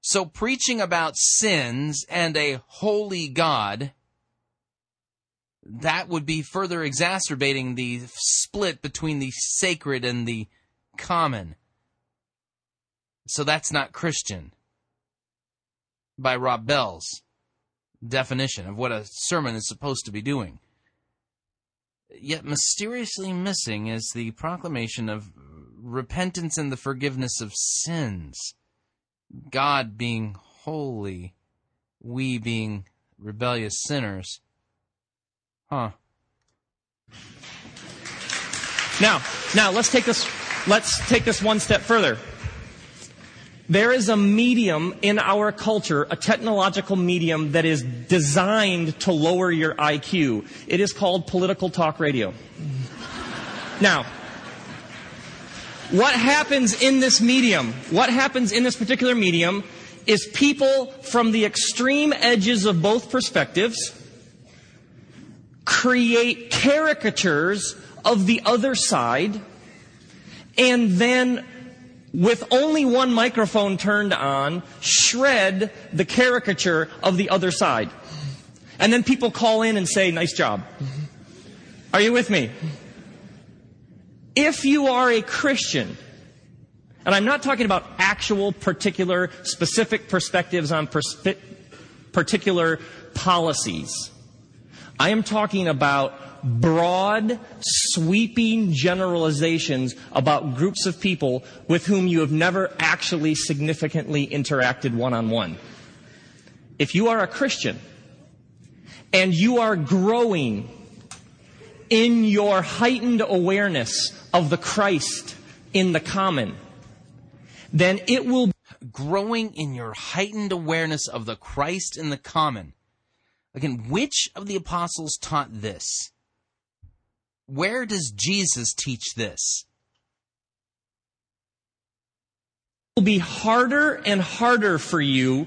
So preaching about sins and a holy God that would be further exacerbating the split between the sacred and the common. So that's not Christian. By Rob Bell's definition of what a sermon is supposed to be doing. Yet mysteriously missing is the proclamation of repentance and the forgiveness of sins. God being holy, we being rebellious sinners. Huh. Now, now let's take this let's take this one step further. There is a medium in our culture, a technological medium that is designed to lower your IQ. It is called political talk radio. Now, what happens in this medium? What happens in this particular medium is people from the extreme edges of both perspectives create caricatures of the other side and then with only one microphone turned on, shred the caricature of the other side. And then people call in and say, nice job. Are you with me? If you are a Christian, and I'm not talking about actual, particular, specific perspectives on particular policies. I am talking about broad, sweeping generalizations about groups of people with whom you have never actually significantly interacted one on one. If you are a Christian and you are growing in your heightened awareness of the Christ in the common, then it will growing in your heightened awareness of the Christ in the common. Again, which of the apostles taught this? Where does Jesus teach this? It will be harder and harder for you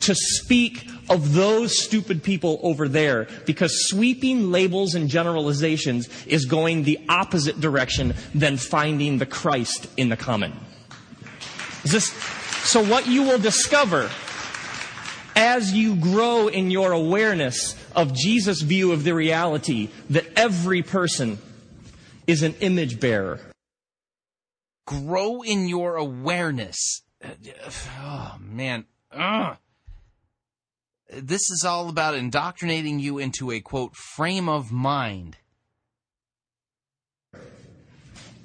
to speak of those stupid people over there because sweeping labels and generalizations is going the opposite direction than finding the Christ in the common. Is this so what you will discover as you grow in your awareness of Jesus' view of the reality that every person is an image bearer. Grow in your awareness. Uh, oh, man. Ugh. This is all about indoctrinating you into a quote frame of mind.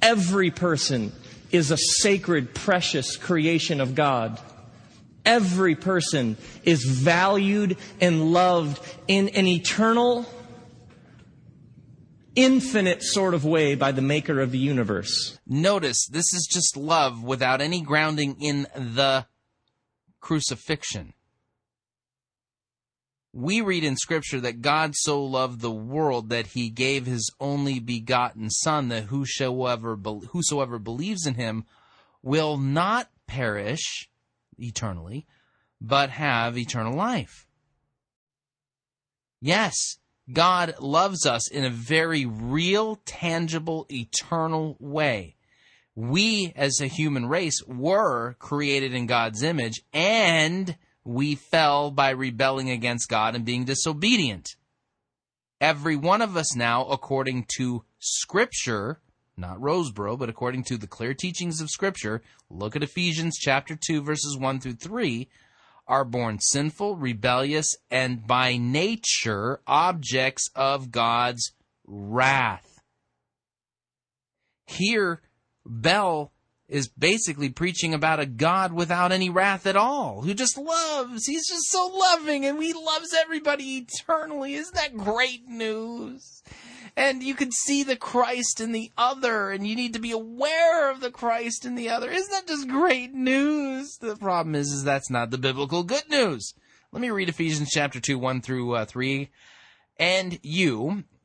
Every person is a sacred, precious creation of God. Every person is valued and loved in an eternal, infinite sort of way by the maker of the universe. Notice this is just love without any grounding in the crucifixion. We read in Scripture that God so loved the world that he gave his only begotten Son, that whosoever, whosoever believes in him will not perish eternally, but have eternal life. Yes, God loves us in a very real, tangible, eternal way. We, as a human race, were created in God's image and we fell by rebelling against God and being disobedient. Every one of us now, according to Scripture, not Rosebrough, but according to the clear teachings of Scripture, look at Ephesians chapter 2, verses 1 through 3, are born sinful, rebellious, and by nature objects of God's wrath. Here, Bell is basically preaching about a God without any wrath at all, who just loves. He's just so loving and he loves everybody eternally. Isn't that great news? And you can see the Christ in the other, and you need to be aware of the Christ in the other. Isn't that just great news? The problem is, is that's not the biblical good news. Let me read Ephesians chapter 2, 1 through uh, 3. And you,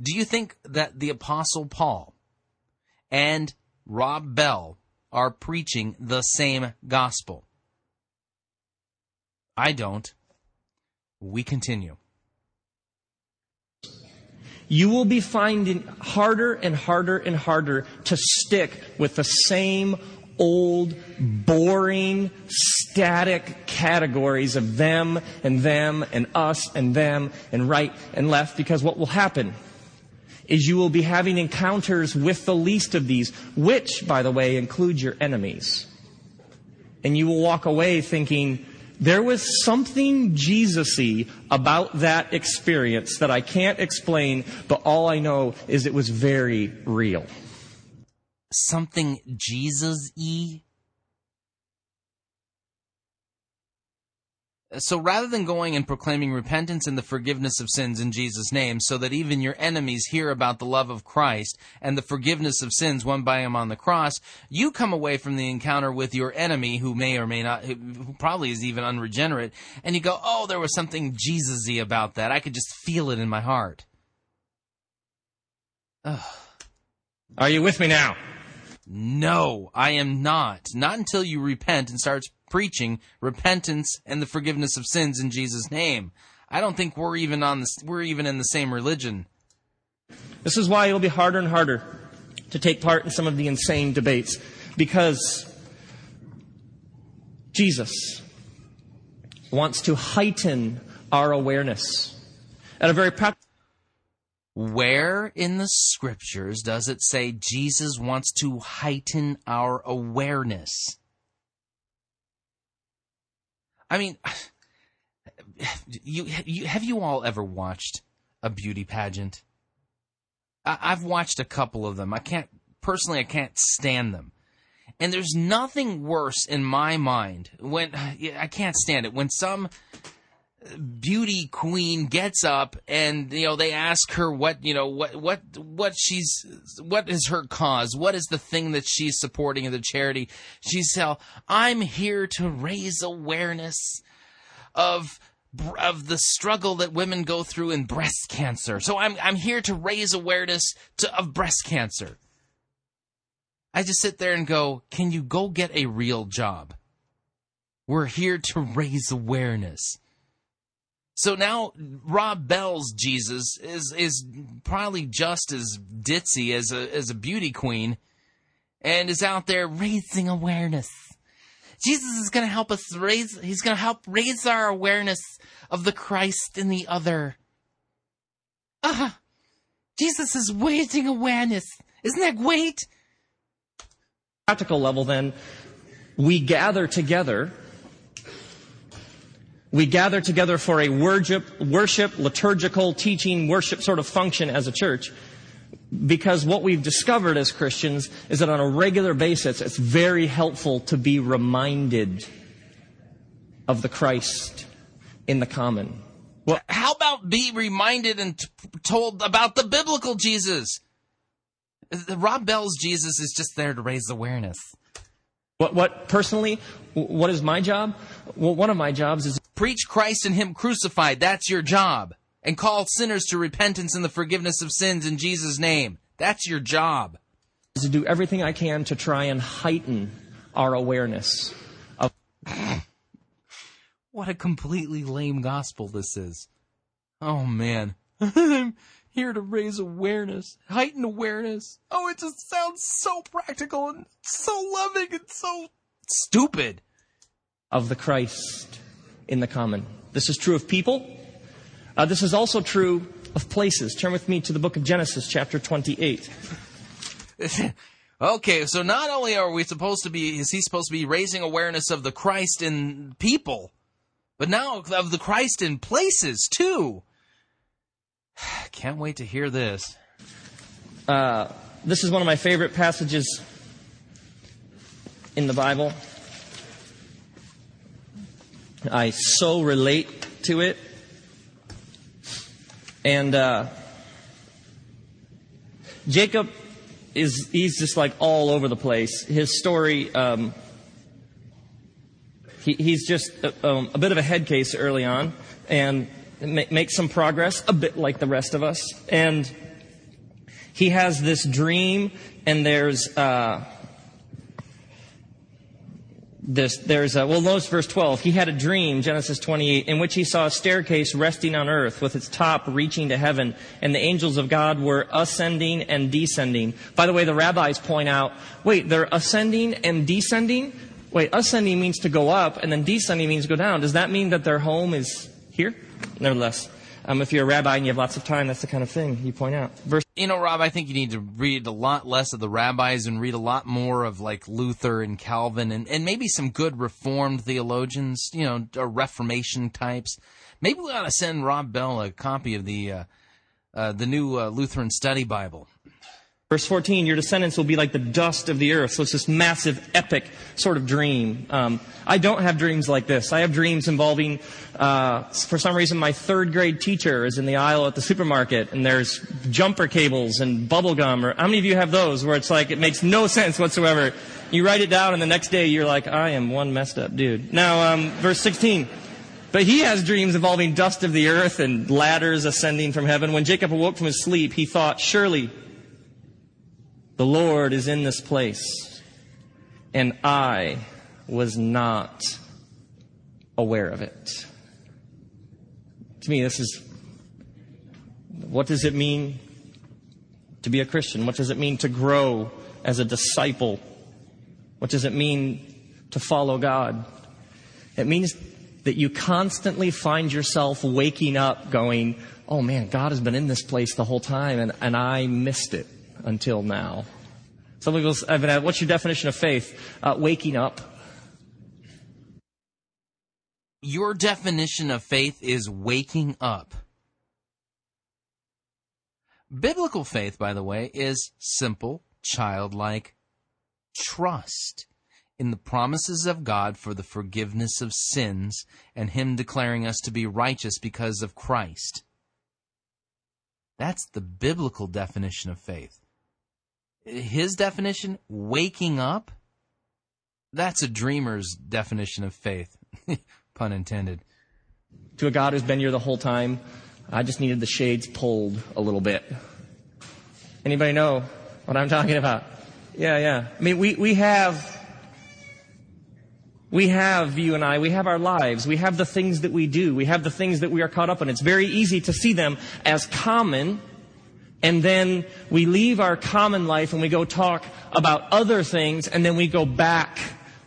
Do you think that the Apostle Paul and Rob Bell are preaching the same gospel? I don't. We continue. You will be finding harder and harder and harder to stick with the same old, boring, static categories of them and them and us and them and right and left because what will happen is you will be having encounters with the least of these, which, by the way, include your enemies. And you will walk away thinking, there was something Jesus-y about that experience that I can't explain, but all I know is it was very real. Something Jesus-y? So rather than going and proclaiming repentance and the forgiveness of sins in Jesus' name, so that even your enemies hear about the love of Christ and the forgiveness of sins won by Him on the cross, you come away from the encounter with your enemy, who may or may not, who probably is even unregenerate, and you go, "Oh, there was something Jesus-y about that. I could just feel it in my heart." Ugh. Are you with me now? No, I am not. Not until you repent and start preaching repentance and the forgiveness of sins in Jesus' name. I don't think we're even on the, we're even in the same religion. This is why it'll be harder and harder to take part in some of the insane debates because Jesus wants to heighten our awareness at a very practical Where in the scriptures does it say Jesus wants to heighten our awareness? I mean, you, you have you all ever watched a beauty pageant? I, I've watched a couple of them. I can't personally, I can't stand them. And there's nothing worse in my mind when I can't stand it when some beauty queen gets up and you know they ask her what you know what what what she's what is her cause? What is the thing that she's supporting in the charity? She's tell i'm here to raise awareness of of the struggle that women go through in breast cancer. So i'm i'm here to raise awareness to of breast cancer. I just sit there and go can you go get a real job? We're here to raise awareness so now Rob Bell's Jesus is is probably just as ditzy as a as a beauty queen, and is out there raising awareness. Jesus is going to help us raise. He's going to help raise our awareness of the Christ in the other. Ah, uh, Jesus is raising awareness. Isn't that great? Practical level, then, we gather together we gather together for a worship, worship, liturgical, teaching, worship sort of function as a church. Because what we've discovered as Christians is that on a regular basis, it's very helpful to be reminded of the Christ in the common. Well, how about be reminded and t- told about the biblical Jesus? Rob Bell's Jesus is just there to raise awareness. What, what personally, what is my job? Well, one of my jobs is preach Christ and Him crucified. That's your job. And call sinners to repentance and the forgiveness of sins in Jesus' name. That's your job. To do everything I can to try and heighten our awareness of. what a completely lame gospel this is. Oh man. I'm here to raise awareness, heighten awareness. Oh, it just sounds so practical and so loving and so stupid. Of the Christ in the common. This is true of people. Uh, this is also true of places. Turn with me to the book of Genesis, chapter 28. okay, so not only are we supposed to be, is he supposed to be raising awareness of the Christ in people, but now of the Christ in places too. Can't wait to hear this. Uh, this is one of my favorite passages in the Bible. I so relate to it. And uh, Jacob is he's just like all over the place. His story, um, he, he's just a, um, a, bit of a head case early on, and ma- makes some progress, a bit like the rest of us. And He has this dream, and there's uh, this. There's a, well, notice verse 12. He had a dream, Genesis 28, in which he saw a staircase resting on earth, with its top reaching to heaven, and the angels of God were ascending and descending. By the way, the rabbis point out, wait, they're ascending and descending. Wait, ascending means to go up, and then descending means go down. Does that mean that their home is here? Nevertheless, um, if you're a rabbi and you have lots of time, that's the kind of thing you point out. Verse You know, Rob, I think you need to read a lot less of the rabbis and read a lot more of like Luther and Calvin and, and maybe some good Reformed theologians, you know, or Reformation types. Maybe we ought to send Rob Bell a copy of the uh, uh, the new uh, Lutheran Study Bible. Verse 14, your descendants will be like the dust of the earth. So it's this massive, epic sort of dream. Um, I don't have dreams like this. I have dreams involving, uh, for some reason, my third grade teacher is in the aisle at the supermarket and there's jumper cables and bubble gum. Or how many of you have those where it's like it makes no sense whatsoever? You write it down and the next day you're like, I am one messed up dude. Now, um, verse 16. But he has dreams involving dust of the earth and ladders ascending from heaven. When Jacob awoke from his sleep, he thought, surely the Lord is in this place, and I was not aware of it. To me, this is what does it mean to be a Christian? What does it mean to grow as a disciple? What does it mean to follow God? It means that you constantly find yourself waking up going, oh man, God has been in this place the whole time and, and I missed it until now. Some people have been, asked, what's your definition of faith? Uh, waking up. Your definition of faith is waking up. Biblical faith, by the way, is simple, childlike trust in the promises of God for the forgiveness of sins and Him declaring us to be righteous because of Christ. That's the biblical definition of faith. His definition, waking up, that's a dreamer's definition of faith. Pun intended. To a God who's been here the whole time, I just needed the shades pulled a little bit. Anybody know what I'm talking about? Yeah, yeah. I mean, we, we have, we have, you and I, we have our lives. We have the things that we do. We have the things that we are caught up in. It's very easy to see them as common and then we leave our common life and we go talk about other things and then we go back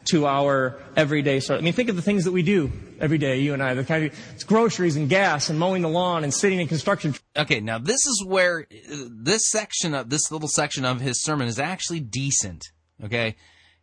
to our everyday sort. I mean, think of the things that we do every day, you and I. The kind of, it's groceries and gas and mowing the lawn and sitting in construction. Okay, now this is where uh, this section of this little section of his sermon is actually decent. Okay,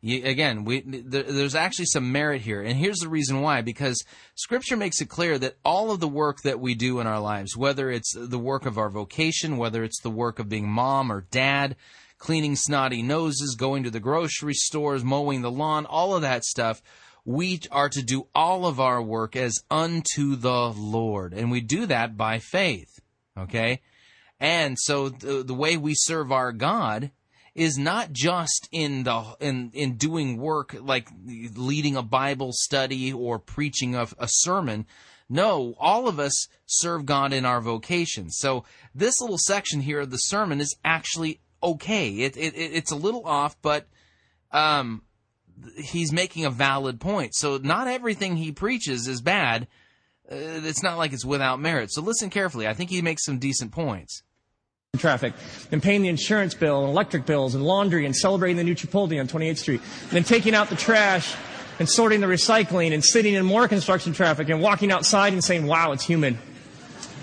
you, again, we, there, there's actually some merit here, and here's the reason why: because Scripture makes it clear that all of the work that we do in our lives, whether it's the work of our vocation, whether it's the work of being mom or dad, cleaning snotty noses, going to the grocery stores, mowing the lawn, all of that stuff, we are to do all of our work as unto the Lord, and we do that by faith. Okay, and so the, the way we serve our God is not just in the in in doing work like leading a Bible study or preaching a, a sermon. No, all of us serve God in our vocation. So this little section here of the sermon is actually okay. It, it it's a little off, but um, he's making a valid point. So not everything he preaches is bad. Uh, it's not like it's without merit. So listen carefully. I think he makes some decent points traffic, and paying the insurance bill and electric bills and laundry and celebrating the new Chipotle on 28th Street, and then taking out the trash and sorting the recycling and sitting in more construction traffic and walking outside and saying, wow, it's humid.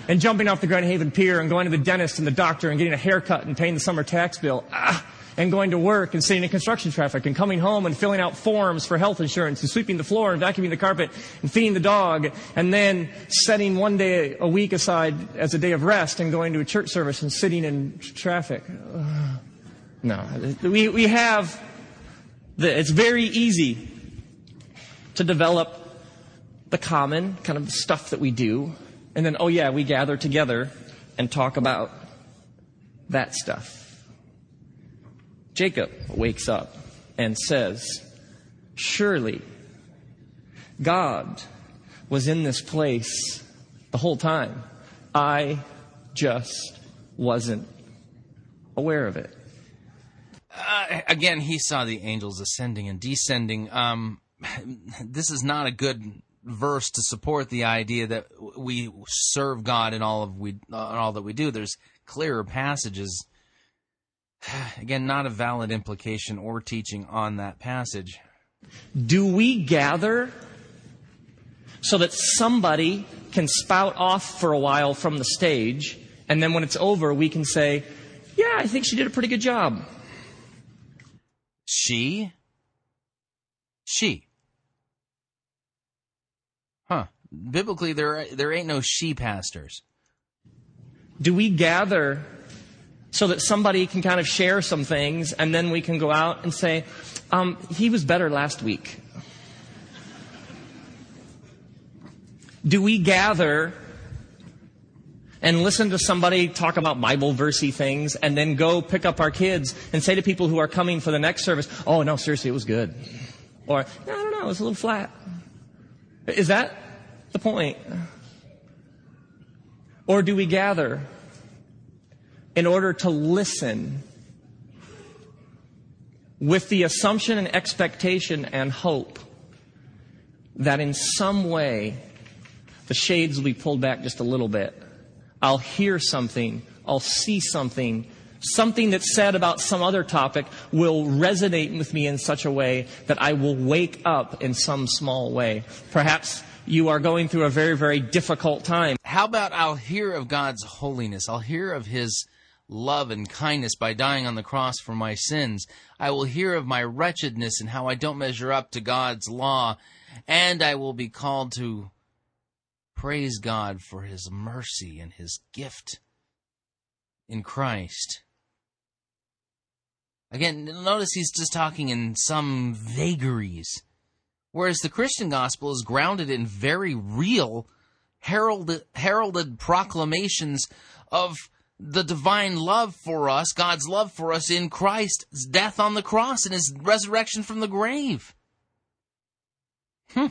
And jumping off the Grand Haven Pier and going to the dentist and the doctor and getting a haircut and paying the summer tax bill. Ah, and going to work and sitting in construction traffic and coming home and filling out forms for health insurance and sweeping the floor and vacuuming the carpet and feeding the dog and then setting one day a week aside as a day of rest and going to a church service and sitting in traffic. No, we, we have, the, it's very easy to develop the common kind of stuff that we do and then, oh yeah, we gather together and talk about that stuff. Jacob wakes up and says, Surely God was in this place the whole time. I just wasn't aware of it. Uh, again, he saw the angels ascending and descending. Um, this is not a good verse to support the idea that we serve God in all of we uh, all that we do. There's clearer passages. Again, not a valid implication or teaching on that passage. Do we gather so that somebody can spout off for a while from the stage, and then when it's over, we can say, Yeah, I think she did a pretty good job? She? She. Huh. Biblically, there there ain't no she pastors. Do we gather so that somebody can kind of share some things, and then we can go out and say, um, "He was better last week." Do we gather and listen to somebody talk about Bible versey things and then go pick up our kids and say to people who are coming for the next service, oh no, seriously, it was good. Or, no, I don't know, it was a little flat. Is that the point? Or do we gather in order to listen with the assumption and expectation and hope that in some way the shades will be pulled back just a little bit. I'll hear something, I'll see something, something that's said about some other topic will resonate with me in such a way that I will wake up in some small way. Perhaps you are going through a very, very difficult time. How about I'll hear of God's holiness? I'll hear of His love and kindness by dying on the cross for my sins. I will hear of my wretchedness and how I don't measure up to God's law, and I will be called to praise God for his mercy and his gift in Christ. Again, notice he's just talking in some vagaries, whereas the Christian gospel is grounded in very real, heralded, heralded proclamations of the divine love for us, God's love for us in Christ's death on the cross and his resurrection from the grave. Hmm.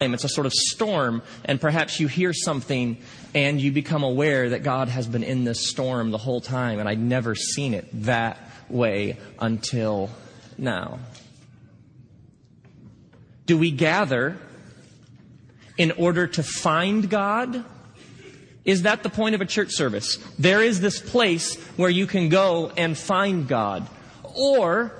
It's a sort of storm, and perhaps you hear something and you become aware that God has been in this storm the whole time, and I'd never seen it that way until now. Do we gather in order to find God? Is that the point of a church service? There is this place where you can go and find God. Or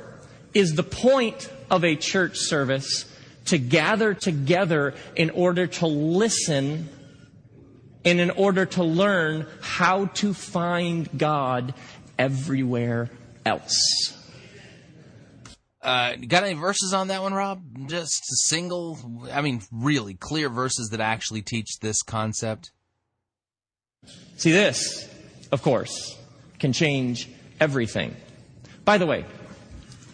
is the point of a church service to gather together in order to listen and in order to learn how to find God everywhere else. Uh, got any verses on that one, Rob? Just a single, I mean, really clear verses that actually teach this concept? See, this, of course, can change everything. By the way,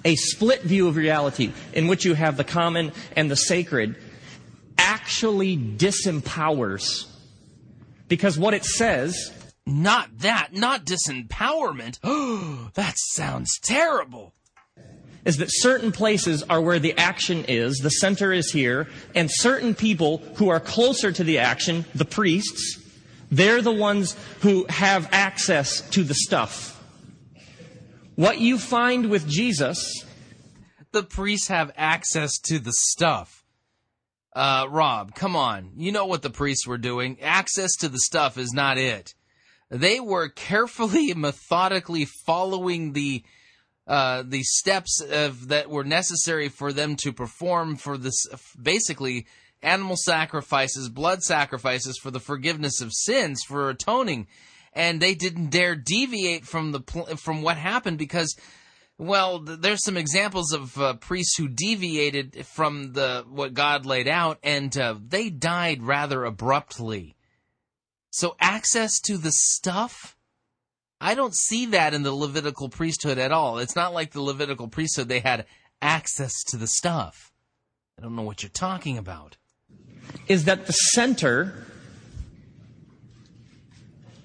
a split view of reality in which you have the common and the sacred actually disempowers. Because what it says. Not that, not disempowerment. Oh, that sounds terrible. Is that certain places are where the action is, the center is here, and certain people who are closer to the action, the priests, they're the ones who have access to the stuff. What you find with Jesus. The priests have access to the stuff. Uh, Rob, come on. You know what the priests were doing. Access to the stuff is not it. They were carefully, methodically following the uh, the steps of, that were necessary for them to perform for this basically animal sacrifices, blood sacrifices for the forgiveness of sins, for atoning. And they didn't dare deviate from the from what happened because well there's some examples of uh, priests who deviated from the what God laid out and uh, they died rather abruptly. So access to the stuff? I don't see that in the Levitical priesthood at all. It's not like the Levitical priesthood they had access to the stuff. I don't know what you're talking about is that the center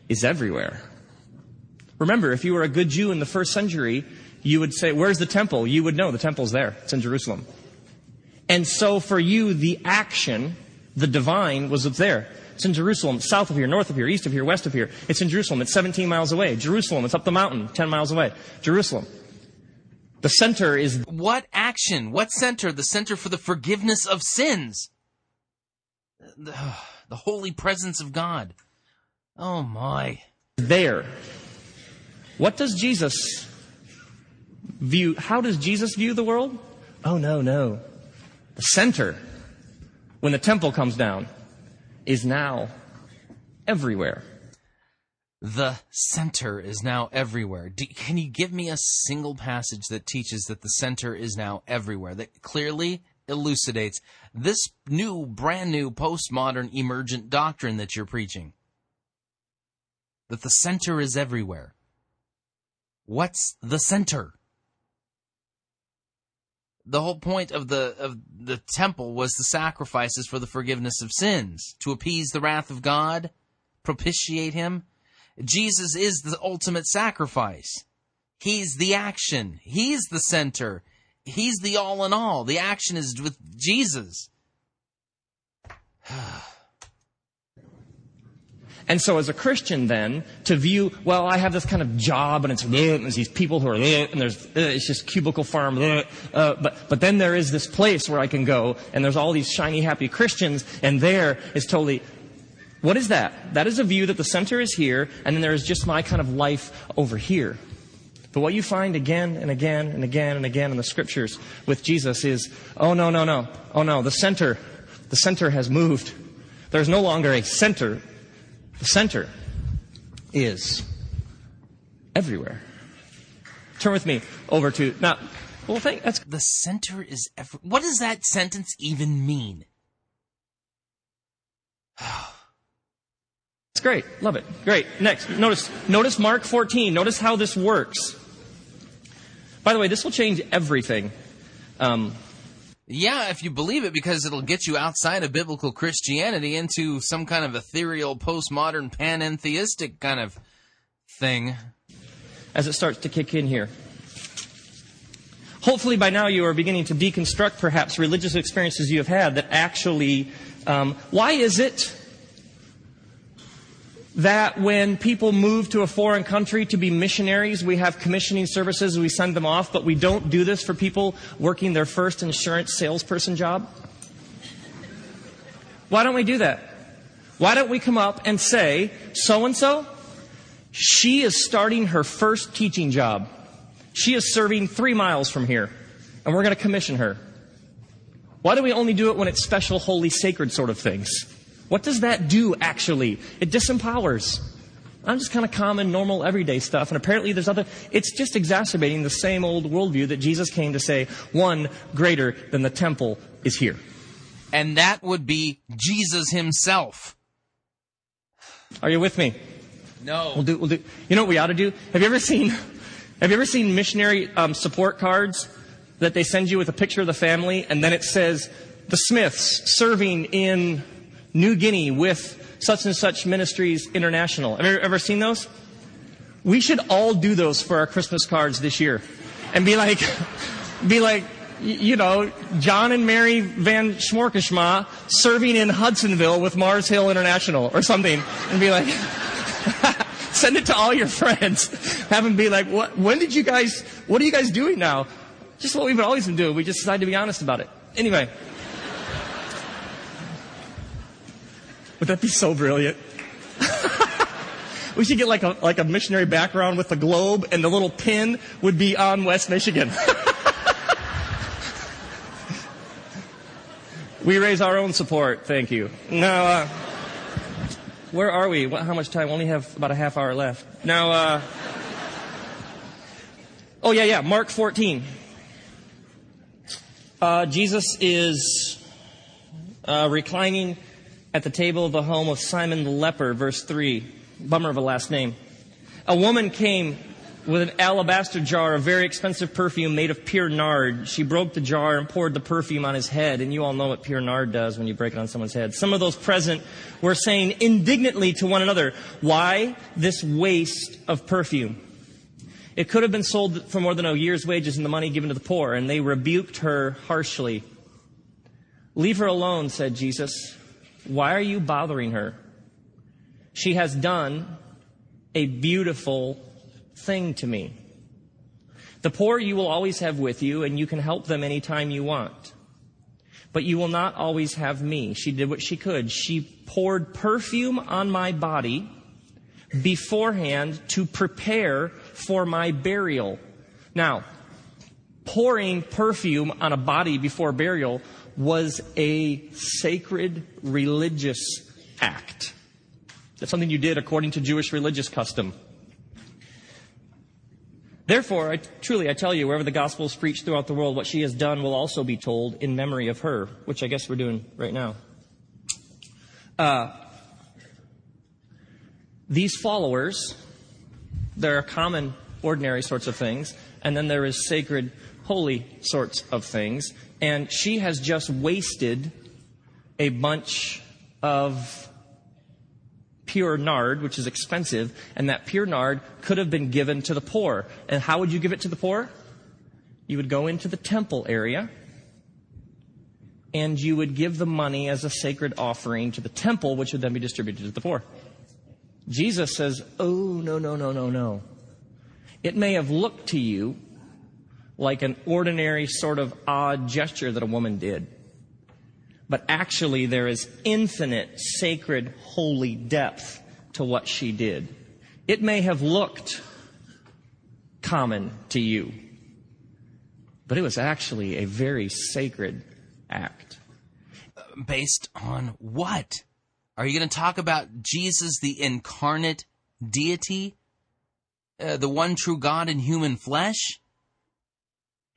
is everywhere. Remember, if you were a good Jew in the first century, you would say, Where's the temple? You would know the temple's there. It's in Jerusalem. And so for you, the action, the divine, was there. It's in Jerusalem, south of here, north of here, east of here, west of here. It's in Jerusalem. It's 17 miles away. Jerusalem, it's up the mountain, 10 miles away. Jerusalem. The center is What action? What center? The center for the forgiveness of sins. The, the holy presence of God. Oh my. there. What does Jesus view? How does Jesus view the world? Oh, no, no. The center, when the temple comes down, is now everywhere. The center is now everywhere. Do, can you give me a single passage that teaches that the center is now everywhere? That clearly elucidates this new, brand new, postmodern, emergent doctrine that you're preaching. That the center is everywhere. What's the center? The whole point of the of the temple was the sacrifices for the forgiveness of sins, to appease the wrath of God, propitiate him. Jesus is the ultimate sacrifice. He's the action. He's the center. He's the all in all. The action is with Jesus. And so, as a Christian, then to view, well, I have this kind of job, and it's uh, and there's these people who are uh, and there's uh, it's just cubicle farm, uh, but but then there is this place where I can go, and there's all these shiny, happy Christians, and there is totally. What is that? That is a view that the center is here, and then there is just my kind of life over here. But what you find again and again and again and again in the scriptures with Jesus is, oh no, no, no, oh no, the center, the center has moved. There's no longer a center the center is everywhere. Turn with me over to now. Well, thank that's The center is ever. What does that sentence even mean? it's great. Love it. Great. Next, notice notice Mark 14. Notice how this works. By the way, this will change everything. Um, Yeah, if you believe it, because it'll get you outside of biblical Christianity into some kind of ethereal, postmodern, panentheistic kind of thing. as it starts to kick in here. Hopefully, by now you are beginning to deconstruct perhaps religious experiences you have had that actually. Um, why is it that when people move to a foreign country to be missionaries, we have commissioning services, we send them off, but we don't do this for people working their first insurance salesperson job? Why don't we do that? Why don't we come up and say, so and so, she is starting her first teaching job. She is serving three miles from here, and we're going to commission her. Why do we only do it when it's special, holy, sacred sort of things? What does that do, actually? It disempowers. I'm just kind of common, normal, everyday stuff, and apparently there's other. It's just exacerbating the same old worldview that Jesus came to say, one greater than the temple is here. And that would be Jesus himself. Are you with me? No. We'll do. We'll do. You know what we ought to do? Have you ever seen? Have you ever seen missionary um, support cards that they send you with a picture of the family, and then it says the Smiths serving in New Guinea with such and such ministries international. Have you ever seen those? We should all do those for our Christmas cards this year, and be like, be like, you know, John and Mary Van Schmorkeshma serving in Hudsonville with Mars Hill International or something, and be like. Send it to all your friends. Have them be like, what, when did you guys, what are you guys doing now? Just what we've always been doing. We just decided to be honest about it. Anyway. Would that be so brilliant? we should get like a, like a missionary background with the globe and the little pin would be on West Michigan. we raise our own support. Thank you. Now, uh, where are we? What, how much time? We only have about a half hour left. Now, uh, oh yeah, yeah, Mark 14. Uh, Jesus is uh, reclining at the table of the home of Simon the leper, verse 3. Bummer of a last name. A woman came with an alabaster jar of very expensive perfume made of pure nard. She broke the jar and poured the perfume on his head, and you all know what pure nard does when you break it on someone's head. Some of those present were saying indignantly to one another, Why this waste of perfume? It could have been sold for more than a year's wages and the money given to the poor, and they rebuked her harshly. Leave her alone, said Jesus. Why are you bothering her? She has done a beautiful thing to me. The poor you will always have with you, and you can help them anytime you want. But you will not always have me. She did what she could. She poured perfume on my body beforehand to prepare for my burial. Now, pouring perfume on a body before burial was a sacred religious act. That's something you did according to Jewish religious custom. Therefore, I, truly, I tell you, wherever the gospel is preached throughout the world, what she has done will also be told in memory of her, which I guess we're doing right now. Uh, these followers, there are common, ordinary sorts of things, and then there is sacred, holy sorts of things. And she has just wasted a bunch of pure nard, which is expensive, and that pure nard could have been given to the poor. And how would you give it to the poor? You would go into the temple area and you would give the money as a sacred offering to the temple, which would then be distributed to the poor. Jesus says, Oh, no, no, no, no, no. It may have looked to you like an ordinary sort of odd gesture that a woman did. But actually, there is infinite sacred, holy depth to what she did. It may have looked common to you, but it was actually a very sacred act. Based on what? Are you going to talk about Jesus, the incarnate deity? Uh, the one true God in human flesh?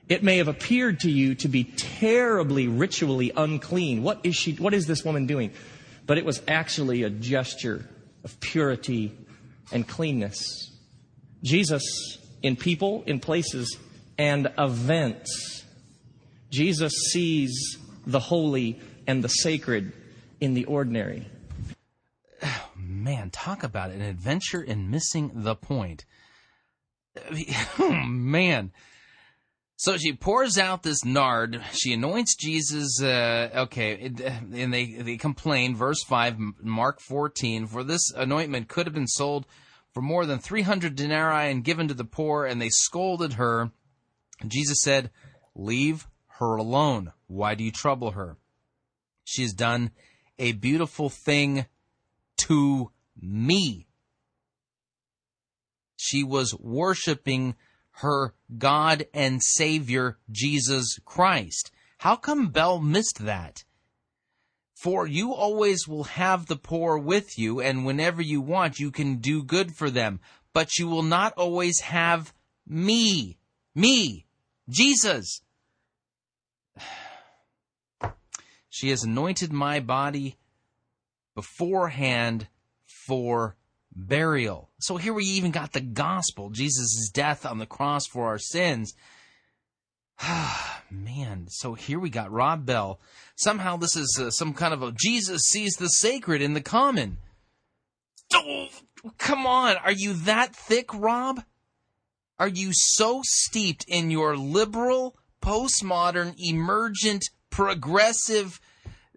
It may have appeared to you to be terribly ritually unclean. What is she, what is this woman doing? But it was actually a gesture of purity and cleanness. Jesus, in people, in places, and events, Jesus sees the holy and the sacred in the ordinary. Man, talk about an adventure in missing the point. Oh, man. So she pours out this nard. She anoints Jesus. Uh, okay, and they they complain. Verse five, Mark fourteen. For this anointment could have been sold for more than three hundred denarii and given to the poor. And they scolded her. Jesus said, "Leave her alone. Why do you trouble her? She has done a beautiful thing to me." She was worshiping her God and Savior, Jesus Christ. How come Bell missed that? For you always will have the poor with you, and whenever you want, you can do good for them. But you will not always have me. Me. Jesus. She has anointed my body beforehand for burial. So here we even got the gospel, Jesus' death on the cross for our sins. Man, so here we got Rob Bell. Somehow this is uh, some kind of a Jesus sees the sacred in the common. Oh, come on, are you that thick, Rob? Are you so steeped in your liberal, postmodern, emergent, progressive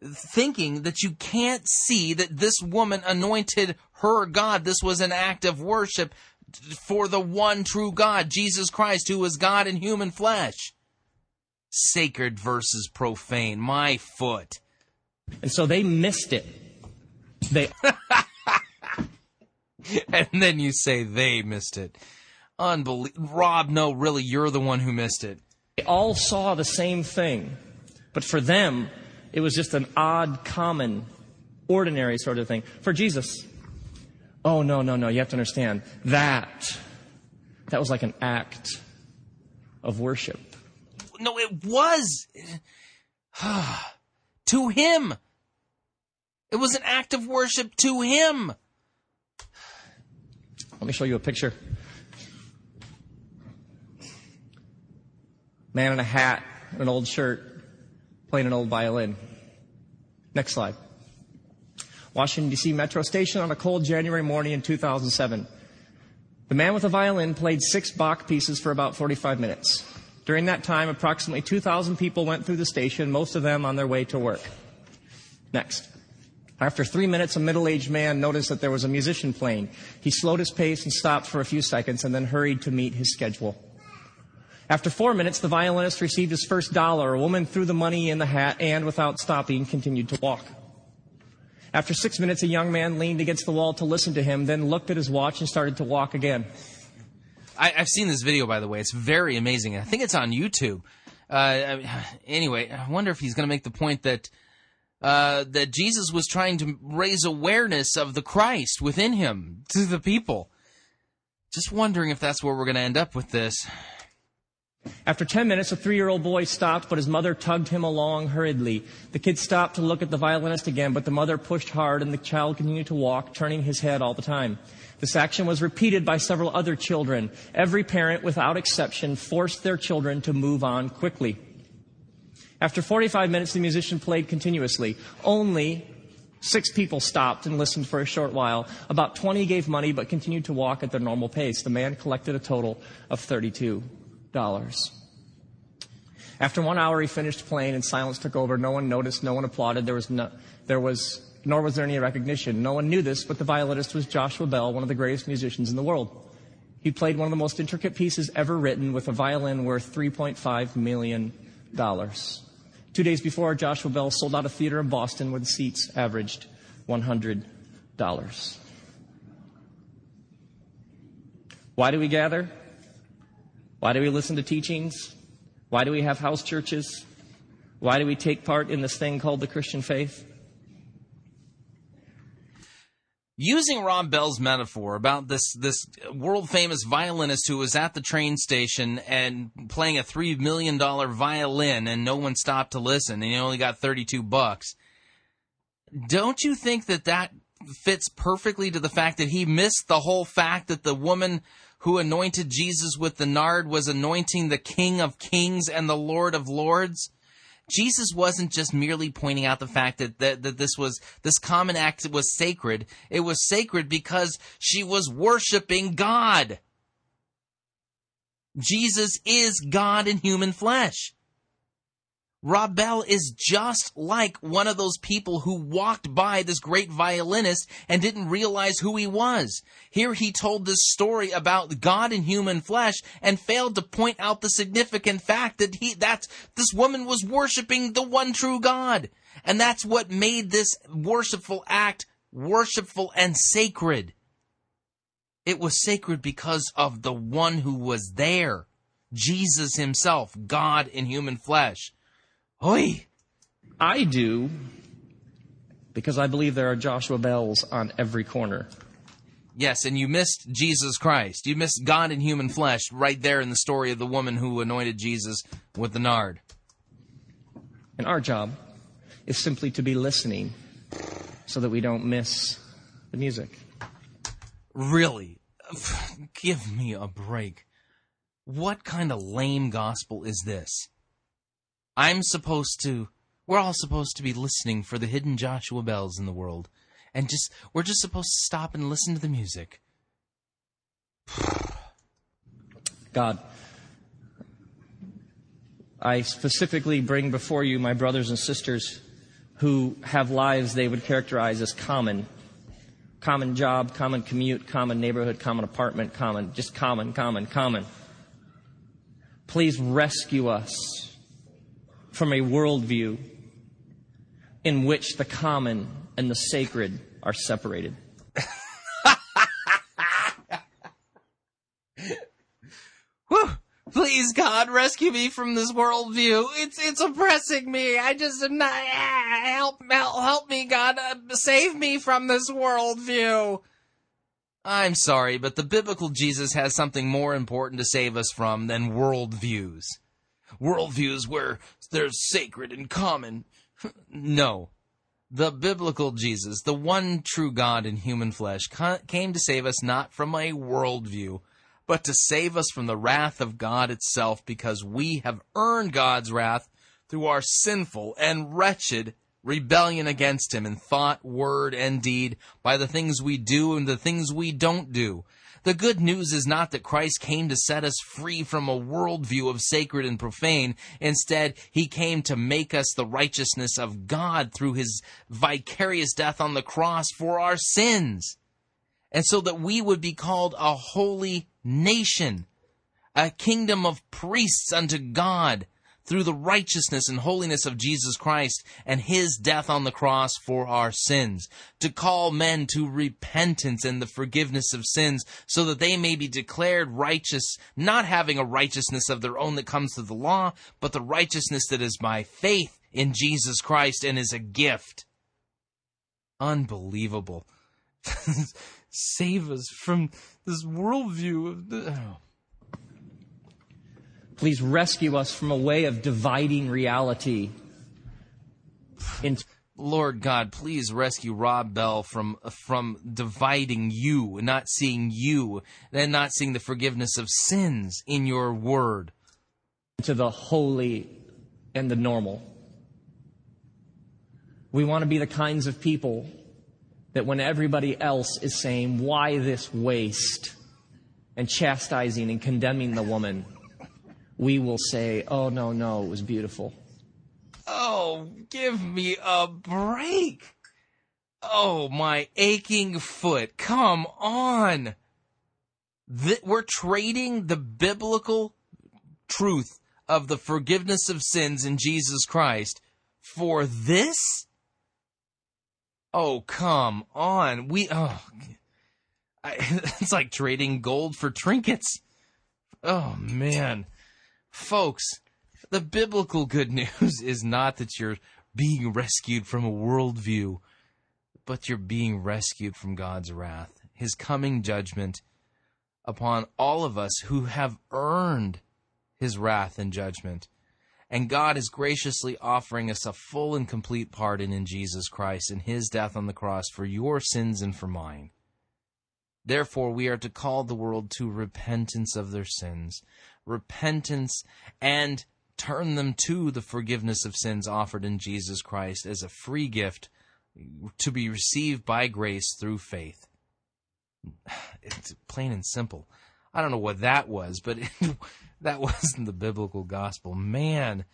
thinking that you can't see that this woman anointed her God. This was an act of worship for the one true God, Jesus Christ, who was God in human flesh. Sacred versus profane. My foot. And so they missed it. They. and then you say they missed it. Unbelievable. Rob, no, really, you're the one who missed it. They all saw the same thing. But for them, it was just an odd, common, ordinary sort of thing. For Jesus, oh, no, no, no, you have to understand that, that was like an act of worship. No, it was to him. It was an act of worship to him. Let me show you a picture. Man in a hat, an old shirt, playing an old violin. Next slide. Washington, D.C. Metro Station on a cold January morning in 2007. The man with the violin played six Bach pieces for about 45 minutes. During that time, approximately 2,000 people went through the station, most of them on their way to work. Next. After three minutes, a middle aged man noticed that there was a musician playing. He slowed his pace and stopped for a few seconds and then hurried to meet his schedule. After four minutes, the violinist received his first dollar. A woman threw the money in the hat and, without stopping, continued to walk. After six minutes, a young man leaned against the wall to listen to him, then looked at his watch and started to walk again. I, have seen this video, by the way. It's very amazing. I think it's on YouTube. Uh, anyway, I wonder if he's going to make the point that uh, that Jesus was trying to raise awareness of the Christ within him to the people. Just wondering if that's where we're going to end up with this. After 10 minutes, a three year old boy stopped, but his mother tugged him along hurriedly. The kid stopped to look at the violinist again, but the mother pushed hard and the child continued to walk, turning his head all the time. This action was repeated by several other children. Every parent, without exception, forced their children to move on quickly. After 45 minutes, the musician played continuously. Only six people stopped and listened for a short while. About 20 gave money but continued to walk at their normal pace. The man collected a total of $32. After one hour, he finished playing and silence took over. No one noticed, no one applauded. There was, no, there was nor was there any recognition. No one knew this, but the violinist was Joshua Bell, one of the greatest musicians in the world. He played one of the most intricate pieces ever written with a violin worth $3.5 million. Two days before, Joshua Bell sold out a theater in Boston where the seats averaged $100. Why do we gather? Why do we listen to teachings? Why do we have house churches? Why do we take part in this thing called the Christian faith? using Rob Bell's metaphor about this this world famous violinist who was at the train station and playing a three million dollar violin and no one stopped to listen and he only got thirty two bucks. Don't you think that that fits perfectly to the fact that he missed the whole fact that the woman who anointed Jesus with the nard was anointing the King of Kings and the Lord of Lords? Jesus wasn't just merely pointing out the fact that, that, that this was, this common act was sacred. It was sacred because she was worshiping God. Jesus is God in human flesh. Rob Bell is just like one of those people who walked by this great violinist and didn't realize who he was. Here he told this story about God in human flesh and failed to point out the significant fact that he, that this woman was worshiping the one true God. And that's what made this worshipful act worshipful and sacred. It was sacred because of the one who was there. Jesus himself, God in human flesh. Oi! I do because I believe there are Joshua Bells on every corner. Yes, and you missed Jesus Christ. You missed God in human flesh right there in the story of the woman who anointed Jesus with the nard. And our job is simply to be listening so that we don't miss the music. Really? Give me a break. What kind of lame gospel is this? I'm supposed to, we're all supposed to be listening for the hidden Joshua bells in the world. And just, we're just supposed to stop and listen to the music. God, I specifically bring before you my brothers and sisters who have lives they would characterize as common. Common job, common commute, common neighborhood, common apartment, common, just common, common, common. Please rescue us from a worldview in which the common and the sacred are separated. Whew. Please, God, rescue me from this worldview. It's it's oppressing me. I just am not. Ah, help, help, help me, God. Uh, save me from this worldview. I'm sorry, but the biblical Jesus has something more important to save us from than worldviews. Worldviews where there's sacred and common. no. The biblical Jesus, the one true God in human flesh, came to save us not from a worldview, but to save us from the wrath of God itself, because we have earned God's wrath through our sinful and wretched rebellion against Him in thought, word, and deed, by the things we do and the things we don't do. The good news is not that Christ came to set us free from a worldview of sacred and profane. Instead, he came to make us the righteousness of God through his vicarious death on the cross for our sins. And so that we would be called a holy nation, a kingdom of priests unto God through the righteousness and holiness of Jesus Christ and his death on the cross for our sins, to call men to repentance and the forgiveness of sins so that they may be declared righteous, not having a righteousness of their own that comes through the law, but the righteousness that is by faith in Jesus Christ and is a gift. Unbelievable. Save us from this worldview of the. Oh. Please rescue us from a way of dividing reality. In- Lord God, please rescue Rob Bell from from dividing you, not seeing you, and not seeing the forgiveness of sins in your word. To the holy and the normal. We want to be the kinds of people that when everybody else is saying, Why this waste? and chastising and condemning the woman, we will say, oh, no, no, it was beautiful. Oh, give me a break. Oh, my aching foot. Come on. Th- we're trading the biblical truth of the forgiveness of sins in Jesus Christ for this? Oh, come on. We, oh, I, it's like trading gold for trinkets. Oh, man. Folks, the biblical good news is not that you're being rescued from a worldview, but you're being rescued from God's wrath, His coming judgment upon all of us who have earned His wrath and judgment. And God is graciously offering us a full and complete pardon in Jesus Christ and His death on the cross for your sins and for mine. Therefore, we are to call the world to repentance of their sins, repentance, and turn them to the forgiveness of sins offered in Jesus Christ as a free gift to be received by grace through faith. It's plain and simple. I don't know what that was, but it, that wasn't the biblical gospel. Man.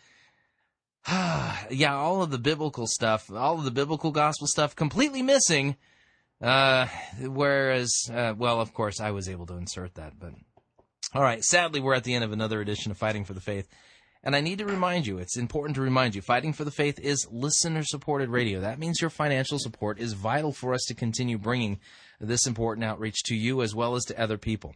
yeah, all of the biblical stuff, all of the biblical gospel stuff completely missing. Uh, whereas, uh, well, of course, I was able to insert that, but all right. Sadly, we're at the end of another edition of Fighting for the Faith. And I need to remind you, it's important to remind you, Fighting for the Faith is listener supported radio. That means your financial support is vital for us to continue bringing this important outreach to you as well as to other people.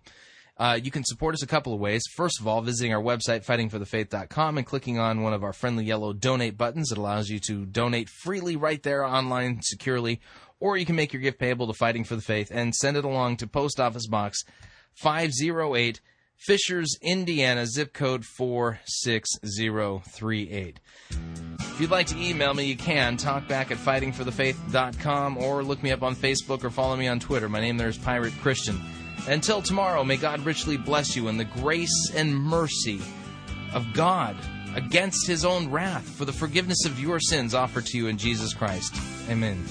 Uh, you can support us a couple of ways. First of all, visiting our website, fightingforthefaith.com, and clicking on one of our friendly yellow donate buttons. It allows you to donate freely right there online securely. Or you can make your gift payable to Fighting for the Faith and send it along to Post Office Box 508 Fishers, Indiana, zip code 46038. If you'd like to email me, you can. Talkback at fightingforthefaith.com or look me up on Facebook or follow me on Twitter. My name there is Pirate Christian. Until tomorrow, may God richly bless you in the grace and mercy of God against his own wrath for the forgiveness of your sins offered to you in Jesus Christ. Amen.